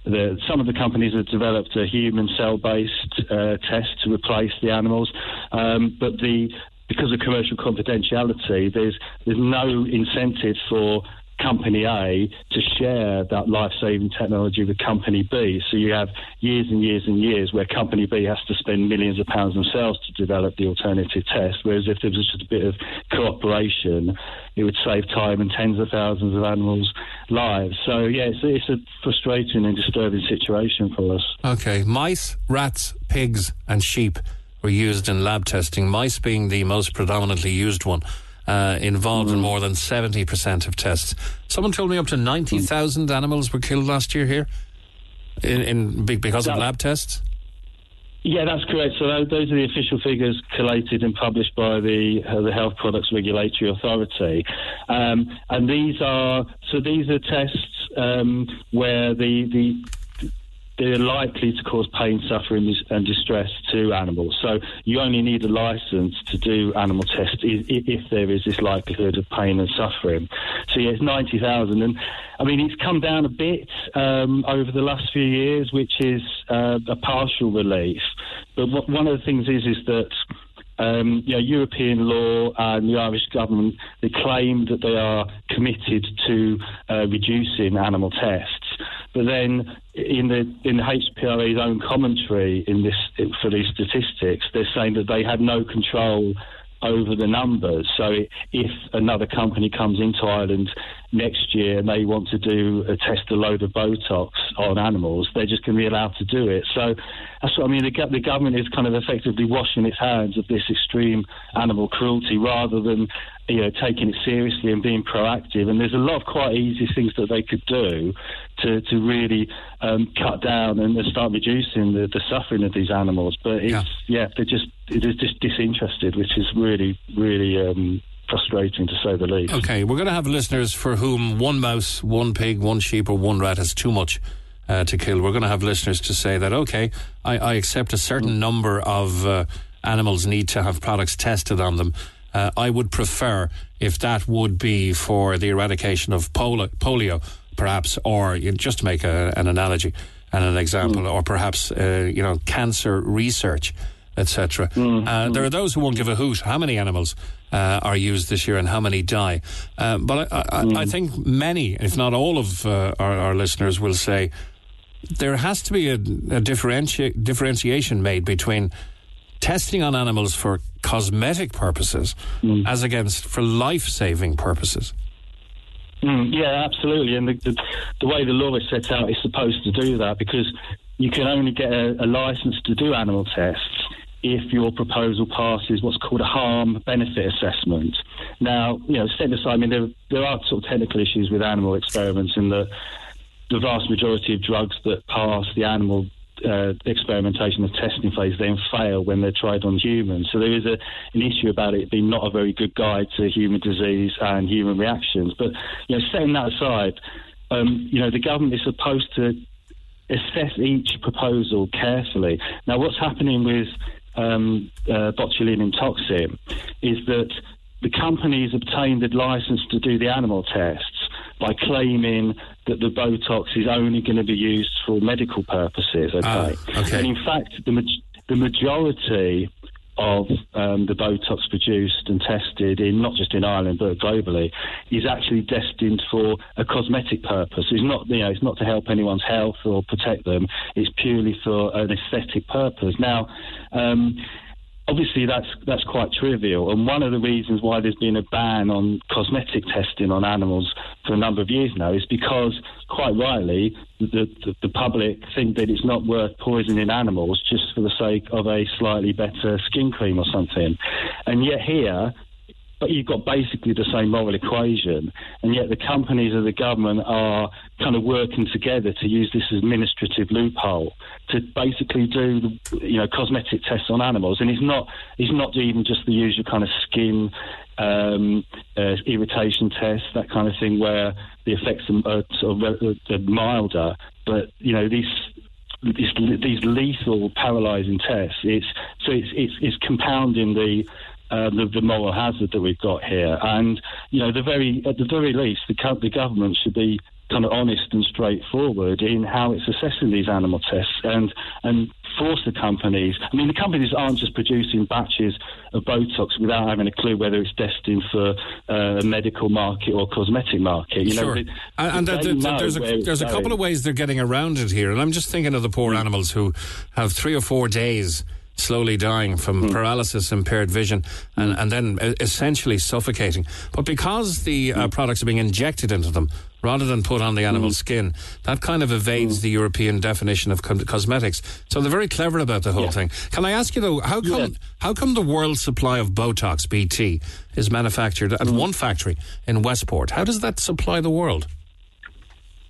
S17: the, some of the companies have developed a human cell-based uh, test to replace the animals, um, but the because of commercial confidentiality, there's there's no incentive for company A to share that life-saving technology with company B. So you have years and years and years where company B has to spend millions of pounds themselves to develop the alternative test, whereas if there was just a bit of cooperation, it would save time and tens of thousands of animals' lives. So yeah, it's, it's a frustrating and disturbing situation for us.
S5: Okay, mice, rats, pigs, and sheep were used in lab testing. Mice being the most predominantly used one. Uh, involved in more than 70% of tests. Someone told me up to 90,000 animals were killed last year here in, in be- because of lab tests.
S17: Yeah, that's correct. So tho- those are the official figures collated and published by the uh, the Health Products Regulatory Authority, um, and these are so these are tests um, where the the they're likely to cause pain, suffering, and distress to animals. So you only need a license to do animal tests if there is this likelihood of pain and suffering. So yeah, it's ninety thousand, and I mean it's come down a bit um, over the last few years, which is uh, a partial relief. But what, one of the things is is that um, you know, European law and the Irish government they claim that they are committed to uh, reducing animal tests, but then in the in the HPRA's own commentary in this for these statistics, they're saying that they have no control over the numbers. So if another company comes into Ireland next year may want to do a test a load of Botox on animals, they're just going to be allowed to do it. So that's what I mean. The, the government is kind of effectively washing its hands of this extreme animal cruelty rather than you know taking it seriously and being proactive. And there's a lot of quite easy things that they could do to to really um, cut down and start reducing the, the suffering of these animals. But it's yeah, they're just they're just disinterested, which is really really. Um, Frustrating to say the least.
S5: Okay, we're going to have listeners for whom one mouse, one pig, one sheep, or one rat is too much uh, to kill. We're going to have listeners to say that, okay, I, I accept a certain number of uh, animals need to have products tested on them. Uh, I would prefer if that would be for the eradication of polio, polio perhaps, or you know, just to make a, an analogy and an example, or perhaps, uh, you know, cancer research etc. Uh, there are those who won't give a hoot how many animals uh, are used this year and how many die. Uh, but I, I, I think many, if not all of uh, our, our listeners, will say there has to be a, a differenti- differentiation made between testing on animals for cosmetic purposes as against for life saving purposes.
S17: Mm, yeah, absolutely. And the, the, the way the law is set out is supposed to do that because you can only get a, a license to do animal tests if your proposal passes what's called a harm benefit assessment. Now, you know, set aside, I mean, there, there are sort of technical issues with animal experiments in that the vast majority of drugs that pass the animal uh, experimentation and testing phase then fail when they're tried on humans. So there is a, an issue about it being not a very good guide to human disease and human reactions. But you know, setting that aside, um, you know, the government is supposed to assess each proposal carefully. Now, what's happening with um, uh, botulinum toxin is that the companies obtained the license to do the animal tests by claiming that the Botox is only going to be used for medical purposes. Okay,
S5: okay.
S17: and in fact, the ma- the majority of um, the Botox produced and tested in not just in Ireland but globally is actually destined for a cosmetic purpose. It's not you know it's not to help anyone's health or protect them. It's purely for an aesthetic purpose. Now. Um, Obviously, that's that's quite trivial, and one of the reasons why there's been a ban on cosmetic testing on animals for a number of years now is because, quite rightly, the, the, the public think that it's not worth poisoning animals just for the sake of a slightly better skin cream or something, and yet here but you've got basically the same moral equation, and yet the companies of the government are kind of working together to use this administrative loophole to basically do you know cosmetic tests on animals, and it's not it's not even just the usual kind of skin um, uh, irritation test, that kind of thing, where the effects are sort of milder, but you know these these, these lethal, paralysing tests. It's so it's, it's, it's compounding the, uh, the the moral hazard that we've got here. And you know, the very at the very least, the, the government should be kind of honest and straightforward in how it's assessing these animal tests and and force the companies. I mean, the companies aren't just producing batches of Botox without having a clue whether it's destined for uh, a medical market or cosmetic market. You
S5: sure.
S17: know,
S5: and and there- there's a, there's a couple of ways they're getting around it here, and I'm just thinking of the poor animals who have three or four days slowly dying from hmm. paralysis, impaired vision, and, hmm. and then uh, essentially suffocating. But because the uh, hmm. products are being injected into them rather than put on the animal's skin, that kind of evades the European definition of co- cosmetics. So they're very clever about the whole thing. Can I ask you though, how come how come the world supply of Botox BT is manufactured at one factory in Westport? How does that supply the world?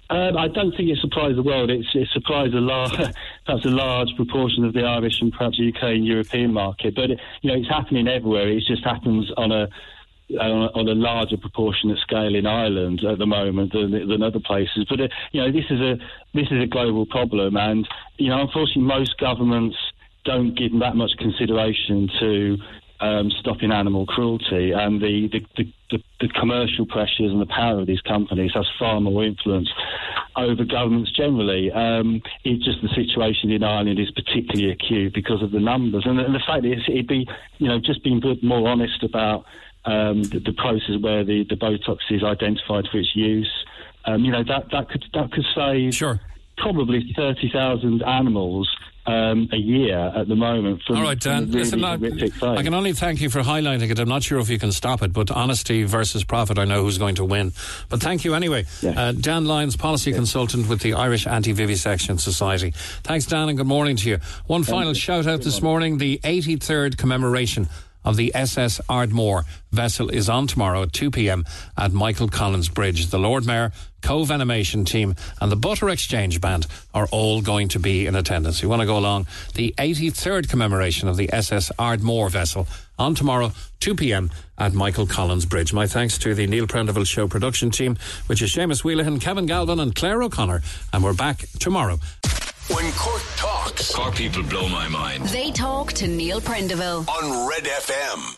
S17: Um, I don't think it supplies the world. It supplies a large, perhaps a large proportion of the Irish and perhaps UK and European market. But it, you know, it's happening everywhere. It just happens on a on a, on a larger proportionate scale in Ireland at the moment than, than other places. But uh, you know, this is a this is a global problem, and you know, unfortunately, most governments don't give that much consideration to um, stopping animal cruelty, and the the, the, the commercial pressures and the power of these companies has far more influence over governments generally. Um, it's just the situation in Ireland is particularly acute because of the numbers, and the, and the fact is it'd be you know just being more honest about um, the, the process where the, the Botox is identified for its use. Um, you know that that could that could save
S5: sure.
S17: probably 30,000 animals um, a year at the moment. From,
S5: All right, Dan.
S17: really
S5: Listen, I. I can only thank you for highlighting it. I'm not sure if you can stop it, but honesty versus profit, I know who's going to win. But thank you anyway. Uh, Dan Lyons, policy consultant with the Irish Anti-Vivisection Society. Thanks, Dan, and good morning to you. One final shout out this morning the 83rd commemoration of the SS Ardmore vessel is on tomorrow at 2 p.m. at Michael Collins Bridge. The Lord Mayor, Cobh Animation team, and the Butter Exchange Band are all going to be in attendance. You want to go along? The 83rd commemoration of the SS Ardmore vessel on tomorrow, 2 p.m. at Michael Collins Bridge. My thanks to the Neil Prendeville Show production team, which is Seamus Wheelahan, Kevin Galvin, and Claire O'Connor. And we're back tomorrow.
S2: When Cork talks,
S1: Cork people blow my mind.
S6: They talk to Neil Prendeville.
S2: on Red FM.